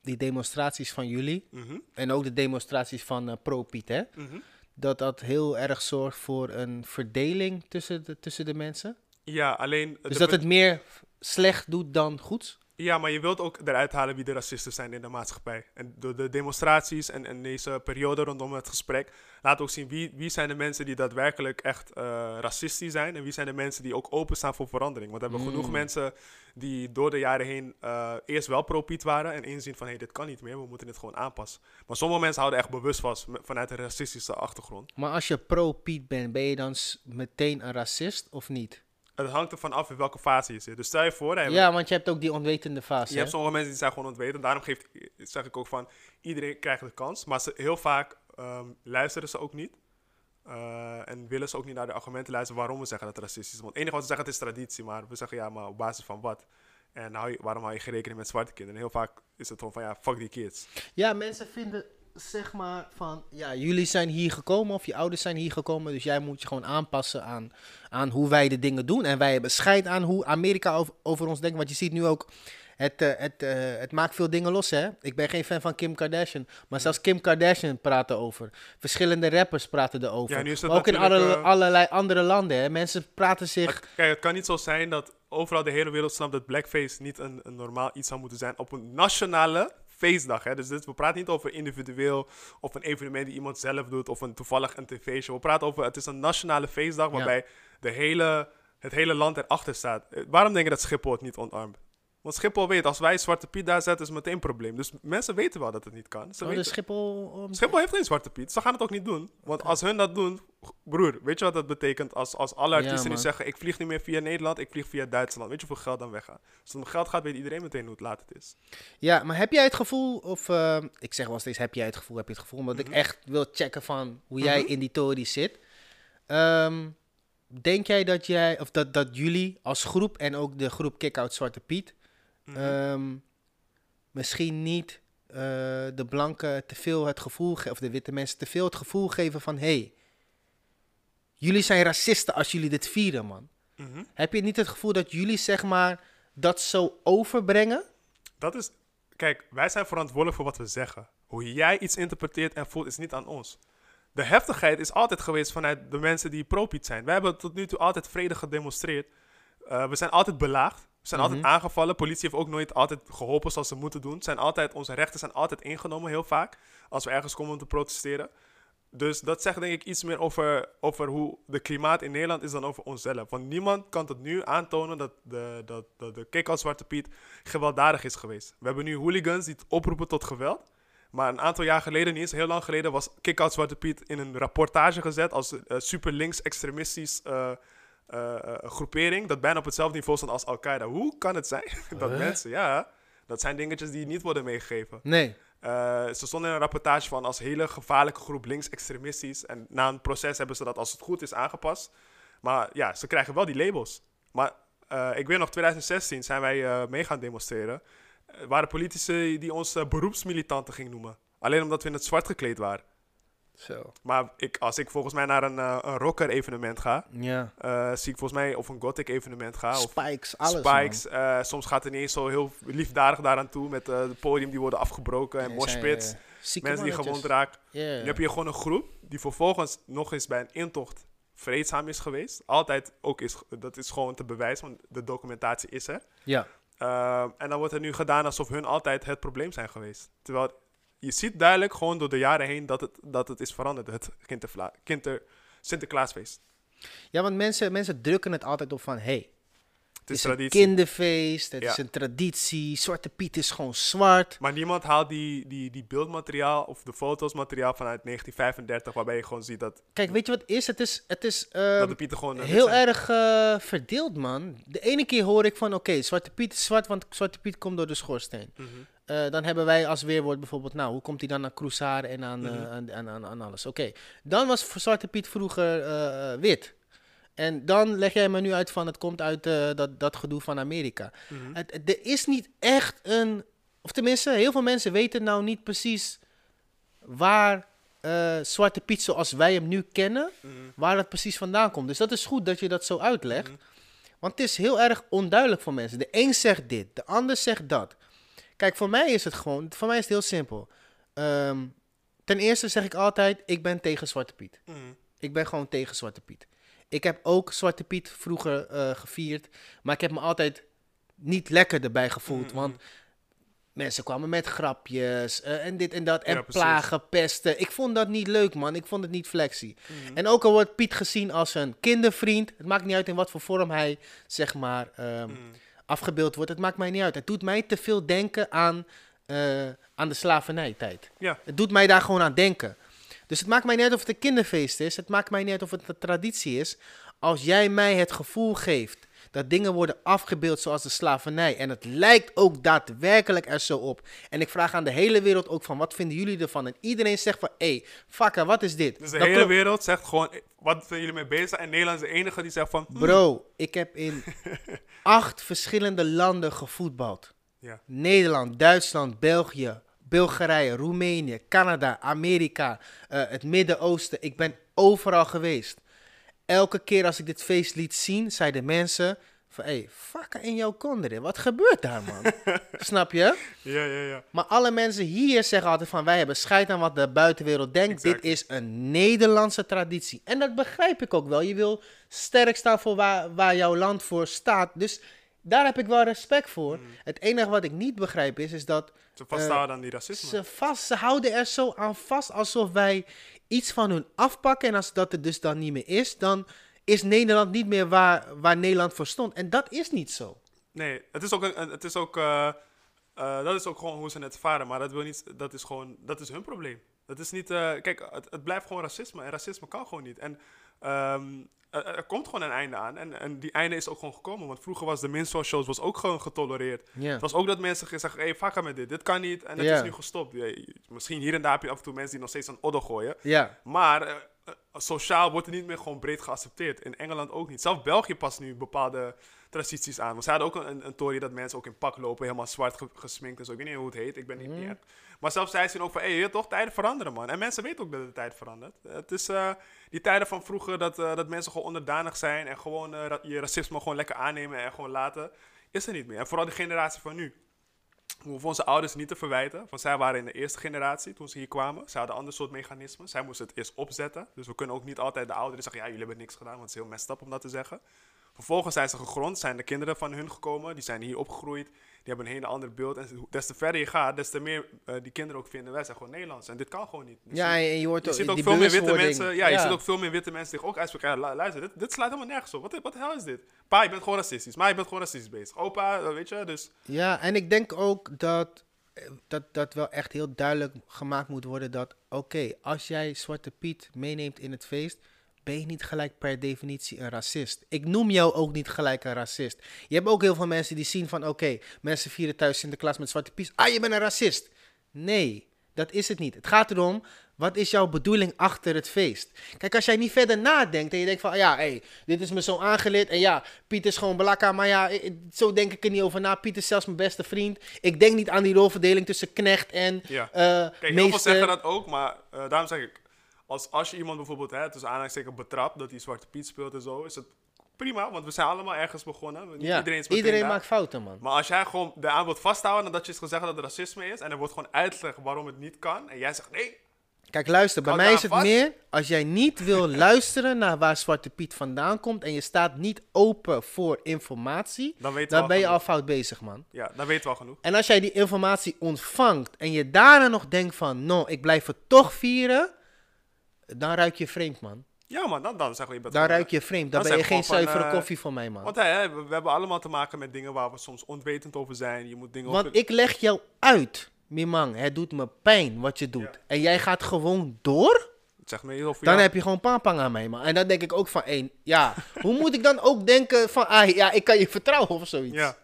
die demonstraties van jullie Mhm, en ook de demonstraties van eh, Pro-Piet, hè, mhm. dat dat heel erg zorgt voor een verdeling tussen de, tussen de mensen? Ja, alleen... Dus dat het meer slecht doet dan goed? Ja, maar je wilt ook eruit halen wie de racisten zijn in de maatschappij. En door de demonstraties en, en deze periode rondom het gesprek laat ook zien wie, wie zijn de mensen die daadwerkelijk echt eh, racistisch zijn en wie zijn de mensen die ook openstaan voor verandering. Want we hebben genoeg Mm. mensen die door de jaren heen eh, eerst wel pro-Piet waren en inzien van hé, hey, dit kan niet meer, we moeten dit gewoon aanpassen. Maar sommige mensen houden echt bewust vast vanuit een racistische achtergrond. Maar als je pro-Piet bent, ben je dan meteen een racist of niet? Het hangt ervan af in welke fase je zit. Dus stel je voor, Ja, want je hebt ook die onwetende fase. Je hè? hebt sommige mensen die zijn gewoon ontweten. Daarom geeft, zeg ik ook van, iedereen krijgt de kans. Maar ze, heel vaak ehm, luisteren ze ook niet. Eh, en willen ze ook niet naar de argumenten luisteren waarom we zeggen dat het racistisch is. Want het enige wat ze zeggen, het is traditie. Maar we zeggen ja, maar op basis van wat? En hou je, waarom hou je geen rekening met zwarte kinderen? En heel vaak is het gewoon van ja, fuck die kids. Ja, mensen vinden zeg maar van, ja, jullie zijn hier gekomen of je ouders zijn hier gekomen, dus jij moet je gewoon aanpassen aan, aan hoe wij de dingen doen. En wij hebben scheid aan hoe Amerika over, over ons denkt, want je ziet nu ook Het, eh, het, eh, het maakt veel dingen los, hè. Ik ben geen fan van Kim Kardashian. Maar zelfs Kim Kardashian praat erover. Verschillende rappers praten erover. Ja, nu is het Maar ook in alle, eh, allerlei andere landen, hè. Mensen praten zich... Kijk, het kan niet zo zijn dat overal de hele wereld snapt dat blackface niet een, een normaal iets zou moeten zijn op een nationale feestdag. Hè? Dus dit, we praten niet over individueel of een evenement die iemand zelf doet of een toevallig een tv-show. We praten over het is een nationale feestdag Ja. waarbij de hele, het hele land erachter staat. Eh, Waarom denk je dat Schiphol het niet omarmt? Want Schiphol weet, als wij Zwarte Piet daar zetten, is het meteen een probleem. Dus mensen weten wel dat het niet kan. Ze Oh, weten, de Schiphol... heeft geen Zwarte Piet. Ze gaan het ook niet doen. Want als hun dat doen, broer, weet je wat dat betekent? Als, als alle Ja, artiesten nu man. zeggen: Ik vlieg niet meer via Nederland, ik vlieg via Duitsland. Weet je hoeveel geld dan weggaat? Als het om geld gaat, weet iedereen meteen hoe het laat het is. Ja, maar heb jij het gevoel, of eh, ik zeg wel steeds, heb jij het gevoel, heb je het gevoel, omdat Mhm. ik echt wil checken van hoe jij Mhm. in die tory zit. Ehm, denk jij dat jij, of dat, dat jullie als groep en ook de groep Kick-Out Zwarte Piet, Mhm. ehm, misschien niet eh, de blanken te veel het gevoel geven, of de witte mensen te veel het gevoel geven van, hé, hey, jullie zijn racisten als jullie dit vieren, man. Mhm. Heb je niet het gevoel dat jullie, zeg maar, dat zo overbrengen? Dat is, kijk, wij zijn verantwoordelijk voor wat we zeggen. Hoe jij iets interpreteert en voelt, is niet aan ons. De heftigheid is altijd geweest vanuit de mensen die pro-Piet zijn. Wij hebben tot nu toe altijd vredig gedemonstreerd. Eh, we zijn altijd belaagd. We zijn Mhm. altijd aangevallen. Politie heeft ook nooit altijd geholpen zoals ze moeten doen. Zijn altijd, onze rechten zijn altijd ingenomen, heel vaak. Als we ergens komen om te protesteren. Dus dat zegt denk ik iets meer over, over hoe de klimaat in Nederland is dan over onszelf. Want niemand kan tot nu aantonen dat de, dat, dat de kick-out Zwarte Piet gewelddadig is geweest. We hebben nu hooligans die het oproepen tot geweld. Maar een aantal jaar geleden, niet eens heel lang geleden, was Kick-Out Zwarte Piet in een rapportage gezet als eh, super links extremistisch eh, eh, eh, groepering. Dat bijna op hetzelfde niveau stond als Al-Qaeda. Hoe kan het zijn *laughs* dat Huh? mensen, ja, dat zijn dingetjes die niet worden meegegeven. Nee. Eh, ze stonden in een rapportage van als hele gevaarlijke groep links extremistisch. En na een proces hebben ze dat als het goed is aangepast. Maar ja, ze krijgen wel die labels. Maar ik weet nog, 2016 zijn wij mee gaan demonstreren. Er waren politici die ons beroepsmilitanten gingen noemen. Alleen omdat we in het zwart gekleed waren. Zo. Maar ik, als ik volgens mij naar een, eh, een rocker evenement ga, Ja. eh, zie ik volgens mij of een gothic evenement ga. Of Spikes, alles. Spikes. eh, soms gaat het niet eens zo heel liefdadig daaraan toe met het podium die worden afgebroken en moshpits. Ja, zieke Mensen die gewond raken. Ja. Nu heb je gewoon een groep die vervolgens nog eens bij een intocht vreedzaam is geweest. Altijd ook is, dat is gewoon te bewijzen, want de documentatie is er. Ja. En dan wordt er nu gedaan alsof hun altijd het probleem zijn geweest. Terwijl je ziet duidelijk gewoon door de jaren heen dat het, dat het is veranderd, het kindervla- kinder, Sinterklaasfeest. ja, want mensen, mensen drukken het altijd op van... Hey, Het is een kinderfeest, het Ja. is een traditie. Zwarte Piet is gewoon zwart. Maar niemand haalt die, die, die beeldmateriaal of de fotosmateriaal vanuit 1935, waarbij je gewoon ziet dat, Kijk, weet je wat het is? Het is, het is ehm, dat de Pieten gewoon... eh, heel erg eh, verdeeld, man. De ene keer hoor ik van... Oké, Zwarte Piet is zwart, want Zwarte Piet komt door de schoorsteen. Mhm. Eh, dan hebben wij als weerwoord bijvoorbeeld... Nou, hoe komt hij dan aan Cruisade en aan, eh, Mhm. aan, aan, aan, aan alles? Oké, dan was Zwarte Piet vroeger eh, eh, wit. En dan leg jij me nu uit van... Het komt uit eh, dat, dat gedoe van Amerika. Mhm. Het, het- er is niet echt een. Of tenminste, heel veel mensen weten nou niet precies waar eh, Zwarte Piet zoals wij hem nu kennen, Mhm. waar dat precies vandaan komt. Dus dat is goed dat je dat zo uitlegt. Mhm. Want het is heel erg onduidelijk voor mensen. De een zegt dit, de ander zegt dat. Kijk, voor mij is het gewoon, voor mij is het heel simpel. Ehm, ten eerste zeg ik altijd, ik ben tegen Zwarte Piet. Mhm. Ik ben gewoon tegen Zwarte Piet. Ik heb ook Zwarte Piet vroeger eh, gevierd. Maar ik heb me altijd niet lekker erbij gevoeld. Mhm. Want mensen kwamen met grapjes eh, en dit en dat. En Ja, plagen, pesten. Ik vond dat niet leuk, man. Ik vond het niet flexie. Mhm. En ook al wordt Piet gezien als een kindervriend. Het maakt niet uit in wat voor vorm hij, zeg maar, ehm, Mhm. Afgebeeld wordt. Het maakt mij niet uit. Het doet mij te veel denken aan, eh, aan de slavernijtijd. Ja. Het doet mij daar gewoon aan denken. Dus het maakt mij niet uit of het een kinderfeest is. Het maakt mij niet uit of het een traditie is. Als jij mij het gevoel geeft dat dingen worden afgebeeld zoals de slavernij. En het lijkt ook daadwerkelijk er zo op. En ik vraag aan de hele wereld ook van, wat vinden jullie ervan? En iedereen zegt van, hé, hey, fucker, wat is dit? Dus de hele klopt- wereld zegt gewoon, wat zijn jullie mee bezig? En Nederland is de enige die zegt van, hm, Bro, ik heb in *laughs* acht verschillende landen gevoetbald. Ja. Nederland, Duitsland, België, Bulgarije, Roemenië, Canada, Amerika, eh, het Midden-Oosten. Ik ben overal geweest. Elke keer als ik dit feest liet zien, zeiden mensen Van, hé, hey, in jouw konderen. Wat gebeurt daar, man? *laughs* Snap je? Ja, ja, ja. Maar alle mensen hier zeggen altijd van... wij hebben scheid aan wat de buitenwereld denkt. Exactly. Dit is een Nederlandse traditie. En dat begrijp ik ook wel. Je wil sterk staan voor waar, waar jouw land voor staat. Dus daar heb ik wel respect voor. Mm. Het enige wat ik niet begrijp is, is dat... Ze vasthouden aan die racisme. Ze, vast, ze houden er zo aan vast alsof wij iets van hun afpakken. En als dat er dus dan niet meer is, dan is Nederland niet meer waar, waar Nederland voor stond. En dat is niet zo. Nee, het is ook, het is ook eh, eh, dat is ook gewoon hoe ze het varen. Maar dat, wil niet, dat is gewoon, dat is hun probleem. Dat is niet, eh, kijk, het, het blijft gewoon racisme. En racisme kan gewoon niet. En ehm, er, er komt gewoon een einde aan. En, en die einde is ook gewoon gekomen. Want vroeger was de minstrel shows was ook gewoon getolereerd. Het was ook dat mensen zeggen, hé, hey, fuck met dit. Dit kan niet. En het is nu gestopt. Misschien hier en daar heb je af en toe mensen die nog steeds aan odder gooien. Maar eh, eh, sociaal wordt het niet meer gewoon breed geaccepteerd. In Engeland ook niet. Zelfs België past nu bepaalde transities aan. Want ze hadden ook een, een tory dat mensen ook in pak lopen, helemaal zwart ge- gesminkt en zo. Ik weet niet hoe het heet, ik ben niet meer. Maar zelfs zij zien ook van, hé, toch, tijden veranderen, man. En mensen weten ook dat de tijd verandert. Het is eh, die tijden van vroeger dat, eh, dat mensen gewoon onderdanig zijn en gewoon eh, je racisme gewoon lekker aannemen en gewoon laten, is er niet meer. En vooral de generatie van nu. We hoeven onze ouders niet te verwijten. Want zij waren in de eerste generatie toen ze hier kwamen. Zij hadden een ander soort mechanismen. Zij moesten het eerst opzetten. Dus we kunnen ook niet altijd de ouderen zeggen: ja, jullie hebben niks gedaan. Want het is heel messed om dat te zeggen. Vervolgens zijn ze gegrond, zijn de kinderen van hun gekomen. Die zijn hier opgegroeid. Die hebben een hele ander beeld. En des te verder je gaat, des te meer eh, die kinderen ook vinden: wij zijn gewoon Nederlands. En dit kan gewoon niet. Dus Ja, je- en je hoort je ook, ziet ook veel meer witte mensen. Ja, je ziet ook veel meer witte mensen zich ook uitspreken. Ja, lu- luister, dit, dit slaat helemaal nergens op. Wat, wat de hel is dit? Pa, je bent gewoon racistisch. Maar je bent gewoon racistisch bezig. Opa, eh, weet je, dus. Ja, en ik denk ook dat, eh, dat dat wel echt heel duidelijk gemaakt moet worden dat, oké, als jij Zwarte Piet meeneemt in het feest, ben je niet gelijk per definitie een racist. Ik noem jou ook niet gelijk een racist. Je hebt ook heel veel mensen die zien van, oké, mensen vieren thuis Sinterklaas met Zwarte Piet. Ah, je bent een racist. Nee, dat is het niet. Het gaat erom, wat is jouw bedoeling achter het feest? Kijk, als jij niet verder nadenkt en je denkt van, ah ja, hey, dit is me zo aangeleerd. En ja, Piet is gewoon belakka, maar ja, zo denk ik er niet over na. Piet is zelfs mijn beste vriend. Ik denk niet aan die rolverdeling tussen knecht en Ja. eh Kijk, heel veel zeggen dat ook, maar eh, daarom zeg ik, als, als je iemand bijvoorbeeld, hè, tussen aanhalingstekens betrapt, dat hij Zwarte Piet speelt en zo, is het prima, want we zijn allemaal ergens begonnen. Niet Ja, iedereen daar. maakt fouten, man. Maar als jij gewoon daaraan wilt vasthouden nadat je is gezegd dat het racisme is, en er wordt gewoon uitgelegd waarom het niet kan, en jij zegt nee, Kijk, luister, bij mij is het vast. meer als jij niet wil *laughs* luisteren naar waar Zwarte Piet vandaan komt en je staat niet open voor informatie, dan ben je genoeg. al fout bezig, man. Ja, dan weten we al genoeg. En als jij die informatie ontvangt en je daarna nog denkt van, no, ik blijf het toch vieren, dan ruik je vreemd, man. Ja man, dan, dan zeggen we je bent Dan ruik je vreemd. Dan dan ben je zeg geen van, zuivere eh, koffie voor mij, man. Want hè, we, hebben allemaal te maken met dingen waar we soms onwetend over zijn. Je moet dingen Want ik leg jou uit, Mimang, het doet me pijn wat je doet. Ja. En jij gaat gewoon door? Zeg me heel veel. Dan heb je gewoon pampang aan mij, man. En dan denk ik ook van, één, ja, hoe moet ik dan ook denken van, ah, ja, ik kan je vertrouwen of zoiets? Ja.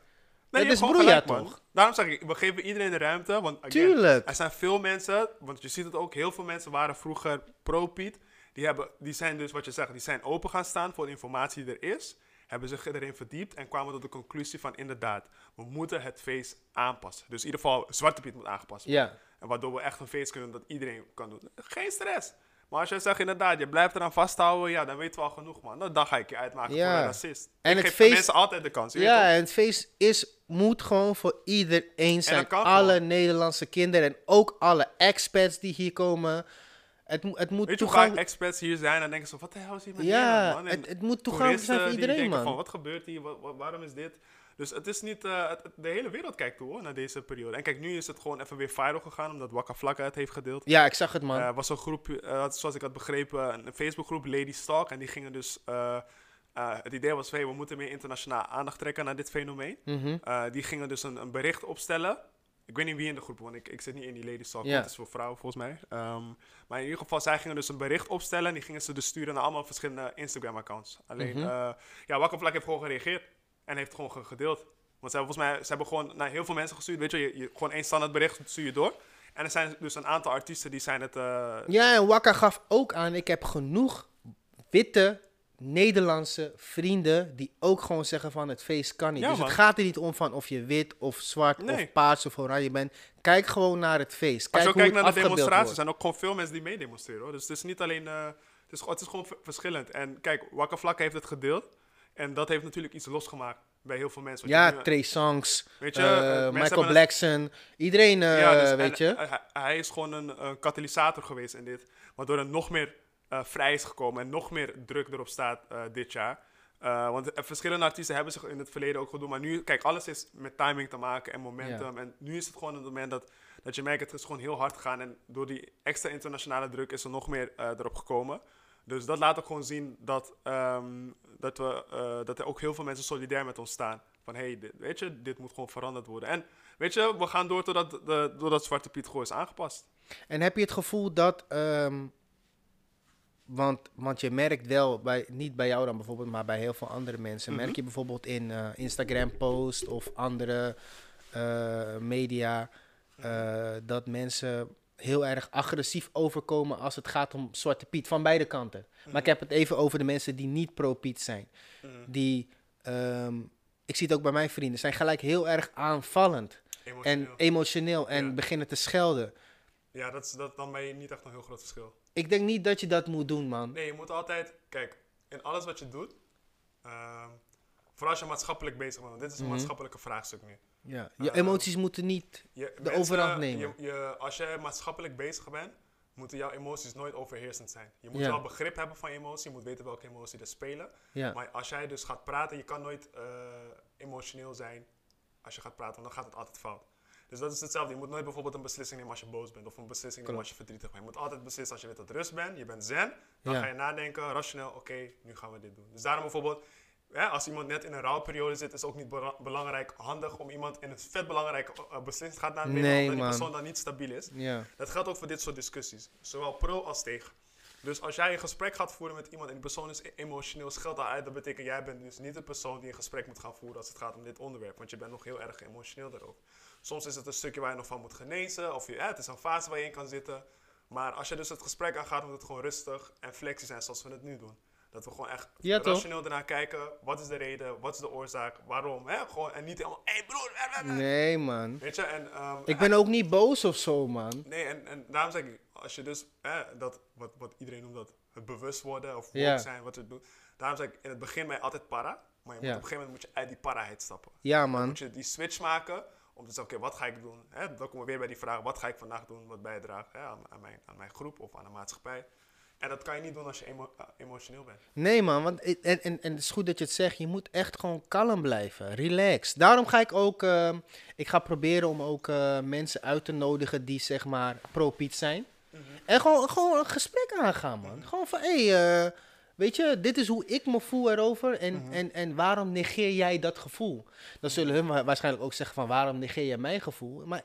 Dat je hebt is broeia, toch? Daarom zeg ik, we geven iedereen de ruimte. Want again, Tuurlijk. er zijn veel mensen, want je ziet het ook, heel veel mensen waren vroeger pro-Piet. Die, hebben, die zijn dus, wat je zegt, die zijn open gaan staan voor de informatie die er is. Hebben zich erin verdiept en kwamen tot de conclusie van inderdaad, we moeten het feest aanpassen. Dus in ieder geval, Zwarte Piet moet aangepast worden. Ja. En waardoor we echt een feest kunnen dat iedereen kan doen. Geen stress. Maar als jij zegt inderdaad, je blijft eraan vasthouden, ja, dan weten we al genoeg, man. Nou, Dan ga ik je uitmaken Ja. voor een racist. En ik het geef feest- mensen altijd de kans. Ja, en het feest is, moet gewoon voor iedereen zijn. Alle gewoon. Nederlandse kinderen en ook alle expats die hier komen. Het, het moet Weet je toegankelijk... experts hier zijn en denken ze, wat de hel is hier met Ja, Nederland, man? En het, het moet toegankelijk zijn voor iedereen, man. van, wat gebeurt hier, Wa- wa- waarom is dit? Dus het is niet, eh, het- de hele wereld kijkt toe hoor, naar deze periode. En kijk, nu is het gewoon even weer viral gegaan, omdat Wakka Flakka het heeft gedeeld. Ja, ik zag het, man. Er was een groep, eh, zoals ik had begrepen, een Facebookgroep, Lady Stalk. En die gingen dus, eh, eh, het idee was, hey, we moeten meer internationaal aandacht trekken naar dit fenomeen. Mhm. Eh, die gingen dus een, een bericht opstellen. Ik weet niet wie in de groep, want ik, ik zit niet in die Lady Stalk. Ja. Het is voor vrouwen volgens mij. Ehm, maar in ieder geval, zij gingen dus een bericht opstellen. En die gingen ze dus sturen naar allemaal verschillende Instagram-accounts. Alleen, Mhm. eh, ja, Wakka Vlak heeft gewoon gereageerd. En heeft gewoon ge- gedeeld. Want ze hebben volgens mij, ze hebben gewoon naar heel veel mensen gestuurd. Weet je, je, je- gewoon één standaard bericht stuur je door. En er zijn dus een aantal artiesten die zijn het... eh, Ja, en Wakka gaf ook aan, ik heb genoeg witte Nederlandse vrienden die ook gewoon zeggen van het feest kan niet. Ja, dus het man. gaat er niet om van of je wit of zwart Nee. of paars of oranje bent. Kijk gewoon naar het feest. Als Kijk je hoe ook kijkt naar de demonstraties, wordt. zijn ook gewoon veel mensen die meedemonstreren. Hoor. Dus het is niet alleen. eh, het, is, gewoon- het is gewoon verschillend. En kijk, Wakka Vlak heeft het gedeeld. En dat heeft natuurlijk iets losgemaakt bij heel veel mensen. Ja, nu- Trey Songs, weet je, eh, eh, Michael Blackson. Iedereen, eh, Ja, dus- weet en, je. hij, hij is gewoon een, een katalysator geweest in dit. Waardoor er nog meer eh, vrij is gekomen en nog meer druk erop staat dit jaar. Want verschillende artiesten hebben zich in het verleden ook gedaan. Maar nu, kijk, alles is met timing te maken en momentum. En nu is het gewoon het moment dat, dat je merkt, het is gewoon heel hard gegaan. En door die extra internationale druk is er nog meer erop gekomen. Dus dat laat ook gewoon zien dat, ehm, dat, we, eh, dat er ook heel veel mensen solidair met ons staan. Van hé, hey, dit- weet je, dit moet gewoon veranderd worden. En weet je, we gaan door totdat, de, totdat Zwarte Piet gewoon is aangepast. En heb je het gevoel dat, ehm, want, want je merkt wel, bij, niet bij jou dan bijvoorbeeld, maar bij heel veel andere mensen, Mhm. merk je bijvoorbeeld in eh, Instagram posts of andere eh, media, dat mensen heel erg agressief overkomen als het gaat om Zwarte Piet, van beide kanten. Maar ik heb het even over de mensen die niet pro-Piet zijn. Mhm. Die, ehm, ik zie het ook bij mijn vrienden, zijn gelijk heel erg aanvallend en Emotioneel. emotioneel en Ja. beginnen te schelden. ja, dat is dat, dan ben je niet echt een heel groot verschil. Ik denk niet dat je dat moet doen, man. Nee, je moet altijd, kijk, in alles wat je doet, ehm, vooral als je maatschappelijk bezig bent, want dit is een Mhm. maatschappelijke vraagstuk nu. Ja. Je Eh, emoties moeten niet. Je, De overhand nemen. Je, je- als je maatschappelijk bezig bent, moeten jouw emoties nooit overheersend zijn. Je moet Ja. wel begrip hebben van je emotie, je moet weten welke emotie er spelen. Ja. Maar als jij dus gaat praten, je kan nooit eh, emotioneel zijn als je gaat praten, want dan gaat het altijd fout. Dus dat is hetzelfde. Je moet nooit bijvoorbeeld een beslissing nemen als je boos bent of een beslissing nemen als je verdrietig bent. Je moet altijd beslissen als je weet dat rust bent, je bent zen, dan Ja. ga je nadenken, rationeel, oké, nu gaan we dit doen. Dus daarom bijvoorbeeld, ja, als iemand net in een rouwperiode zit, is het ook niet bela- belangrijk, handig om iemand in een vet belangrijke eh, beslissing te gaan nemen, Nee, omdat die persoon dan niet stabiel is. Ja. Dat geldt ook voor dit soort discussies, zowel pro als tegen. Dus als jij een gesprek gaat voeren met iemand en die persoon is emotioneel, scheldt dat uit, dat betekent jij bent dus niet de persoon die een gesprek moet gaan voeren als het gaat om dit onderwerp, want je bent nog heel erg emotioneel daarover. Soms is het een stukje waar je nog van moet genezen, of je, ja, het is een fase waar je in kan zitten. Maar als je dus het gesprek aangaat, moet het gewoon rustig en flexie zijn zoals we het nu doen. Dat we gewoon echt Ja, rationeel ernaar kijken, wat is de reden, wat is de oorzaak, waarom, hè? Gewoon, en niet helemaal, hé hey broer, eh, eh, eh." Nee, man. weet je, en... ehm, Ik ben ook niet boos of zo, man. Nee, en, en daarom zeg ik, als je dus, hè, dat, wat, wat iedereen noemt dat, het bewust worden of woke Ja. zijn, wat we doen. Daarom zeg ik, in het begin ben je altijd para, maar je moet Ja. op een gegeven moment moet je uit die paraheid stappen. Ja, Dan man. moet je die switch maken om te zeggen, oké, wat ga ik doen? Hè, dan komen we weer bij die vraag, wat ga ik vandaag doen wat bijdraagt aan, aan, mijn, aan mijn groep of aan de maatschappij. En dat kan je niet doen als je emo- eh, emotioneel bent. Nee, man. Want, en, en, en het is goed dat je het zegt. Je moet echt gewoon kalm blijven. Relax. Daarom ga ik ook... eh, ik ga proberen om ook eh, mensen uit te nodigen die, zeg maar, pro-Piet zijn. En gewoon, gewoon een gesprek aangaan, man. Gewoon van, hé, hey, weet je, dit is hoe ik me voel erover. En, en, en waarom negeer jij dat gevoel? Dan zullen hun wa- waarschijnlijk ook zeggen van, waarom negeer jij mijn gevoel? Maar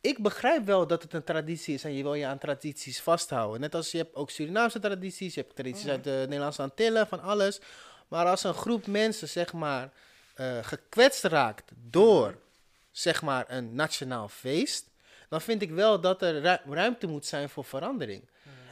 ik begrijp wel dat het een traditie is en je wil je aan tradities vasthouden. Net als je hebt ook Surinaamse tradities, je hebt tradities uit de Nederlandse Antillen, van alles. Maar als een groep mensen, zeg maar, eh, gekwetst raakt door, zeg maar, een nationaal feest, dan vind ik wel dat er ru- ruimte moet zijn voor verandering.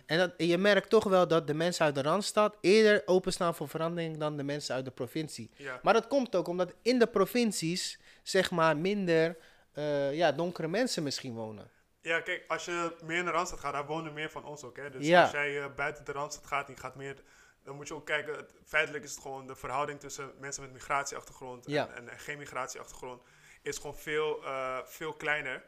En dat, je merkt toch wel dat de mensen uit de Randstad eerder openstaan voor verandering dan de mensen uit de provincie. Ja. Maar dat komt ook omdat in de provincies, zeg maar, minder eh, ja, donkere mensen misschien wonen. Ja, kijk, als je meer in de Randstad gaat, daar wonen meer van ons ook. Hè? Dus Ja. als jij eh, buiten de Randstad gaat, die gaat meer... Dan moet je ook kijken, het, feitelijk is het gewoon de verhouding tussen mensen met migratieachtergrond Ja. en, en, geen migratieachtergrond is gewoon veel, eh, veel kleiner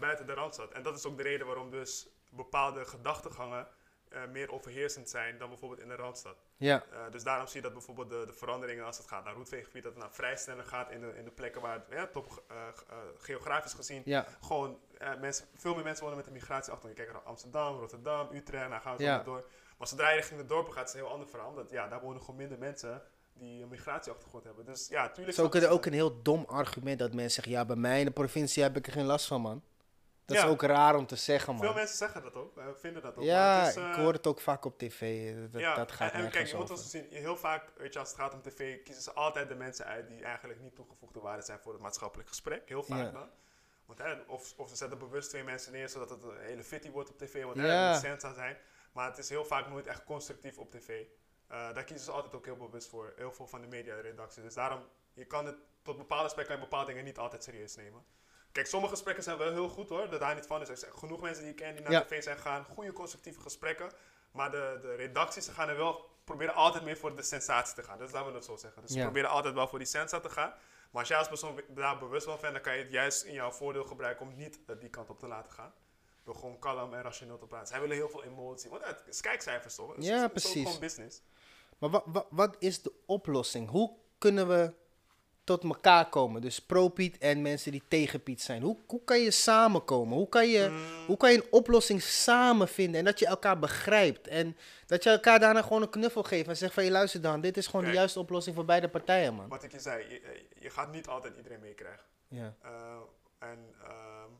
buiten de Randstad. En dat is ook de reden waarom dus bepaalde gedachtegangen eh, meer overheersend zijn dan bijvoorbeeld in de Randstad. Ja, Eh, dus daarom zie je dat bijvoorbeeld de, de veranderingen als het gaat naar roetveeggebied, dat het naar vrij sneller gaat in de, in de plekken waar het ja, top, eh, geografisch gezien ja, gewoon mensen, veel meer mensen wonen met een migratieachtergrond. Je kijkt naar Amsterdam, Rotterdam, Utrecht, nou gaan we zo Ja. door. Maar zodra je richting de dorpen gaat, is het een heel ander verhaal. Omdat ja, daar wonen gewoon minder mensen die een migratieachtergrond hebben. Dus ja, tuurlijk. Het is ook een heel dom argument dat mensen zeggen, ja, bij mij in de provincie heb ik er geen last van, man. Dat Ja. is ook raar om te zeggen, Veel man. mensen zeggen dat ook, eh, vinden dat ook. Ja, het is, eh, ik hoor het ook vaak op tv. eh, Dat, ja, dat gaat en, en kijk, je moet ons zien, heel vaak, weet je, als het gaat om tv, kiezen ze altijd de mensen uit die eigenlijk niet toegevoegde waarde zijn voor het maatschappelijk gesprek. Heel vaak Ja. dan. Want, hè, of, of ze zetten bewust twee mensen neer zodat het een hele fitty wordt op tv, want Ja. er moet aan zijn. Maar het is heel vaak nooit echt constructief op tv. Eh, daar kiezen ze altijd ook heel bewust voor, heel veel van de mediaredactie. Dus daarom, je kan het tot bepaalde aspecten kan je bepaalde dingen niet altijd serieus nemen. Kijk, sommige gesprekken zijn wel heel goed hoor, dat daar niet van is. Er zijn genoeg mensen die ik ken die naar Ja. tv zijn gegaan, goede constructieve gesprekken. Maar de, de redacties ze gaan er wel proberen altijd meer voor de sensatie te gaan. Dus laten we het zo zeggen. Dus ze Ja. proberen altijd wel voor die sensa te gaan. Maar als jij als persoon daar bewust van bent, dan kan je het juist in jouw voordeel gebruiken om niet eh, die kant op te laten gaan. Door gewoon kalm en rationeel te praten. Zij willen heel veel emotie. Want het is kijkcijfers toch? Het is- Ja, het is precies. gewoon business. Maar wat, wat, wat is de oplossing? Hoe kunnen we tot elkaar komen? Dus pro-Piet en mensen die tegen Piet zijn. Hoe, hoe kan je samenkomen? Hoe kan je, hoe kan je een oplossing samen vinden? En dat je elkaar begrijpt. En dat je elkaar daarna gewoon een knuffel geeft. En zegt van, je luister dan, dit is gewoon de juiste oplossing voor beide partijen, man. Wat ik je zei, je, je gaat niet altijd iedereen meekrijgen. Ja. Eh, en ehm,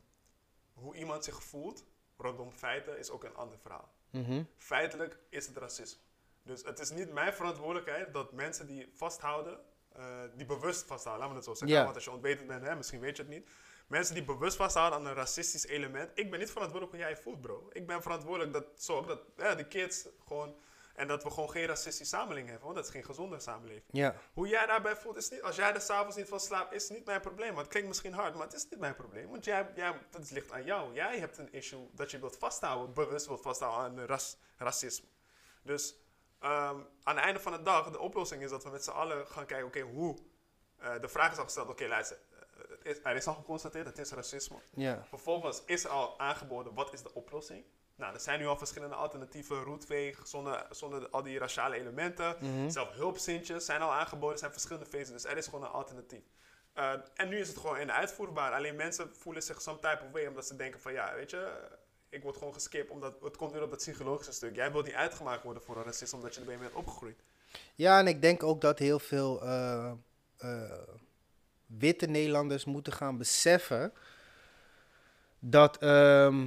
hoe iemand zich voelt rondom feiten is ook een ander verhaal. Mhm. Feitelijk is het racisme. Dus het is niet mijn verantwoordelijkheid dat mensen die vasthouden, die bewust vasthouden, laten we het zo zeggen. Want als je onwetend bent, hè, misschien weet je het niet. Mensen die bewust vasthouden aan een racistisch element. Ik ben niet verantwoordelijk hoe jij je voelt, bro. Ik ben verantwoordelijk dat zorg dat ja, de kids gewoon. En dat we gewoon geen racistische samenleving hebben, want dat is geen gezonde samenleving. Hoe jij daarbij voelt, is niet, als jij er s'avonds niet van slaapt, is niet mijn probleem. Want het klinkt misschien hard, maar het is niet mijn probleem. Want jij, jij, dat ligt aan jou. Jij hebt een issue dat je wilt vasthouden, bewust wilt vasthouden aan ras, racisme. Dus ehm, aan het einde van de dag, de oplossing is dat we met z'n allen gaan kijken, oké, hoe? Eh, de vraag is al gesteld, oké, luister. eh, is, er is al geconstateerd, het is racisme. Ja. Vervolgens is er al aangeboden, wat is de oplossing? Nou, er zijn nu al verschillende alternatieven, roetveeg, zonder, zonder al die raciale elementen. Zelf hulpzintjes zijn al aangeboden, er zijn verschillende feesten, dus er is gewoon een alternatief. Eh, en nu is het gewoon in de uitvoerbaar. Alleen mensen voelen zich some type of way, omdat ze denken van ja, weet je, ik word gewoon geskipt, omdat het komt weer op dat psychologische stuk. Jij wilt niet uitgemaakt worden voor een racist, omdat je erbij bent opgegroeid. Ja, en ik denk ook dat heel veel eh, eh, witte Nederlanders moeten gaan beseffen dat ehm,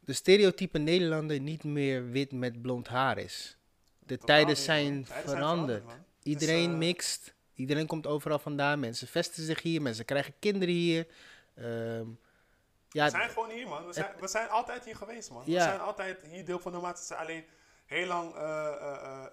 de stereotype Nederlander niet meer wit met blond haar is. De Totaal tijden zijn. Tijden veranderd. Iedereen eh, mixt, iedereen komt overal vandaan, mensen vestigen zich hier, mensen krijgen kinderen hier. Ehm, ja, We zijn gewoon hier, man. We zijn, we zijn altijd hier geweest, man. We zijn altijd hier deel van de maatschappij. Alleen heel lang eh, eh, eh,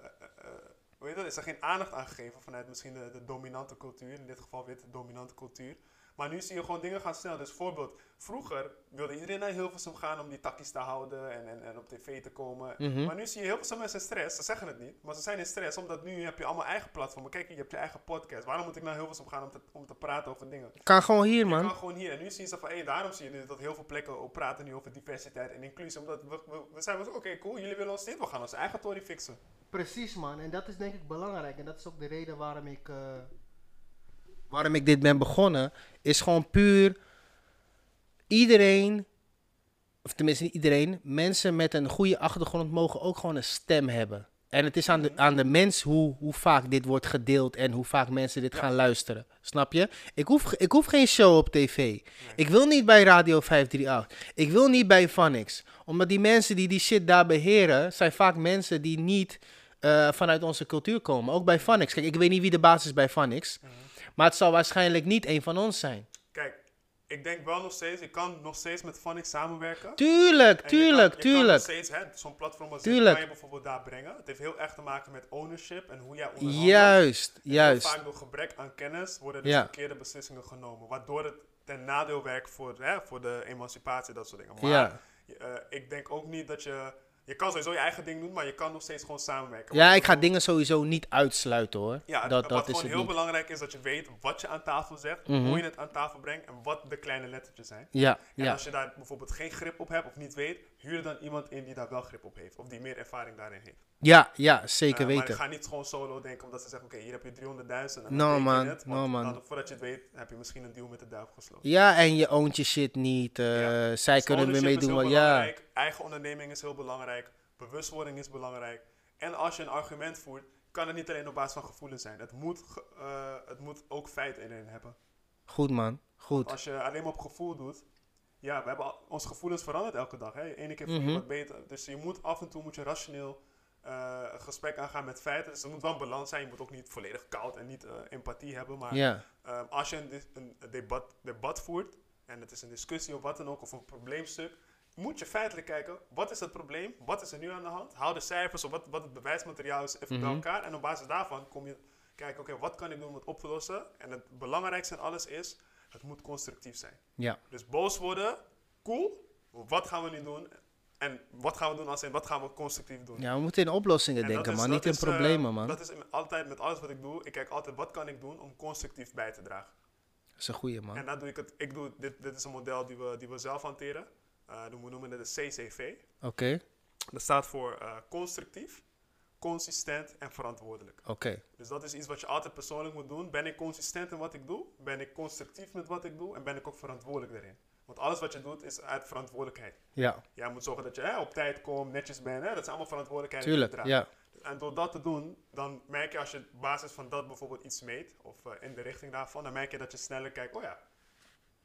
hoe heet dat? is er geen aandacht aan gegeven vanuit misschien de, de dominante cultuur. In dit geval witte dominante cultuur. Maar nu zie je gewoon dingen gaan snel. Dus voorbeeld, vroeger wilde iedereen naar Hilversum gaan om die takkies te houden en, en, en op tv te komen. Mhm. Maar nu zie je heel veel mensen in stress. Ze zeggen het niet, maar ze zijn in stress omdat nu heb je allemaal eigen platformen. Kijk, je hebt je eigen podcast. Waarom moet ik naar Hilversum gaan om te, om te praten over dingen? kan gewoon hier, Je man. kan gewoon hier. En nu zien ze van, hé, daarom zie je nu dat heel veel plekken ook praten nu over diversiteit en inclusie. Omdat we, we, we zijn van, oké, cool, jullie willen ons dit. We gaan onze eigen Tory fixen. Precies, man. En dat is denk ik belangrijk. En dat is ook de reden waarom ik, eh, waarom ik dit ben begonnen. Is gewoon puur iedereen, of tenminste niet iedereen, mensen met een goede achtergrond mogen ook gewoon een stem hebben. En het is aan de, aan de mens hoe, hoe vaak dit wordt gedeeld en hoe vaak mensen dit Ja. gaan luisteren. Snap je? Ik hoef, ik hoef geen show op tv. Ik wil niet bij Radio 538. Ik wil niet bij Vanix. Omdat die mensen die die shit daar beheren, zijn vaak mensen die niet eh, vanuit onze cultuur komen. Ook bij Vanix. Kijk, ik weet niet wie de baas is bij Vanix. Maar het zal waarschijnlijk niet een van ons zijn. Kijk, ik denk wel nog steeds, je kan nog steeds met Phonics samenwerken. Tuurlijk, En tuurlijk, je kan, je kan nog tuurlijk. steeds, zo'n platform als Tuurlijk. dit kan je bijvoorbeeld daar brengen. Het heeft heel erg te maken met ownership en hoe jij onderhandelt. Juist, En juist. vaak door gebrek aan kennis worden dus Ja. verkeerde beslissingen genomen. Waardoor het ten nadeel werkt voor, hè, voor de emancipatie, dat soort dingen. Maar Ja. eh, ik denk ook niet dat je... Je kan sowieso je eigen ding doen, maar je kan nog steeds gewoon samenwerken. Ja, ik ga dingen sowieso niet uitsluiten hoor. Ja, dat, wat gewoon heel belangrijk is dat je weet wat je aan tafel zegt, Mhm. hoe je het aan tafel brengt en wat de kleine lettertjes zijn. Ja, En ja. als je daar bijvoorbeeld geen grip op hebt of niet weet, huur dan iemand in die daar wel grip op heeft. Of die meer ervaring daarin heeft. Ja, ja, zeker Eh, Maar weten. ga niet gewoon solo denken omdat ze zeggen, oké, hier heb je 300.000 en dan No, man. het, No, want man. Dan, voordat je het weet, heb je misschien een deal met de duivel gesloten. Ja, en je ownt je shit niet. eh, Ja. Zij Dus kunnen er mee doen. Wat, ja, Eigen onderneming is heel belangrijk. Bewustwording is belangrijk. En als je een argument voert, kan het niet alleen op basis van gevoelens zijn. Het moet, eh, het moet ook feiten erin hebben. goed man, goed. Als je alleen maar op gevoel doet. Ja, we hebben al, onze gevoelens veranderd elke dag. Hè. Ene keer voel je Mhm. wat beter. Dus je moet af en toe moet je rationeel eh, een gesprek aangaan met feiten. Dus er moet wel een balans zijn. Je moet ook niet volledig koud en niet eh, empathie hebben. Maar ehm, als je een debat, debat voert. En het is een discussie of wat dan ook. Of een probleemstuk. Moet je feitelijk kijken. Wat is het probleem? Wat is er nu aan de hand? Hou de cijfers of wat, wat het bewijsmateriaal is even bij Mhm. elkaar. En op basis daarvan kom je kijken. Oké, wat kan ik doen om het op te lossen? En het belangrijkste in alles is. Het moet constructief zijn. ja. Dus boos worden, cool. Wat gaan we nu doen? En wat gaan we doen als in, wat gaan we constructief doen? Ja, we moeten in oplossingen En denken, is- man. Niet in eh, problemen, man. Dat is altijd met alles wat ik doe. Ik kijk altijd, wat kan ik doen om constructief bij te dragen? Dat is een goeie, man. En dan doe ik het, ik doe, dit, dit is een model die we, die we zelf hanteren. Eh, we noemen het de CCV. Oké, Dat staat voor eh, constructief, consistent en verantwoordelijk. oké. Dus dat is iets wat je altijd persoonlijk moet doen. Ben ik consistent in wat ik doe? Ben ik constructief met wat ik doe? En ben ik ook verantwoordelijk daarin? Want alles wat je doet is uit verantwoordelijkheid. Ja, Jij moet zorgen dat je hè, op tijd komt, netjes bent. Hè? Dat zijn allemaal verantwoordelijkheden tuurlijk. Ja, En door dat te doen, dan merk je als je op basis van dat bijvoorbeeld iets meet, of eh, in de richting daarvan, dan merk je dat je sneller kijkt, oh ja.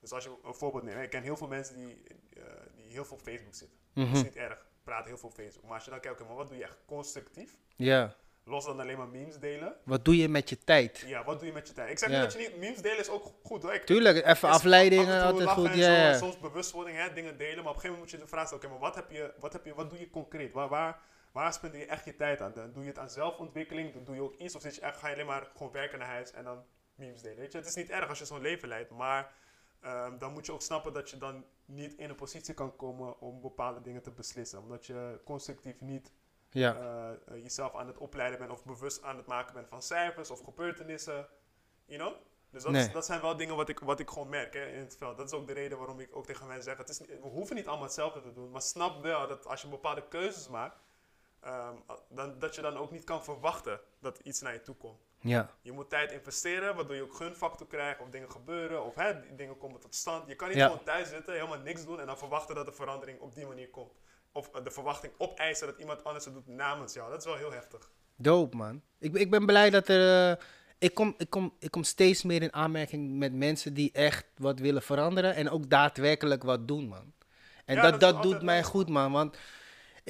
Dus als je een voorbeeld neemt, hè, ik ken heel veel mensen die, eh, die heel veel op Facebook zitten. Dat is Mhm. niet erg, praten heel veel op Facebook. Maar als je dan kijkt, oké, maar wat doe je echt constructief? ja. Los dan alleen maar memes delen. Wat doe je met je tijd? Ja, wat doe je met je tijd? Ik zeg Ja. niet dat je niet, memes delen is ook goed hoor. Ik, Tuurlijk, even afleidingen, altijd goed. Ja, zo, en ja. soms bewustwording, hè, dingen delen. Maar op een gegeven moment moet je de vraag stellen, oké, maar wat heb je, wat heb je, wat doe je concreet? Waar, waar, je echt je tijd aan? Dan doe je het aan zelfontwikkeling? Dan doe je ook iets? Of zit je echt, ga je alleen maar gewoon werken naar huis en dan memes delen? Weet je, het is niet erg als je zo'n leven leidt, maar ehm, dan moet je ook snappen dat je dan niet in een positie kan komen om bepaalde dingen te beslissen. Omdat je constructief niet Ja, eh, eh, jezelf aan het opleiden bent of bewust aan het maken bent van cijfers of gebeurtenissen. You know? Dus dat, Nee. is, dat zijn wel dingen wat ik, wat ik gewoon merk hè, in het veld. Dat is ook de reden waarom ik ook tegen mensen zeg: het is we hoeven niet allemaal hetzelfde te doen, maar snap wel dat als je bepaalde keuzes maakt, ehm, dan, dat je dan ook niet kan verwachten dat iets naar je toe komt. Ja. Je moet tijd investeren, waardoor je ook gunfactor krijgt, of dingen gebeuren, of hè, dingen komen tot stand. Je kan niet Ja. gewoon thuis zitten, helemaal niks doen en dan verwachten dat de verandering op die manier komt. Of eh, de verwachting opeisen dat iemand anders het doet namens jou. Dat is wel heel heftig. Dope, man. Ik, ben- ik ben blij dat er... eh, ik, kom, ik, kom, ik kom steeds meer in aanmerking met mensen die echt wat willen veranderen. En ook daadwerkelijk wat doen, man. En Ja, dat, dat dat, doet mij goed, man. Want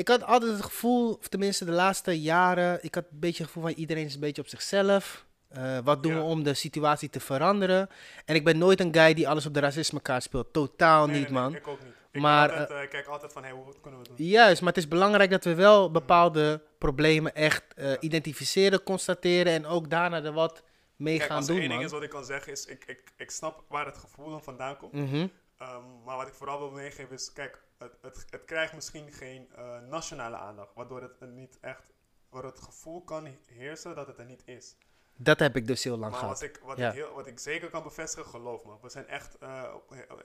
ik had altijd het gevoel, of tenminste de laatste jaren... Ik had een beetje het gevoel van iedereen is een beetje op zichzelf. Eh, wat doen Ja. we om de situatie te veranderen? En ik ben nooit een guy die alles op de racismekaart speelt. Totaal Nee, niet, nee, nee, man. ik ook niet. Ik Maar, altijd, eh, kijk altijd van, hey, hoe kunnen we doen? Juist, maar het is belangrijk dat we wel bepaalde problemen echt eh, identificeren, constateren en ook daarna er wat mee Kijk, gaan doen, één ding is wat ik kan zeggen, is ik, ik, ik snap waar het gevoel dan vandaan komt. Mhm. Ehm, maar wat ik vooral wil meegeven is, kijk, het, het, het krijgt misschien geen eh, nationale aandacht. Waardoor het er niet echt, waardoor het gevoel kan heersen dat het er niet is. Dat heb ik dus heel lang Maar gehad. wat ik, wat, Ja. ik heel, wat ik zeker kan bevestigen, geloof me. We zijn echt eh,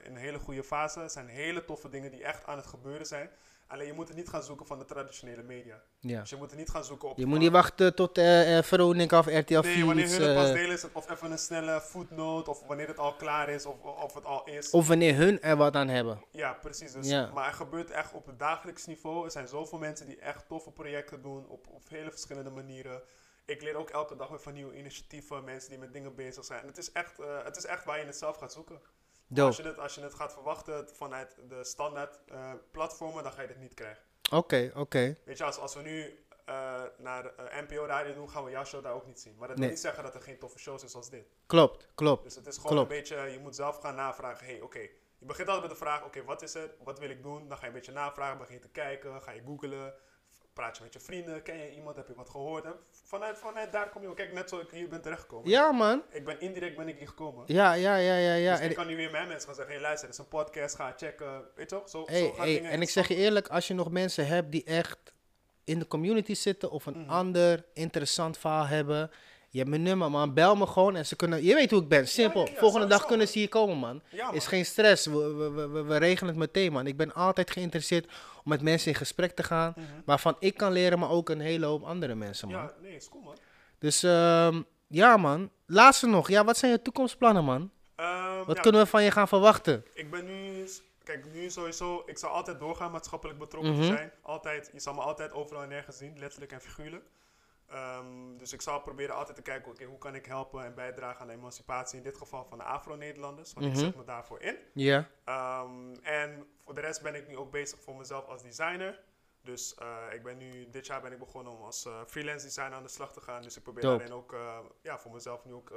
in een hele goede fase. Er zijn hele toffe dingen die echt aan het gebeuren zijn. Alleen je moet het niet gaan zoeken van de traditionele media. Ja. Dus je moet het niet gaan zoeken op... Je moet niet wachten tot eh, Veronica of RTL 4 Nee, wanneer iets, hun het pas eh, delen is het of even een snelle footnote. Of wanneer het al klaar is of, of het al is. of wanneer hun er wat aan hebben. Ja, precies. Dus, Ja. Maar er gebeurt echt op het dagelijks niveau. Er zijn zoveel mensen die echt toffe projecten doen op, op hele verschillende manieren. Ik leer ook elke dag weer van nieuwe initiatieven, mensen die met dingen bezig zijn. En het is echt, het is echt waar je het zelf gaat zoeken. Als, je het, als je het gaat verwachten vanuit de standaard eh, platformen, dan ga je dit niet krijgen. Oké, oké. Weet je, als, als we nu eh, naar eh, NPO Radio doen, gaan we jouw show daar ook niet zien. Maar dat Nee. wil niet zeggen dat er geen toffe shows is als dit. Klopt, klopt. Dus het is gewoon Klopt. een beetje, je moet zelf gaan navragen. hey, oké. Je begint altijd met de vraag, oké, wat is het? Wat wil ik doen? Dan ga je een beetje navragen, begin je te kijken, ga je googlen. Praat je met je vrienden, ken je iemand, heb je wat gehoord? En vanuit, vanuit daar kom je, kijk, net zoals ik hier ben terechtgekomen. Ja, man. Ik ben indirect ben ik hier gekomen. Ja, ja, ja, ja, ja. dus En, ik kan nu weer mijn mensen gaan zeggen, hey luister, het is een podcast, ga checken. Weet je toch? Zo, hey, zo gaan hey, dingen en ik zeg je eerlijk, als je nog mensen hebt die echt in de community zitten of een Mhm. ander interessant verhaal hebben, je hebt mijn nummer, man. Bel me gewoon en ze kunnen. Je weet hoe ik ben. Simpel. ja, ja, Volgende dag kunnen ze hier komen, man. Is geen stress. We, we, we- we regelen het meteen, man. Ik ben altijd geïnteresseerd om met mensen in gesprek te gaan. Mhm. Waarvan ik kan leren, maar ook een hele hoop andere mensen, man. Ja, nee, is cool, man. Dus ehm, ja, man. Laatste nog. Ja, wat zijn je toekomstplannen, man? Ehm, Wat ja, kunnen we van je gaan verwachten? Ik ben nu, kijk, nu sowieso, ik zal altijd doorgaan maatschappelijk betrokken Mhm. te zijn. Altijd, je zal me altijd overal en nergens zien, letterlijk en figuurlijk. Ehm, dus ik zal proberen altijd te kijken, oké, hoe kan ik helpen en bijdragen aan de emancipatie, in dit geval van de Afro-Nederlanders, want Mhm. ik zet me daarvoor in. Ja. En voor de rest ben ik nu ook bezig voor mezelf als designer. Dus eh, ik ben nu, dit jaar ben ik begonnen om als eh, freelance designer aan de slag te gaan. Dus ik probeer Dope. daarin ook eh, ja, voor mezelf nu ook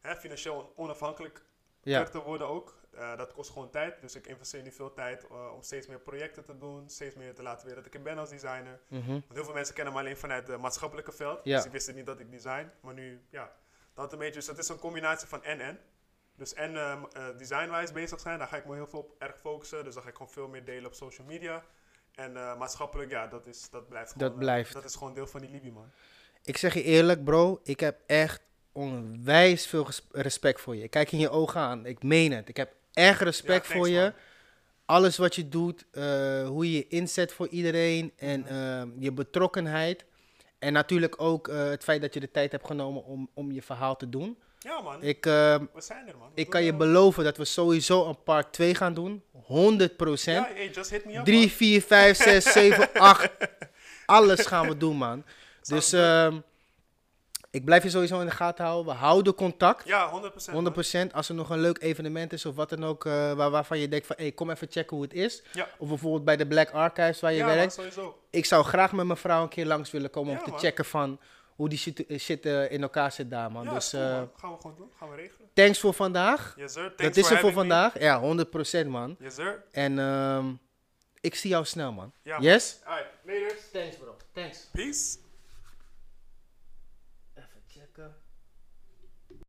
hè, financieel onafhankelijk Ja. te worden ook. Dat kost gewoon tijd. Dus ik investeer nu veel tijd om steeds meer projecten te doen. Steeds meer te laten weten dat ik er ben als designer. Mhm. Want heel veel mensen kennen me alleen vanuit het maatschappelijke veld. Ja. Dus ik wist niet dat ik design. Maar nu, ja, dat een beetje. Dus het is een combinatie van en-en. Dus en ehm, eh, designwise bezig zijn, daar ga ik me heel veel op erg focussen. Dus dan ga ik gewoon veel meer delen op social media. En eh, maatschappelijk, ja, dat, is, dat blijft Dat gewoon, eh, blijft. dat is gewoon deel van die Libi, man. Ik zeg je eerlijk, bro. Ik heb echt onwijs veel respect voor je. Ik kijk in je ogen aan. Ik meen het. Ik heb echt respect Ja, voor je. man. Alles wat je doet, hoe je je inzet voor iedereen en Mhm. ehm, je betrokkenheid. En natuurlijk ook het feit dat je de tijd hebt genomen om, om je verhaal te doen. Ja, man. Ik, ehm, we zijn er, man. ik kan je beloven dat we sowieso een part 2 gaan doen. 100 Ja, hey, just hit me up, 3, man. 4, 5, 6, 7, 8. Alles gaan we doen, man. *laughs* Dus ehm, ik blijf je sowieso in de gaten houden. We houden contact. Ja, 100%. 100%. Als er nog een leuk evenement is of wat dan ook, eh, waar, waarvan je denkt van, hey, kom even checken hoe het is. Ja. Of bijvoorbeeld bij de Black Archives waar je ja, man, werkt. sowieso. Ik zou graag met mijn vrouw een keer langs willen komen om Ja, te checken van hoe die shit, eh, shit eh, in elkaar zit daar, man. Ja, dus cool, eh, man. Gaan we gewoon doen. Gaan we regelen. thanks voor vandaag. Yes, sir. Thanks Dat is er voor me. vandaag. Ja, 100% man. Yes, sir. En ehm, ik zie jou snel, man. Ja. Yes? Alright. Thanks, bro. Thanks. Peace.